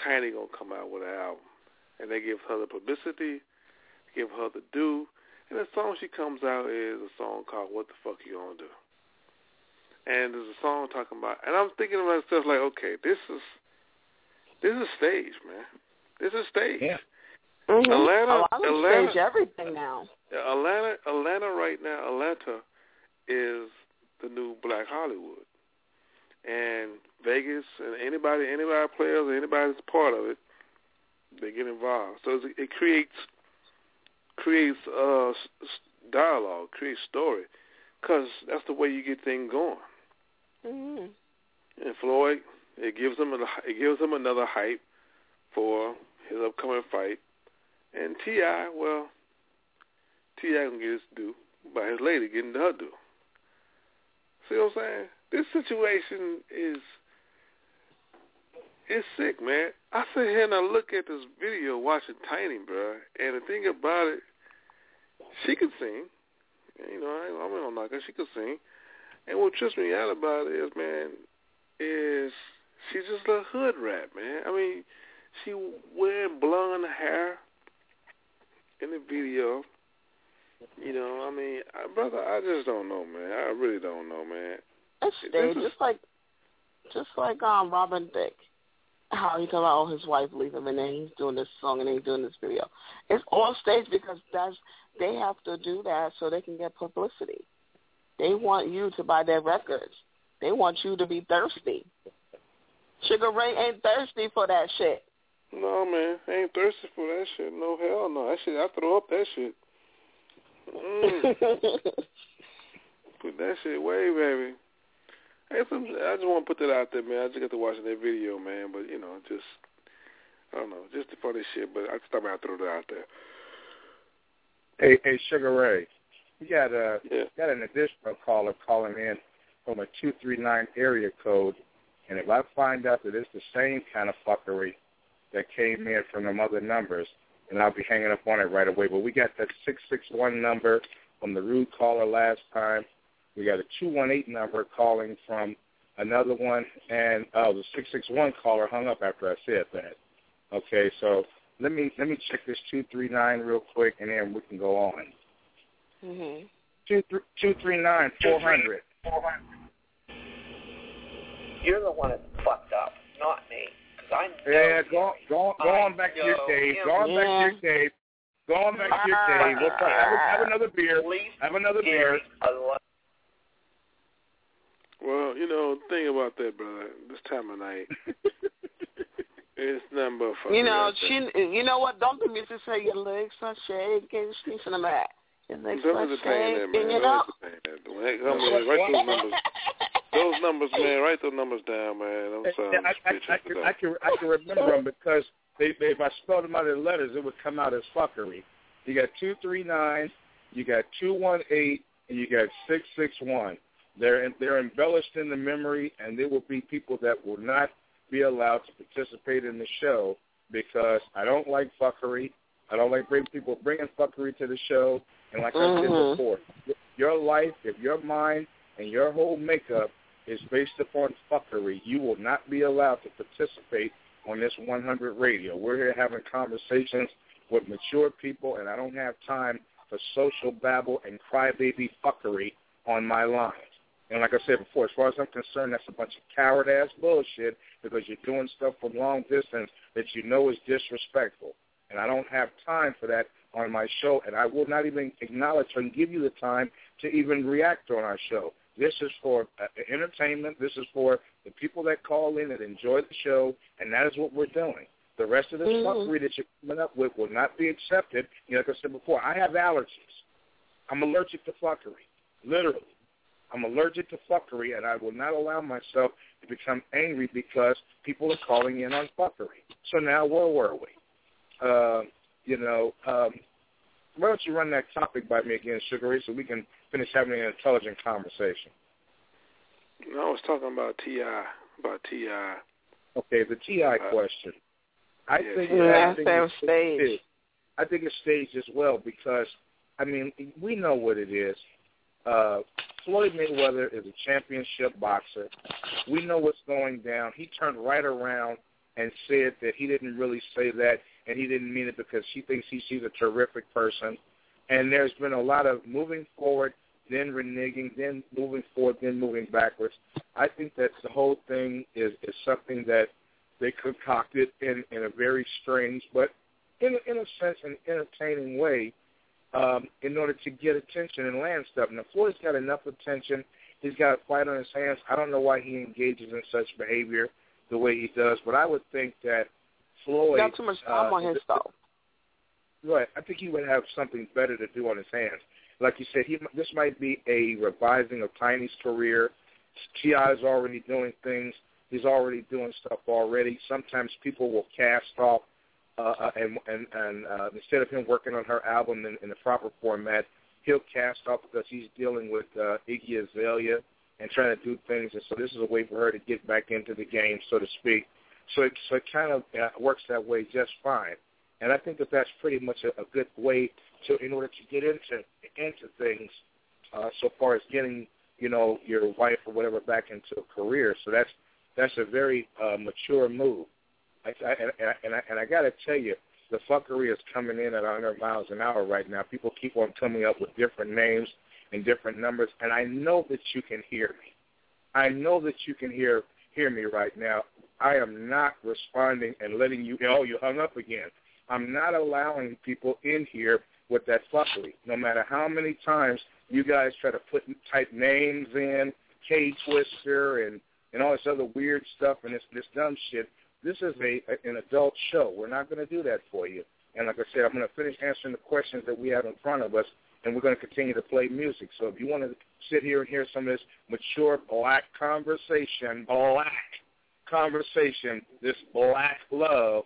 Tiny going to come out with an album. And they give her the publicity, give her the due. And the song she comes out is a song called What the Fuck You Gonna Do? And there's a song talking about, and I'm thinking to myself like, okay, this is this is stage, man. This is stage. Yeah. Mhm. Atlanta, a lot of Atlanta, stage everything now. Atlanta, Atlanta right now, Atlanta is the new Black Hollywood, and Vegas and anybody, anybody players, anybody that's part of it, they get involved. So it creates creates uh, s- s- dialogue, creates story, because that's the way you get things going. Mhm. And Floyd, it gives him a, it gives him another hype for his upcoming fight. And Ti, well, Ti gonna get his due by his lady getting her due. See what I'm saying? This situation is it's sick, man. I sit here and I look at this video watching Tiny, bro, and the thing about it, she can sing. You know, I, I'm gonna knock her. She can sing, And what trips me out about it is, man, is she's just a hood rat, man. I mean, she wearing blonde hair in the video. You know, I mean, brother, I just don't know, man. I really don't know, man. It's is- just like, just like um Robin Thicke. How he talking about oh his wife leave him and then he's doing this song and then he's doing this video. It's all staged because that's they have to do that so they can get publicity. They want you to buy their records. They want you to be thirsty. Sugar Ray ain't thirsty for that shit. No, man, I ain't thirsty for that shit. No, hell no. That shit, I throw up that shit. Mm. put that shit away, baby. I just want to put that out there, man. I just got to watching that video, man. But you know, just I don't know, just the funny shit. But I just thought I'd throw that out there. Hey, hey, Sugar Ray, we got a Yeah. got an additional caller calling in from a two three nine area code, and if I find out that it's the same kind of fuckery that came mm-hmm. in from them other numbers, then I'll be hanging up on it right away. But we got that six six one number from the rude caller last time. We got a two one eight number calling from another one, and oh, the six six one caller hung up after I said that. Okay, so let me let me check this two three nine real quick, and then we can go on. Mhm. Two three two three nine four hundred. You're the one that fucked up, not me. Because I know. Yeah, go go go on back to your know cave. Go on back to your cave. Go on back to your cave. We'll talk. Have, have another beer. Have another beer. Well, you know, the thing about that, brother, this time of night, it's nothing but fucking. You know, she. You know what? Don't the music say your legs are shaking? She's in the back. Your legs Don't are entertain that, shaking. man. You Don't know. entertain that. When they write those numbers. Those numbers, man. Write those numbers down, man. I'm sorry. I, I, I, can, I can I can remember them because they, they if I spelled them out in letters, it would come out as fuckery. You got two three nine, you got two one eight, and you got six six one. They're they're embellished in the memory, and there will be people that will not be allowed to participate in the show because I don't like fuckery. I don't like bring people bringing fuckery to the show. And like I said Mhm. before, your life, if your mind and your whole makeup is based upon fuckery, you will not be allowed to participate on this 100 radio. We're here having conversations with mature people, and I don't have time for social babble and crybaby fuckery on my lines. And like I said before, as far as I'm concerned, that's a bunch of coward ass bullshit because you're doing stuff from long distance that you know is disrespectful. And I don't have time for that on my show, and I will not even acknowledge or give you the time to even react on our show. This is for uh, entertainment. This is for the people that call in and enjoy the show, and that is what we're doing. The rest of this Mhm. fuckery that you're coming up with will not be accepted. You know, like I said before, I have allergies. I'm allergic to fuckery, literally. I'm allergic to fuckery, and I will not allow myself to become angry because people are calling in on fuckery. So now, where were we? Uh, you know, um, why don't you run that topic by me again, Sugar Ray, so we can finish having an intelligent conversation? I was talking about Ti, about Ti. Okay, the TI question. I Yeah, think Yeah, I think it's staged. staged. I think it's staged as well because I mean we know what it is. Uh, Floyd Mayweather is a championship boxer. We know what's going down. He turned right around and said that he didn't really say that and he didn't mean it because she thinks he, she's a terrific person. And there's been a lot of moving forward, then reneging, then moving forward, then moving backwards. I think that the whole thing is is something that they concocted in in a very strange, but in in a sense, an entertaining way, um, in order to get attention and land stuff. Now Floyd's got enough attention. He's got a fight on his hands. I don't know why he engages in such behavior the way he does, but I would think that Floyd Got too much time uh, on his stuff. Right. I think he would have something better to do on his hands. Like you said, he this might be a revising of Tiny's career. Ti is already doing things. He's already doing stuff already. Sometimes people will cast off, uh, uh, and and and uh, instead of him working on her album in, in the proper format, he'll cast off because he's dealing with uh, Iggy Azalea and trying to do things. And so this is a way for her to get back into the game, so to speak. So it, so it kind of uh, works that way just fine. And I think that that's pretty much a, a good way to, in order to get into into things, uh, so far as getting you know, your wife or whatever back into a career. So that's that's a very uh, mature move. I, I, and, and I and I got to tell you, the fuckery is coming in at 100 miles an hour right now. People keep on coming up with different names and different numbers, and I know that you can hear me. I know that you can hear hear me right now. I am not responding and letting you. Oh, you hung up again. I'm not allowing people in here with that fuckery. No matter how many times you guys try to put type names in, K Twister and and all this other weird stuff and this this dumb shit. This is a an adult show. We're not going to do that for you. And like I said, I'm going to finish answering the questions that we have in front of us, and we're going to continue to play music. So if you want to sit here and hear some of this mature black conversation, black conversation, this black love,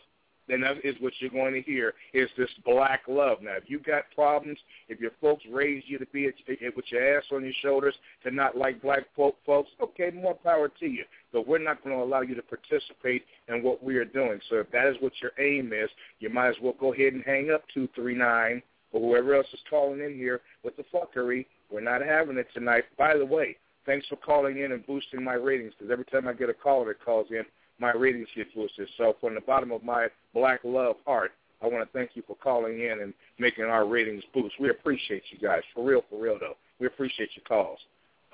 then that is what you're going to hear is this black love. Now, if you got problems, if your folks raised you to be a, with your ass on your shoulders to not like black folk, folks, okay, more power to you. But we're not going to allow you to participate in what we are doing. So if that is what your aim is, you might as well go ahead and hang up 239 or whoever else is calling in here with the fuckery. We're not having it tonight. By the way, thanks for calling in and boosting my ratings because every time I get a caller that calls in, my ratings get. So from the bottom of my black love heart, I want to thank you for calling in and making our ratings boost. We appreciate you guys. For real, for real, though. We appreciate your calls.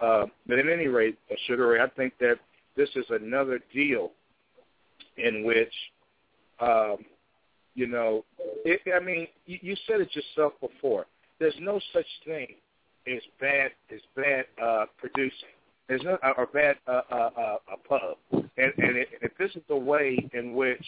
Uh, but at any rate, uh, Sugar Ray, I think that this is another deal in which, um, you know, it, I mean, you, you said it yourself before. There's no such thing as bad as bad uh, producing. There's no or bad uh, uh, uh, a pub, and and it, if this is the way in which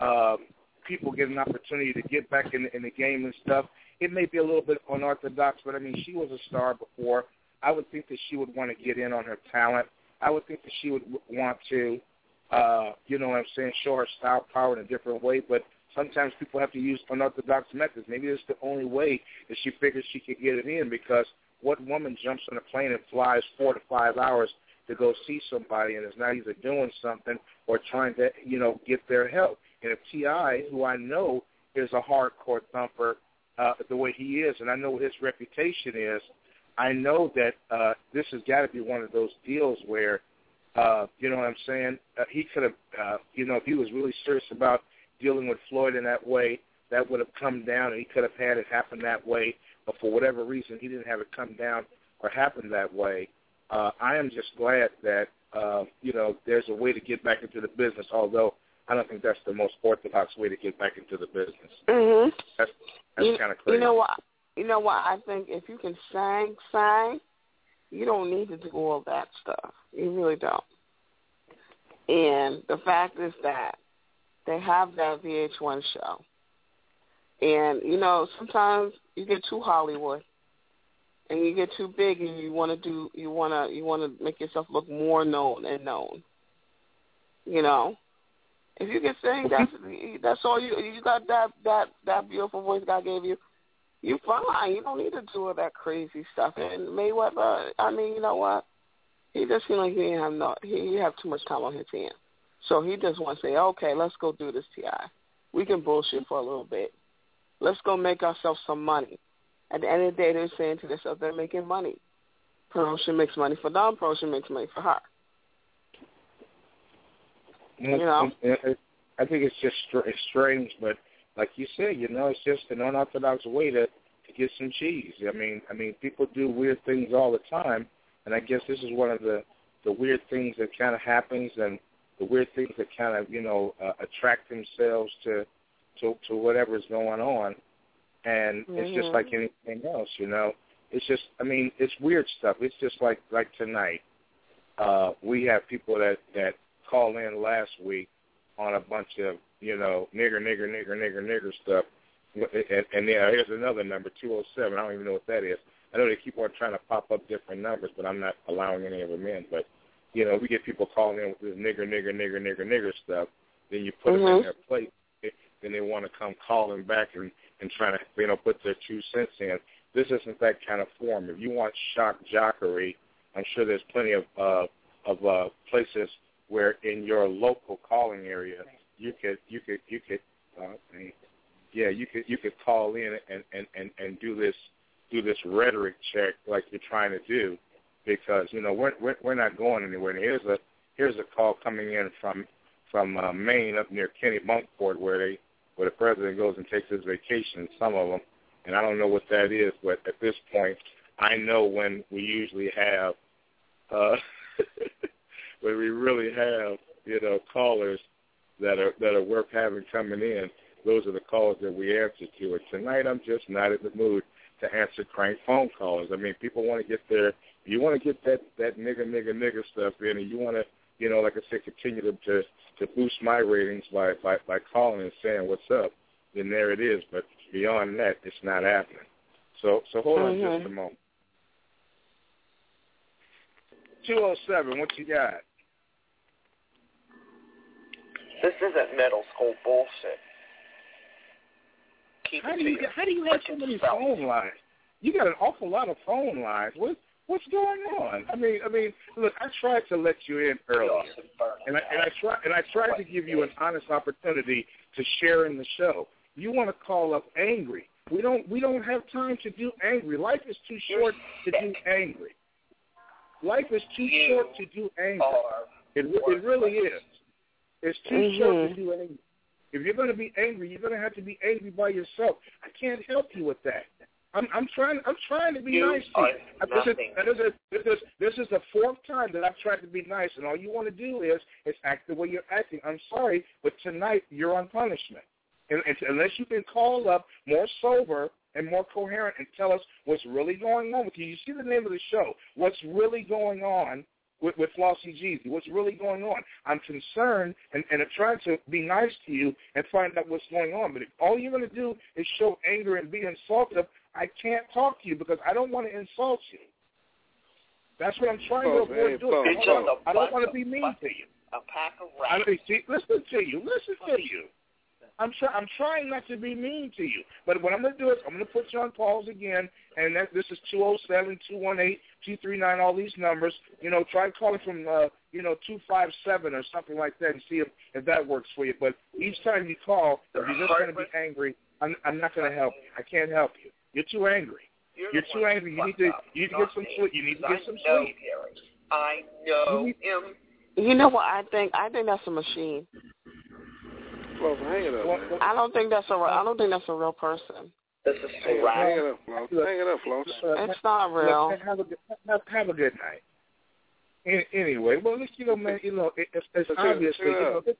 um, people get an opportunity to get back in, in the game and stuff, it may be a little bit unorthodox, but I mean, she was a star before. I would think that she would want to get in on her talent. I would think that she would want to, uh, you know what I'm saying, show her style power in a different way. But sometimes people have to use unorthodox methods. Maybe it's the only way that she figures she could get it in because what woman jumps on a plane and flies four to five hours to go see somebody and is not either doing something or trying to, you know, get their help? And if T.I., who I know is a hardcore thumper uh, the way he is, and I know what his reputation is, I know that uh, this has got to be one of those deals where, uh, you know what I'm saying, uh, he could have, uh, you know, if he was really serious about dealing with Floyd in that way, that would have come down and he could have had it happen that way but for whatever reason he didn't have it come down or happen that way. Uh, I am just glad that uh, you know there's a way to get back into the business. Although I don't think that's the most orthodox way to get back into the business. Mhm. That's that's kind of crazy. You know what? You know what? I think if you can sing, sing, you don't need to do all that stuff. You really don't. And the fact is that they have that VH1 show. And you know, sometimes you get too Hollywood, and you get too big, and you want to do, you want to, you want to make yourself look more known and known. You know, if you can sing, that's that's all you. You got that that that beautiful voice God gave you. You fine. You don't need to do all that crazy stuff. And Mayweather, I mean, you know what? He just seemed like he didn't have no. He, he have too much time on his hands. So he just wants to say, okay, let's go do this, Ti. We can bullshit for a little bit. Let's go make ourselves some money. At the end of the day, they're saying to themselves, they're making money. Promotion makes money for them. Promotion makes money for her. You know? I think it's just it's strange, but like you said, you know, it's just an unorthodox way to to get some cheese. I mean, I mean, people do weird things all the time, and I guess this is one of the the weird things that kind of happens, and the weird things that kind of you know uh, attract themselves to to to whatever's going on, and mm-hmm. it's just like anything else, you know. It's just, I mean, it's weird stuff. It's just like like tonight. Uh, we have people that that call in last week on a bunch of you know nigger nigger nigger nigger nigger stuff, and, and yeah, here's another number two oh seven. I don't even know what that is. I know they keep on trying to pop up different numbers, but I'm not allowing any of them in. But you know, we get people calling in with this nigger nigger nigger nigger nigger stuff. Then you put mm-hmm. them in their place then they want to come calling back and and trying to you know put their two cents in. This isn't that kind of form. If you want shock jockery, I'm sure there's plenty of uh, of uh, places where in your local calling area you could you could you could uh, yeah you could you could call in and and and and do this do this rhetoric check like you're trying to do because you know we're we're, we're not going anywhere. And here's a here's a call coming in from from uh, Maine up near Kennebunkport where they where the president goes and takes his vacation. Some of them, and I don't know what that is, but at this point, I know when we usually have uh, when we really have you know callers that are that are worth having coming in. Those are the calls that we answer to. And tonight, I'm just not in the mood to answer crank phone calls. I mean, people want to get their you want to get that that nigga nigga nigga stuff in, and you want to you know, like I said, continue to to, to boost my ratings by, by by calling and saying what's up. Then there it is. But beyond that, it's not happening. So so hold on Mhm. just a moment. Two oh seven. What you got? This isn't middle school bullshit. Keep How it do you how do you have so many phone lines? You got an awful lot of phone lines. What what's going on? I mean, I mean, look, I tried to let you in earlier, and I and I try and I tried to give you an honest opportunity to share in the show. You want to call up angry. We don't we don't have time to do angry. Life is too short to do angry. Life is too short to do angry. It it really is. It's too mm-hmm. short to do angry. If you're going to be angry, you're going to have to be angry by yourself. I can't help you with that. I'm I'm trying I'm trying to be You nice to you. This is, this is this is the fourth time that I've tried to be nice, and all you want to do is is act the way you're acting. I'm sorry, but tonight you're on punishment. And, and unless you can call up more sober and more coherent and tell us what's really going on with you. You see the name of the show. What's really going on with, with Flauxy GZ? What's really going on? I'm concerned and, and I'm trying to be nice to you and find out what's going on. But if all you're going to do is show anger and be insultive, I can't talk to you because I don't want to insult you. That's what I'm trying Oh, to man, avoid doing. I don't, I don't want to be mean to you. A pack of I rats. don't, see, listen to you. Listen to you. I'm try, I'm trying not to be mean to you, but what I'm going to do is I'm going to put you on pause again, and that this is two zero seven two one eight two three nine. All these numbers, you know, try calling from uh, you know two five seven or something like that, and see if if that works for you. But each time you call, if you're just going to be angry, I'm I'm not going to help you. I can't help you. You're too angry. You're, You're too angry. You need to you need to get some sleep. You need to get some know sleep. Derek. I know him. You know what I think? I think that's a machine. Flo, hang it up, man. I don't think that's a. I don't think that's a real person. This is Hang it, Sarah. hang it up, Flo. Hang it up, Flo. It's not real. Look, have a good have, have a good night. Any, anyway, well, look, you know, man, you know, it, it's, it's Check obviously, you know, out. it's,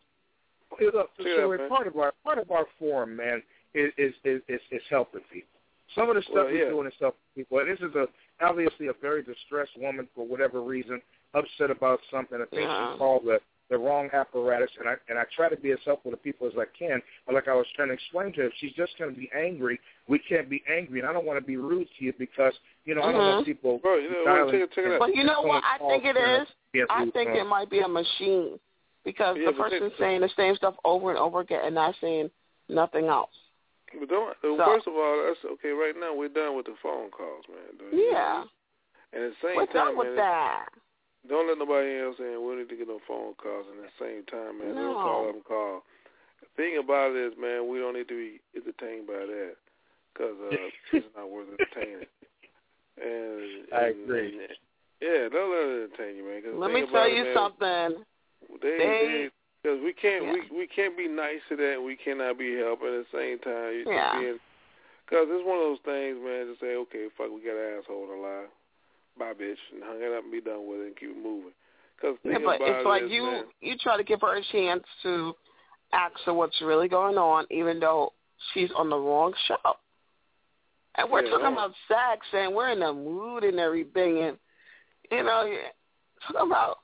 you know, so out, part of our part of our forum, man, is is is, is, is helping people. Some of the stuff Well, we're yeah. doing is helping people. And this is a obviously a very distressed woman for whatever reason, upset about something. I think Yeah. she called the the wrong apparatus, and I and I try to be as helpful to people as I can. But like I was trying to explain to her, if she's just going to be angry, we can't be angry, and I don't want to be rude to you because you know I don't want Mhm. people. Bro, you know, wait, dialing check it- check it. But you know what I think it is. for I think it might be a machine because Yeah, the person's saying the same stuff over and over again and not saying nothing else. But don't. So- first of all, that's okay. Right now, we're done with the phone calls, man. Don't you Yeah. know? And at the same What's time, up with man, that? don't let nobody else in. We don't need to get no phone calls. And at the same time, man, No. don't call them call. The thing about it is, man, we don't need to be entertained by that because uh, it's not worth entertaining. And, I and- agree. and- yeah, don't let it entertain you, man. Let me tell about it, you man, something. They, They- they, because we can't, Yeah. we we can't be nice to that. We cannot be helping at the same time. You Yeah. being, because it's one of those things, man. To say, okay, fuck, we got an asshole in lie, bye, bitch, and hang it up and be done with it and keep it moving. Because Yeah, but it's like it is, you man, you try to give her a chance to ask her what's really going on, even though she's on the wrong show. And we're Yeah, talking about sex and we're in the mood and everything, and you know, yeah, talking about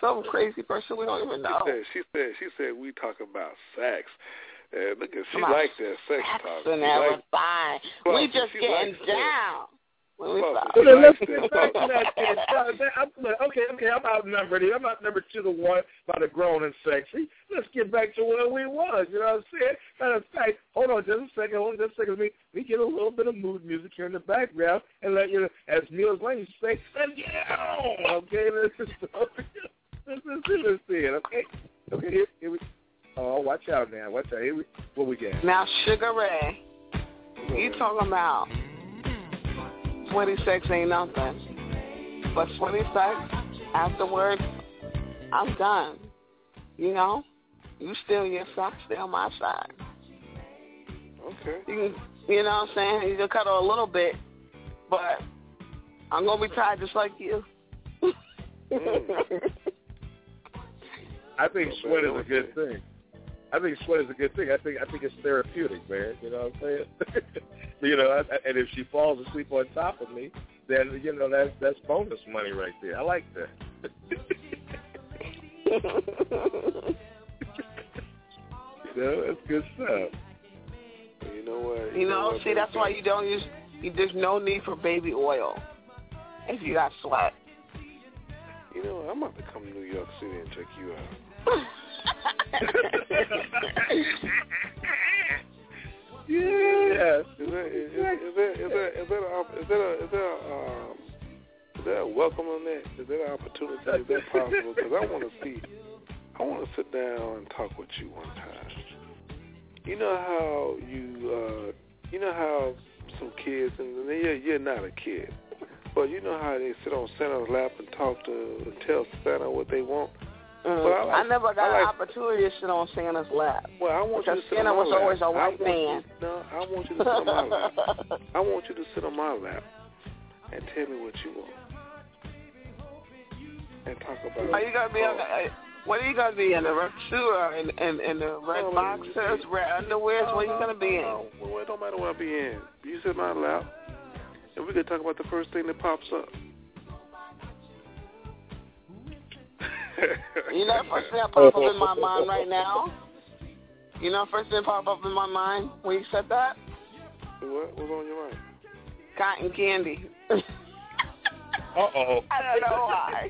some crazy person we don't even know. She said, she said, she said, we talk about sex. And look at she About likes that sex Sex talk. and She likes- everything. Well, we she- just getting down. We Well, stop. she Well, then let's likes get that. back to that. Then. Then I'm, look, okay, okay, I'm outnumbered here. I'm outnumbered two to one by the grown and sexy. Let's get back to where we was. You know what I'm saying? Matter of fact, hold on just a second. Hold on just a second. Let me, let me get a little bit of mood music here in the background and let you know, as Neil Lane used to say, let's get on. Okay, let's just let's just do. Okay, okay. Here, here we. Oh, watch out now. Watch out. Here we. What we got? Now, Sugar Ray, you talking about 26 ain't nothing. But sweaty sex afterwards, I'm done. You know, you steal your socks, stay on my side. Okay. You you know what I'm saying? You can cuddle a little bit, but I'm gonna be tired just like you. Mm. I think sweat is a good thing. I think sweat is a good thing. I think I think it's therapeutic, man. You know what I'm saying? you know, I, I- and if she falls asleep on top of me, then you know that's that's bonus money right there. I like that. you know, that's good stuff. You know what? You know, what, see, that's why you don't use. You, there's no need for baby oil if you got sweat. You know, what? I'm about to come to New York City and check you out. Yeah. Is that is, is, that is that is a, um, that a welcome on that? Is that an opportunity? Is that possible? Because I want to see. I want to sit down and talk with you one time. You know how you uh you know how some kids and you're, you're not a kid, but you know how they sit on Santa's lap and talk to tell Santa what they want. Mm, But I like- I never got I an opportunity to sit on Santa's lap. Well, I want because you to sit Santa on my was lap. always a I white want man. You, no, I want you to sit on my lap. I want you to sit on my lap and tell me what you want. And talk about Are you gonna be on the? Uh, what are you gonna be in the red suit or in, in, in the red Oh, boxers, red underwears? What are you gonna be in? Well, it don't matter what I be in. You sit on my lap, and we can talk about the first thing that pops up. You know, first thing that pop up in my mind right now. You know, first thing pop up in my mind when you said that, What? What's on your mind? cotton candy. Uh oh. I don't know why.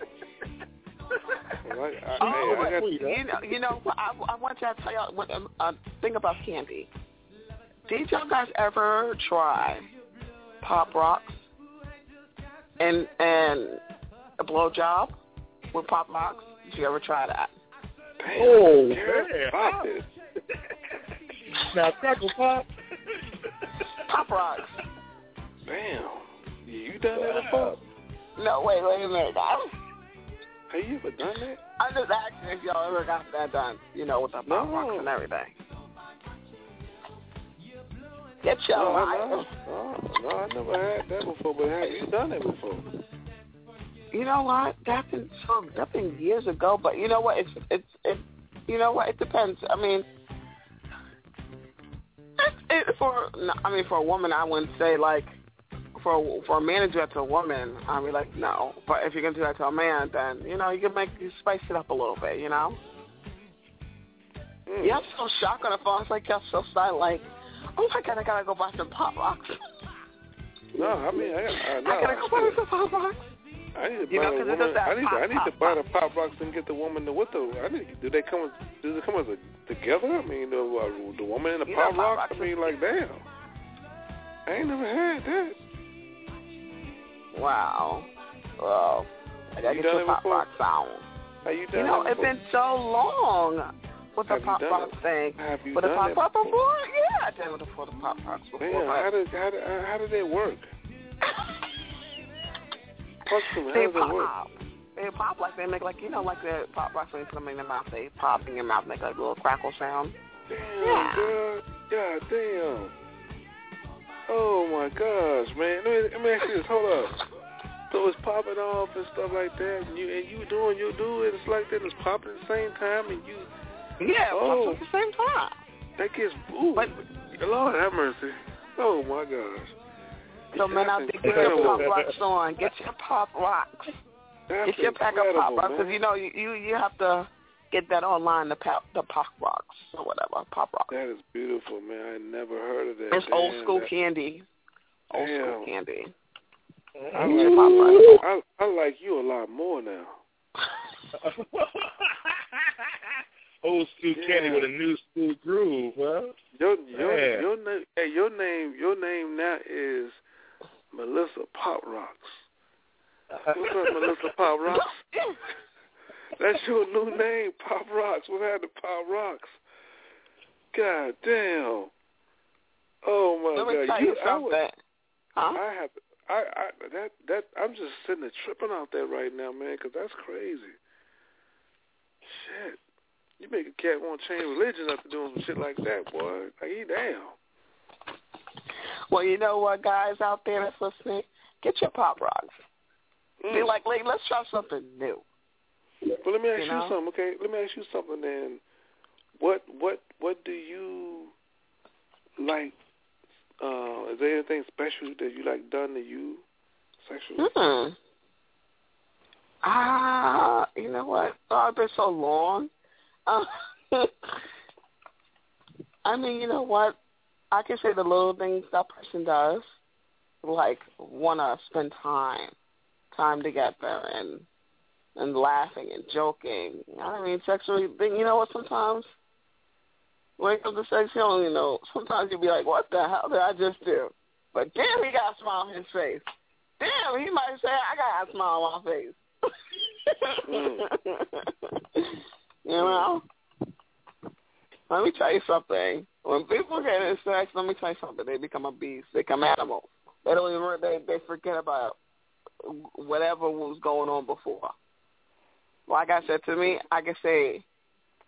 Well, I, I, Oh, hey, I got, you know, you know, I, I want y'all to tell y'all what um, uh, thing about candy. Did y'all guys ever try pop rocks and and a blowjob with pop rocks? Did you ever try that? Oh, Carol, man. Pop. Now, Crackle Pop. Pop rocks. Damn. You done that before? No, wait, wait a minute. I, Have you ever done that? I'm just asking if y'all ever got that done. You know, with the pop No. rocks and everything. Get your No, I, life. no, no, I never had that before, but have you done it before? You know what? That's been so that's been years ago. But you know what? It's it's it. You know what? It depends. I mean, it, for I mean for a woman, I wouldn't say like for for a man to do that to a woman, I'd be like no. But if you're gonna do that to a man, then you know you can make you spice it up a little bit. You know. Mm. Yeah, I'm so shocked on the phone. It's like I'm so silent. Like, oh my god, I gotta go buy some pop rocks. No, I mean, I, I, no, I gotta go buy some pop rocks. I need to You buy know, the it woman. I need to, I pop, need to pop, buy the pop rocks and get the woman to what the I need. Do they come? Does it come as a together? I mean, the uh, the woman and the You pop know, pop rocks. I mean, like damn. I ain't never had that. Wow. Well, I gotta You get done your pop before? rock sound. Have you done You know, it's been so long with the Have pop done rock thing. Have you with the pop that rock before? Yeah, I did it before the pop rocks before. Damn, how did how did how did that work? To. How they does that work? pop. They pop like they make like you know like the pop rocks when you put them in your mouth. They pop in your mouth, make like a little crackle sound. Damn, Yeah. girl. God damn. Oh my gosh, man. Let me, let me ask you this. Hold up. So it's popping off and stuff like that, and you and you doing you do it. It's like that. It's popping at the same time, and you. Yeah, Oh. pops at the same time. That gets ooh. But, Lord have mercy. Oh my gosh. So men out there, get your pop rocks on. Get your pop rocks. That's get your pack of incredible, pop rocks because you know you, you you have to get that online. The pop the pop rocks or whatever pop rocks. That is beautiful, man. I never heard of that. It's old school that- candy. Old Damn. school candy. I like, pop. I, I like you a lot more now. Old school candy with a new school groove, huh? Your your Man. your name hey your name your name now is Melissa Pop Rocks. Uh-huh. What's up, Melissa Pop Rocks? That's your new name, Pop Rocks. What happened to Pop Rocks? God damn. Oh my Let me god. tell you I, would, something. Huh? I have I, I that that I'm just sitting there tripping out there right now, man, because that's crazy. Shit, you make a cat want to change religion after doing some shit like that, boy. Like he damn. Well, you know what, guys out there that's listening, get your pop rocks. Be like, "Lady, let's try something new. Well, let me ask You you, know? something, okay? Let me ask you something then. What what what do you like? Uh, is there anything special that you like done to you sexually? Hmm. Ah, you know what? Oh, it's been so long. Uh, I mean, you know what? I can say the little things that person does, like wanna spend time, time together, and and laughing and joking. I mean, sexually. You know what? Sometimes when it comes to sex, you don't know. Sometimes you'll be like, "What the hell did I just do?" But damn, he got a smile on his face. Damn, he might say, "I got a smile on my face." you know. Let me tell you something. When people get in sex, let me tell you something. They become a beast. They become animals. They don't even. They they forget about whatever was going on before. Like I said to me, I can say,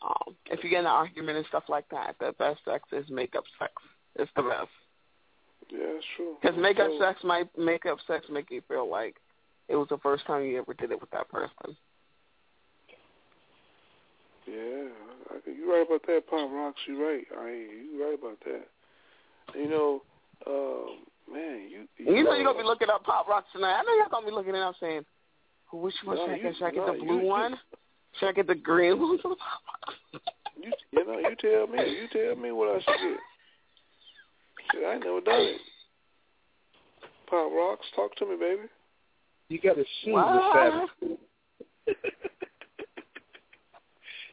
um, if you get in an argument and stuff like that, the best sex is makeup sex. It's the best. Yeah, true. Because makeup So- sex might makeup sex make you feel like it was the first time you ever did it with that person. Yeah, I, I, you right about that, Pop Rocks. You right. I you right about that. You know, um, man, you You know you're gonna be looking up pop rocks tonight. I know you're gonna be looking it up saying, which one No, should I you- get? Should I get no, the blue you- one? Should I get the green one? you you know you tell me. You tell me what I should get. Shit, I ain't never done it. Pop Rocks, talk to me, baby. You got to soothe What? the savage.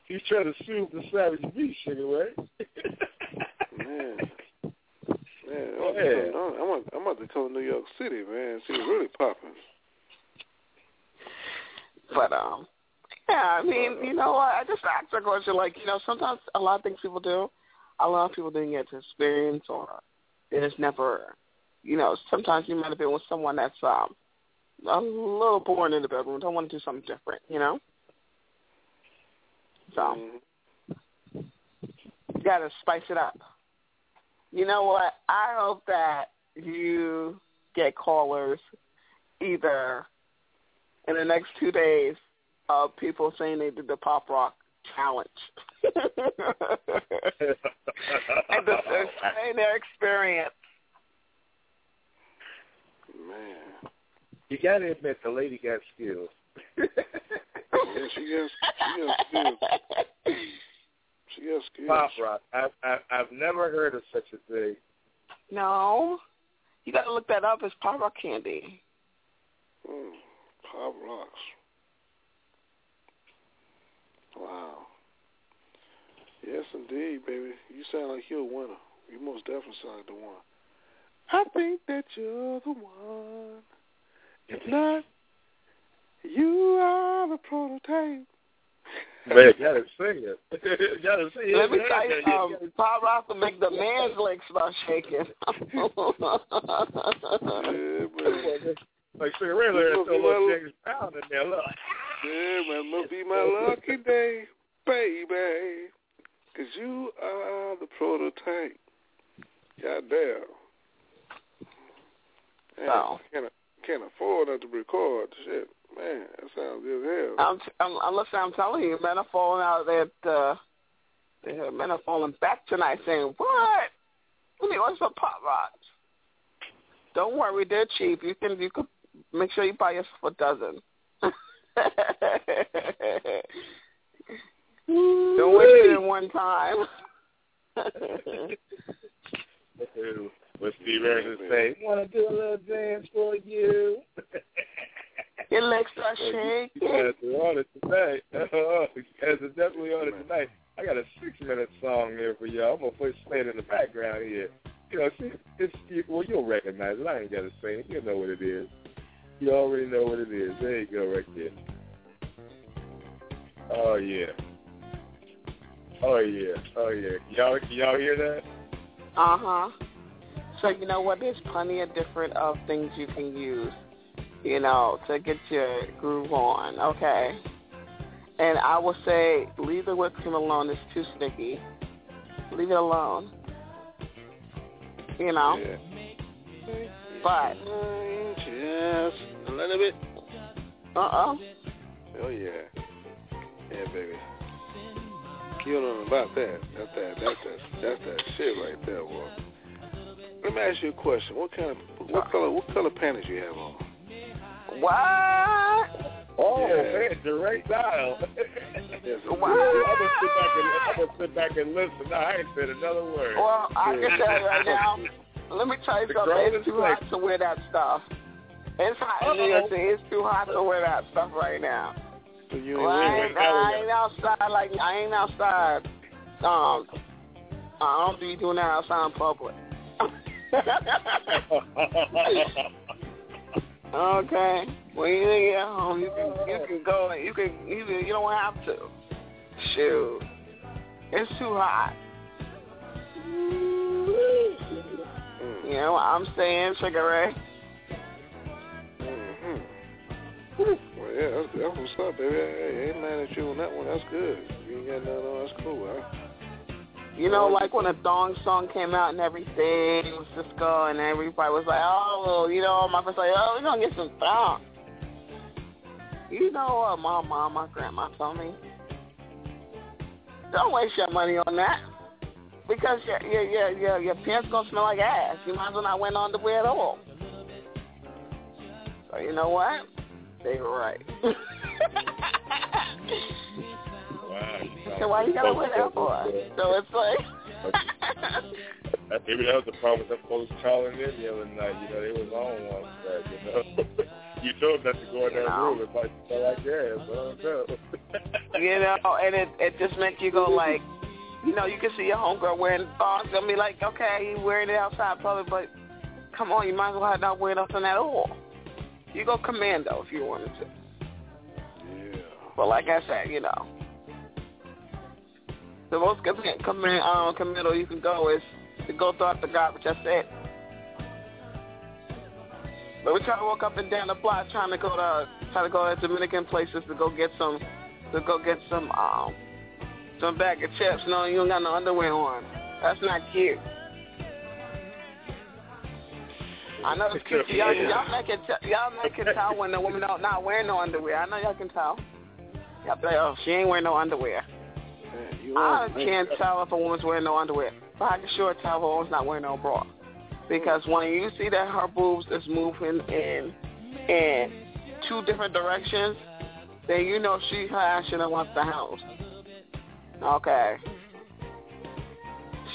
you trying to soothe the savage beast, sugar, right? Man, man, Go I'm, ahead. I'm, I'm, I'm about to come to New York City, man. See what's really popping. But um, yeah, I mean, you know what? I just asked a question. Like, you know, sometimes a lot of things people do, a lot of people didn't get to experience, or it is never, you know. Sometimes you might have been with someone that's um a little boring in the bedroom. Don't want to do something different, you know. So you got to spice it up. You know what? I hope that you get callers either in the next two days of people saying they did the pop rock challenge and the, saying their experience. Man, You got to admit the lady got skills. Yeah, she has, she has skills. She has skills. Pop rock. I've, I've I've never heard of such a thing. No, you got to look that up. It's pop rock candy. Mm, Pop Rocks. Wow. Yes, indeed, baby. You sound like you're a winner. You most definitely sound like the one. I think that you're the one. If not, you are the prototype. Man, gotta sing it. gotta sing it. Let me tell you, um, pop rock will make the man's legs start shaking. Like Cinderella, there's Look, still a little. James Brown in there. Look. Yeah, man, must be my lucky day, baby. Cause you are the prototype. Goddamn. Man, So. can't can't afford not to record. Shit, man, that sounds good as hell. I'm, I'm, I'm, listen, I'm telling you, men are falling out of that uh, the men are falling back tonight, saying, "What? Let me order some pop rocks." Don't worry, they're cheap. You can you could make sure you buy yourself a dozen. Don't waste it in one time. What Steve Harris say? Want to do a little dance for you? Your legs start shaking. You guys are on it tonight. You guys are definitely on it tonight. I got a six-minute song here for y'all. I'm gonna play play it in the background here. You know, see, it's you, well, you'll recognize it. I ain't gotta sing it. You know what it is. You already know what it is. There you go, right there. Oh yeah. Oh yeah. Oh yeah. Y'all, y'all hear that? Uh huh. So you know what? There's plenty of different of things you can use, you know, to get your groove on. Okay. And I will say, leave the whipped cream alone. It's too sticky. Leave it alone. You know. But Just a little bit. uh oh. Oh yeah. Yeah, baby. You don't know about that. That's that. That's that. That's that shit right there, boy. Let me ask you a question. What kind of what color what color panties you have on? What? Oh, Yeah. man, direct dial. Yes, I'm gonna sit back and I'm gonna sit back and listen. No, I ain't said another word. Well, I can tell you right now. Let me tell you The something. grown It's too quick. hot to wear that stuff. It's hot in New York City. It's too hot to wear that stuff right now. So you Well, I ain't ain't, I ain't outside like I ain't outside. Um, I don't be doing that outside in public. okay. When you get home, you can you can go. You can you can, you don't have to. Shoot, it's too hot. You know I'm saying, Sugar? Mm-hmm. Well, yeah, that's, that's what's up, baby. Hey, ain't mad at you on that one. That's good. You ain't got nothing on. That's cool, huh? You know, like when a Thong song came out and everything, it was Sisqó, and everybody was like, oh, you know, my friends like, oh, we're going to get some Thong. You know what my mom, my grandma told me? Don't waste your money on that. Because your, your, your, your, your pants going to smell like ass. You might as well not no underwear at all. So you know what? They were right. So why you got to wear that for? So it's like... That- Maybe that was the problem with them folks calling in the other night. You know, they was on one side, you know. you told them not to go in that room. It might smell like gas. I don't know. you know, and it it just makes you go like, you know, you can see your homegirl wearing thongs and be like, okay, you wearing it outside public, but come on, you might as well not wear nothing at all. You go commando if you wanted to. Yeah. But like I said, you know, the most command, command, um, commando you can go is to go throw out the garbage. That's it. But we try to walk up and down the block trying to go to try to go to Dominican places to go get some to go get some um some bag of chips. No, you don't got no underwear on. That's not cute. I know it's cute. Y'all, y'all make it y'all make it tell when the woman not not wearing no underwear. I know y'all can tell. Y'all be like, oh, she ain't wearing no underwear. I can't tell if a woman's wearing no underwear, but I can sure tell if a woman's not wearing no bra. Because when you see that her boobs is moving in in two different directions, then you know she her ass should have left the house. Okay.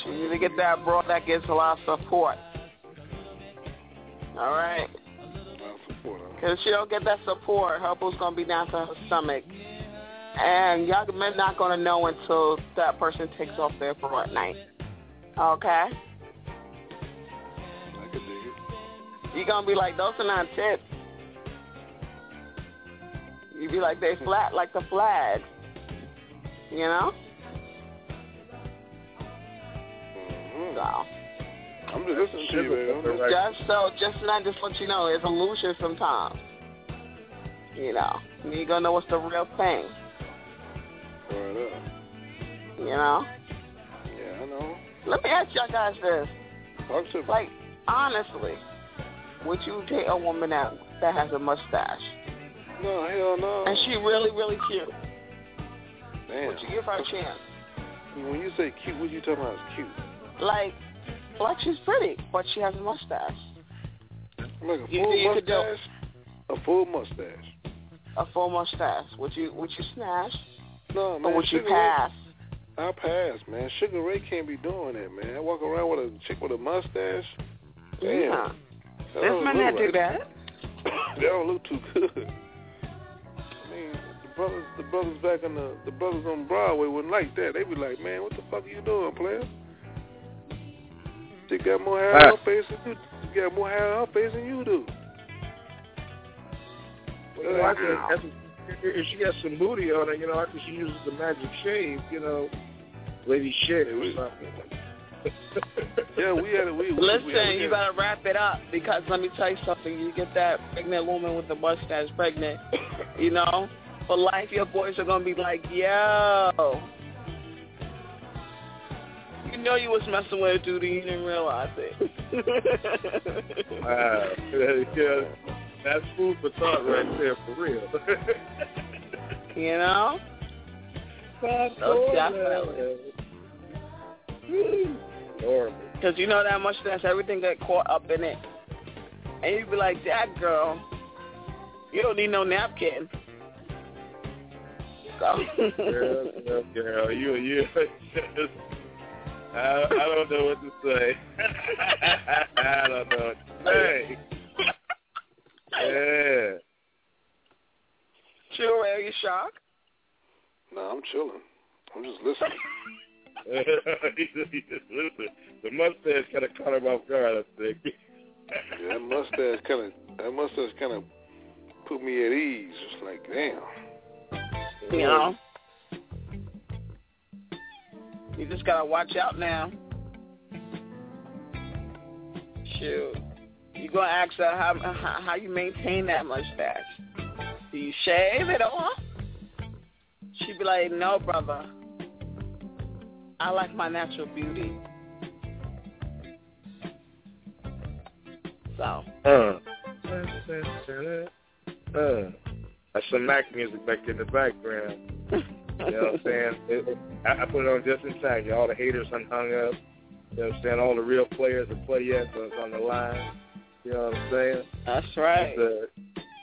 She need to get that bra that gets a lot of support. All right. Because she don't get that support, her boob's gonna be down to her stomach. And y'all men not gonna know until that person takes off their bra at night. Okay? I could dig it. You're gonna be like, those are not tits. You be like, they flat like the flag. You know? Mm-hmm. So. I'm just listening to you, baby. Just- Just so, just not just let you know, it's illusion sometimes. You know, you gonna know what's the real thing. You know. Yeah, I know. Let me ask y'all guys this: Talk to me. like, honestly, would you date a woman that that has a mustache No, hell no. and she really, really cute? Damn. Would you give her a chance? When you say cute, what are you talking about is cute? Like, like she's pretty, but she has a mustache. Like a You full you mustache? A full mustache. A full mustache. Would you would you smash? No, man. Or would you pass? I pass, man. Sugar Ray can't be doing that, man. I walk around with a chick with a mustache. Damn. Yeah. That There's don't men look that do that. They don't look too good. I mean, the brothers, the brothers back in the, the brothers on Broadway wouldn't like that. They'd be like, man, what the fuck are you doing, player? She got more hair on her face than you. She got more hair on her face than you do. You know, I think that's, if she got some booty on her, you know, after she uses the magic shave, you know, lady shit or something. yeah, we had a we. Listen, we, we, you gotta wrap it up because let me tell you something. You get that pregnant woman with the mustache pregnant, you know, for life. Your boys are gonna be like, yo. You know you was messing with a dude and you didn't realize it. Wow. yeah, that's food for thought right there, for real. you know? So definitely. Because you know that mustache, everything got caught up in it. And you'd be like, that girl, you don't need no napkin. So. girl, girl, girl, you, you, I, I don't know what to say. I don't know what to say. Yeah. Chill, are you shocked? No, I'm chilling. I'm just listening. He just Listen, the mustache kind of caught him off guard, I think. Yeah, that mustache kind of that mustache kind of put me at ease. It's like, damn. You know? You just gotta watch out now. Shoot. You gonna ask her how, how how you maintain that mustache? Do you shave it off? She'd be like, No, brother. I like my natural beauty. So. Uh. Uh. That's some Mac music back in the background. You know what I'm saying? It, it, I, I put it on just in time. All the haters hung up. You know what I'm saying? All the real players that play yet was on the line. You know what I'm saying? That's right. Uh,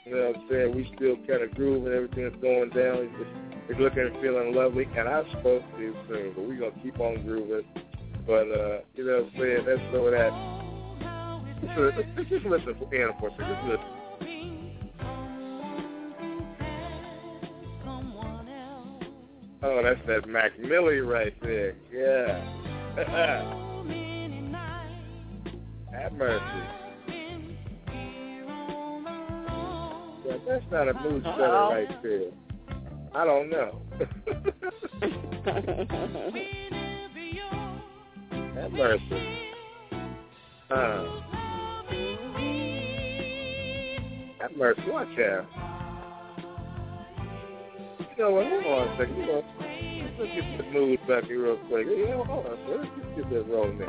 you know what I'm saying? We still kind of groove and everything's going down. It's, it's looking and feeling lovely. And I'm supposed to soon, but we're going to keep on grooving. But, uh, you know what I'm saying? That's some of that. Let's just listen for Anna for a second. Just listen. Oh, that's that Mac Millie right there. Yeah. Have mercy. Yeah, that's not a mood setter Uh-oh. right there. I don't know. Have mercy. Uh, have mercy. Watch out. You know what? Hold on a second. You know, let's get the mood back here real quick. Yeah, hold on. a second. Let's get this rolling.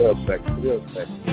Real second. Real second.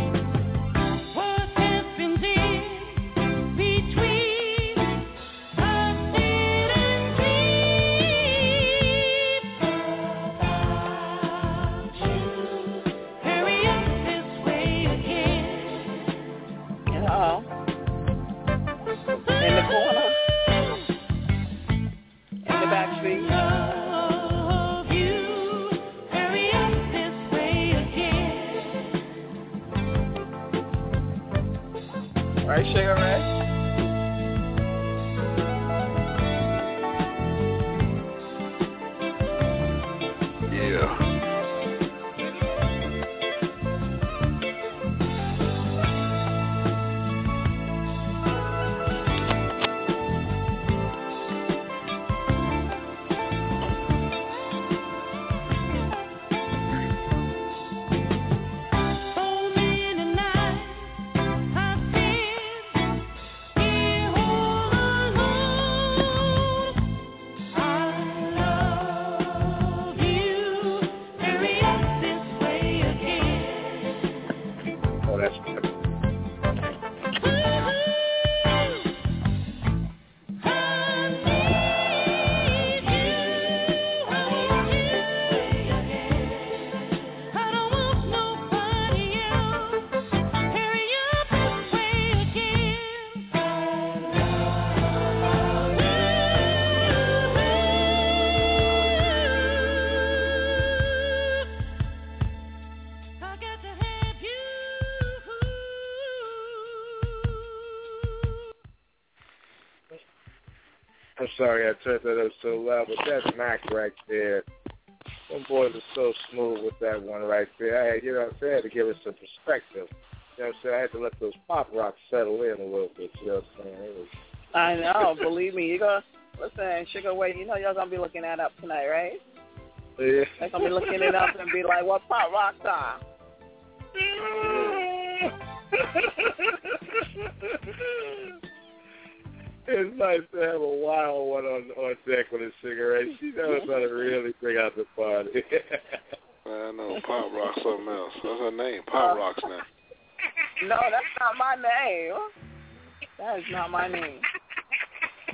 Sorry I turned that up so loud, but that's Mac right there. Them boys are so smooth with that one right there. I had, you know what I'm saying, I had to give it some perspective. You know what I'm saying? I had to let those pop rocks settle in a little bit, you know what I'm saying? It was, I know. believe me, you gonna listen, Sugar Wade. You know y'all gonna be looking that up tonight, right? yeah. They're gonna be looking it up and be like, "What pop rock song?" It's nice to have a wild one on on deck with a cigarette. She knows how to really bring out the party. I know Pop Rock something else. That's her name, Pop Rocks now. No, that's not my name. That is not my name.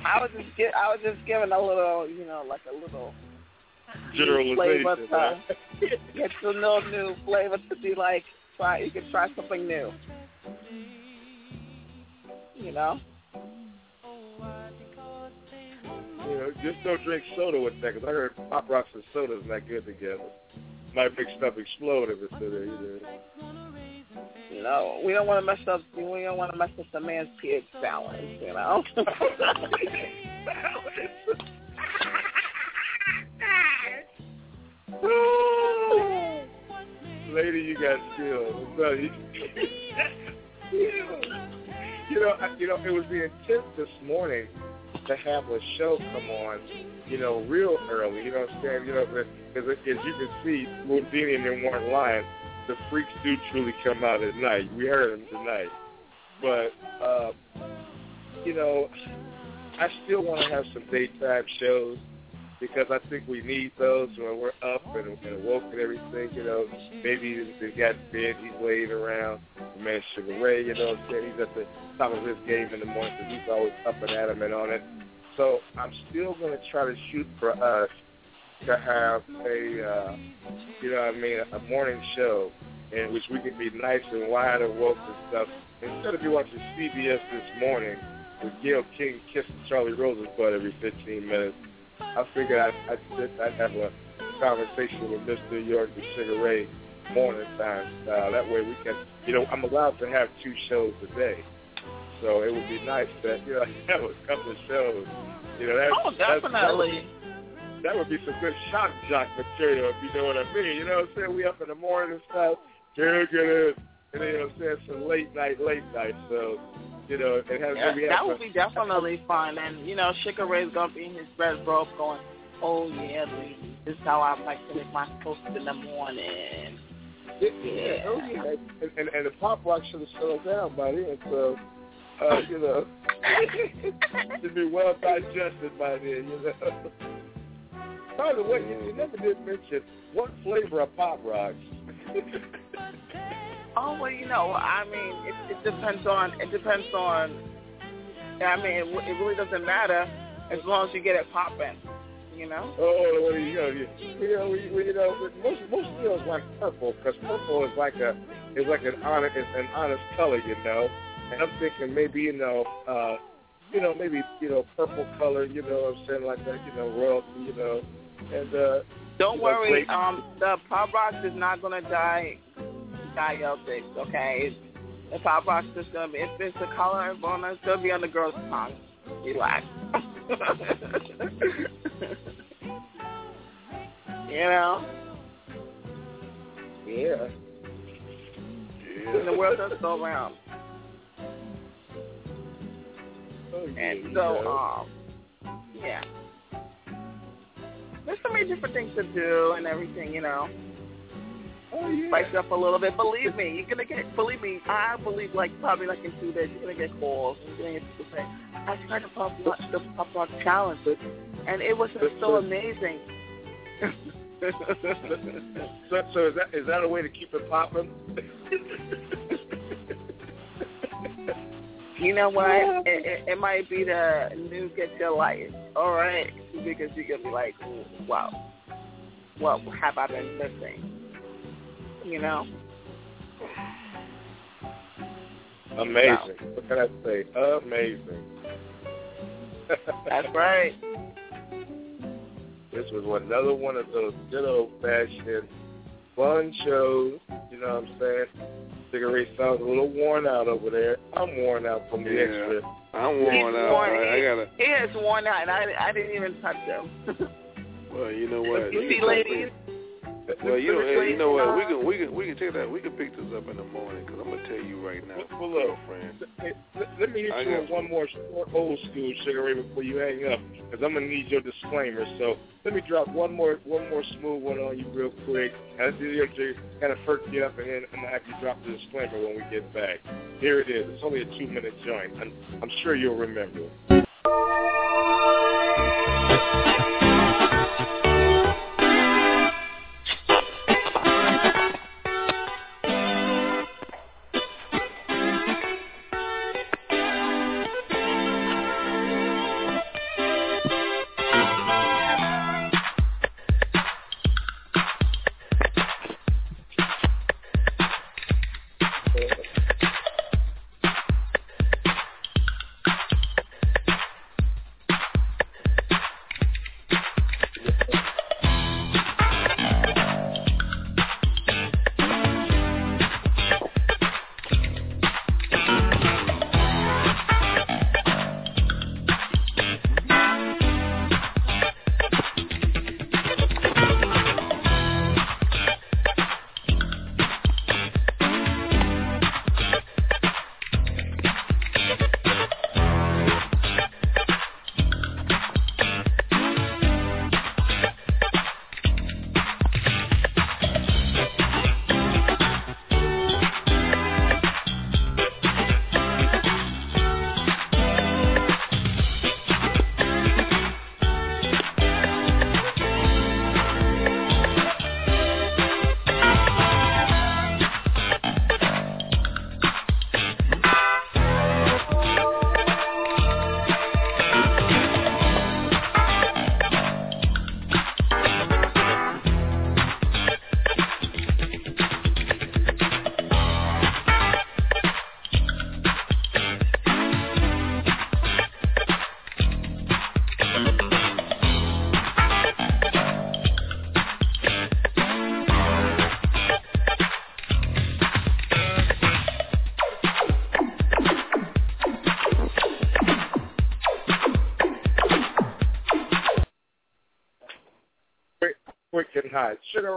I was just gi- I was just giving a little, you know, like a little new flavor Generalization. to huh? get a little new flavor to be like try you can try something new. You know? You know, just don't drink soda with that, because I heard pop rocks and soda's not good together. Might make stuff explode if it's in there either. You know, we don't want to mess up. We don't want to mess up the man's pH balance. You know. Lady, you got skills. You. you know, you know, it was the intent this morning to have a show come on, you know, real early. You know what I'm saying? You know, because as you can see, Whodini and them weren't lying. The freaks do truly come out at night. We heard them tonight, but uh, you know, I still want to have some daytime shows because I think we need those when we're up and, and woke and everything. You know, maybe they got bed, he's laying around. Man Sugar Ray, you know what I'm saying? He's at the top of his game in the morning because he's always up and adamant on it. So I'm still going to try to shoot for us to have a, uh, you know what I mean, a morning show in which we can be nice and wide and woke and stuff. Instead of you watching CBS this morning with Gayle King kissing Charlie Rose's butt every 15 minutes, I figured I'd, I'd, sit, I'd have a conversation with Mr. York and Sugar Ray morning time style. That way we can, you know, I'm allowed to have two shows a day. So it would be nice that, you know, have a couple of shows. You know, that, oh, that's- definitely. that would be some good shock jock material, if you know what I mean. You know what I'm saying? We up in the morning and stuff, get it, and then, you know what I'm saying, some late night, late night. So, you know, it has Yeah, have that would be definitely fun. And you know, Sugar Ray's gonna be in his red robe, going, "Oh yeah, this is how I like to make my toast in the morning." Yeah, oh yeah. And, and, and the pop rock should have settled down by then, so uh, you know, should be well digested by then, you know. By the way, you, you never did mention what flavor of pop rocks. Oh well, you know, I mean, it, it depends on it depends on. I mean, it, it really doesn't matter as long as you get it popping. You know. Oh, well, you know, you, you know, we, we, you know, most most girls like purple because purple is like a is like an honest an honest color, you know. And I'm thinking maybe you know, uh, you know, maybe you know, purple color, you know, what I'm saying like that, you know, royalty, you know, and uh, Don't worry, um, the pop rocks is not gonna die out okay? The pop rocks is gonna if it's a color it's gonna it's gonna be on the girl's tongue. Relax. you know? yeah. yeah. And the world does go around. Oh, yeah, And so, um yeah. There's so many different things to do and everything, you know. Oh, yeah. spice it up a little bit. Believe me, you're gonna get. Believe me, I believe like probably like in two days you're gonna get calls. You're gonna get people saying, "I tried to pop rock, the pop rock challenge, and it was just so amazing." So, so is that is that a way to keep it popping? You know what? It, it, it might be the new get your life. All right, because you're gonna be like, "Wow, what have I been missing?" You know. Amazing. What can I say? Amazing. That's right. This was another one of those good old fashioned fun shows, you know what I'm saying, Cigarette sounds a little worn out over there. I'm worn out from the Yeah. extra. I'm He's worn out. worn- I, I gotta. He is worn out, and I, I didn't even touch him. Well, you know what? you You see, can- ladies. Well, you know, Sugar hey, Ray you know what? We can we can we can take that. We can pick this up in the morning because I'm gonna tell you right now, Well, look, friend. Hey, let, let me hit I you with one more short old school Sugar Ray before you hang up, because I'm gonna need your disclaimer. So let me drop one more one more smooth one on you real quick. I'll do the to kind of perk you up, and then I'm gonna have you drop the disclaimer when we get back. Here it is. It's only a two minute joint. I'm, I'm sure you'll remember.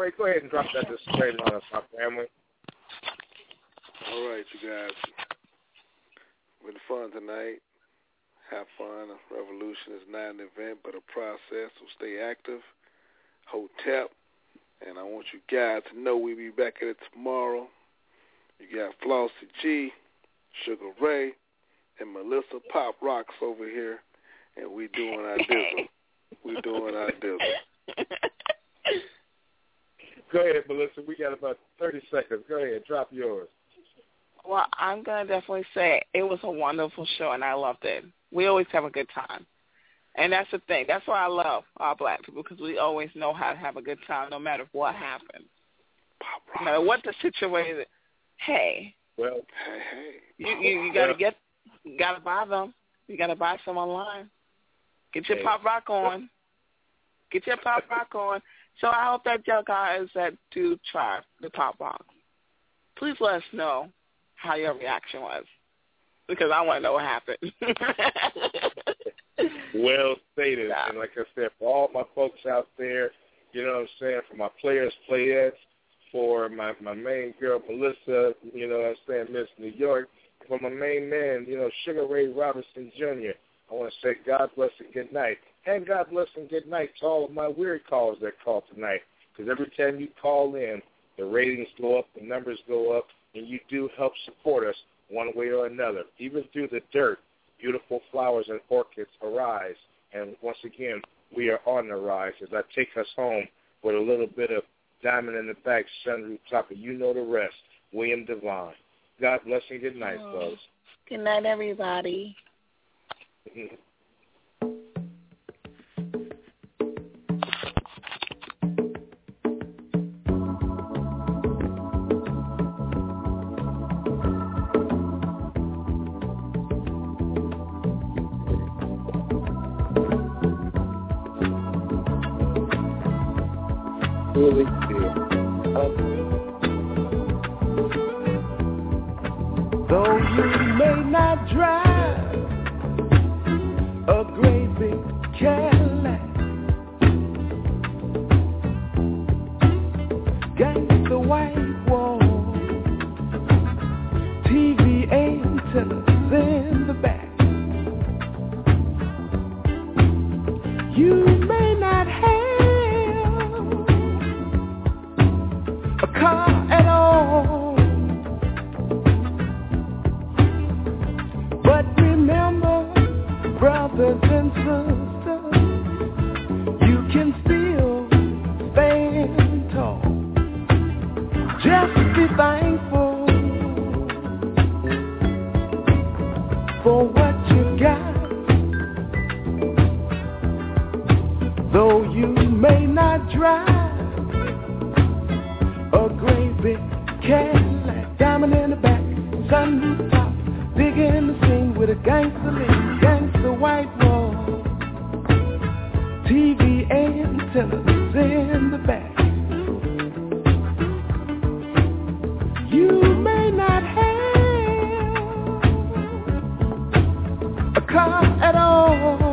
Hot. Sugar Ray, go ahead and drop that disclaimer on us, my family. All right, you guys. Been fun tonight. Have fun. Revolution is not an event, but a process. So stay active. Hotep. And I want you guys to know we'll be back at it tomorrow. You got Flauxy G, Sugar Ray, and Melissa Pop Rocks over here. And we doing our dizzle. we doing our dizzle. Go ahead, Melissa. We got about 30 seconds. Go ahead. Drop yours. Well, I'm gonna definitely say it was a wonderful show, and I loved it. We always have a good time, and that's the thing. That's why I love our black people because we always know how to have a good time, no matter what happens, no matter what the situation. Hey, Well, hey, hey. you you, you gotta Well- get, you gotta buy them. You gotta buy some online. Get your Hey. pop rock on. Get your pop rock on. So I hope that y'all guys that do try the pop rock, please let us know how your reaction was, because I want to know what happened. well stated. And like I said, for all my folks out there, you know what I'm saying, for my players, playettes, for my my main girl Melissa, you know what I'm saying, Miss New York, for my main man, you know, Sugar Ray Robinson Jr. I want to say God bless and good night. And God bless and good night to all of my weird callers that call tonight. Because every time you call in, the ratings go up, the numbers go up, and you do help support us one way or another. Even through the dirt, beautiful flowers and orchids arise. And once again, we are on the rise as I take us home with a little bit of diamond in the back, sunroof top, you know the rest. William Devine. God bless and good night, folks. Good night, everybody. gun roof top, digging the scene with a gangster lean, gangster white wall. TV antennas in the back. You may not have a car at all.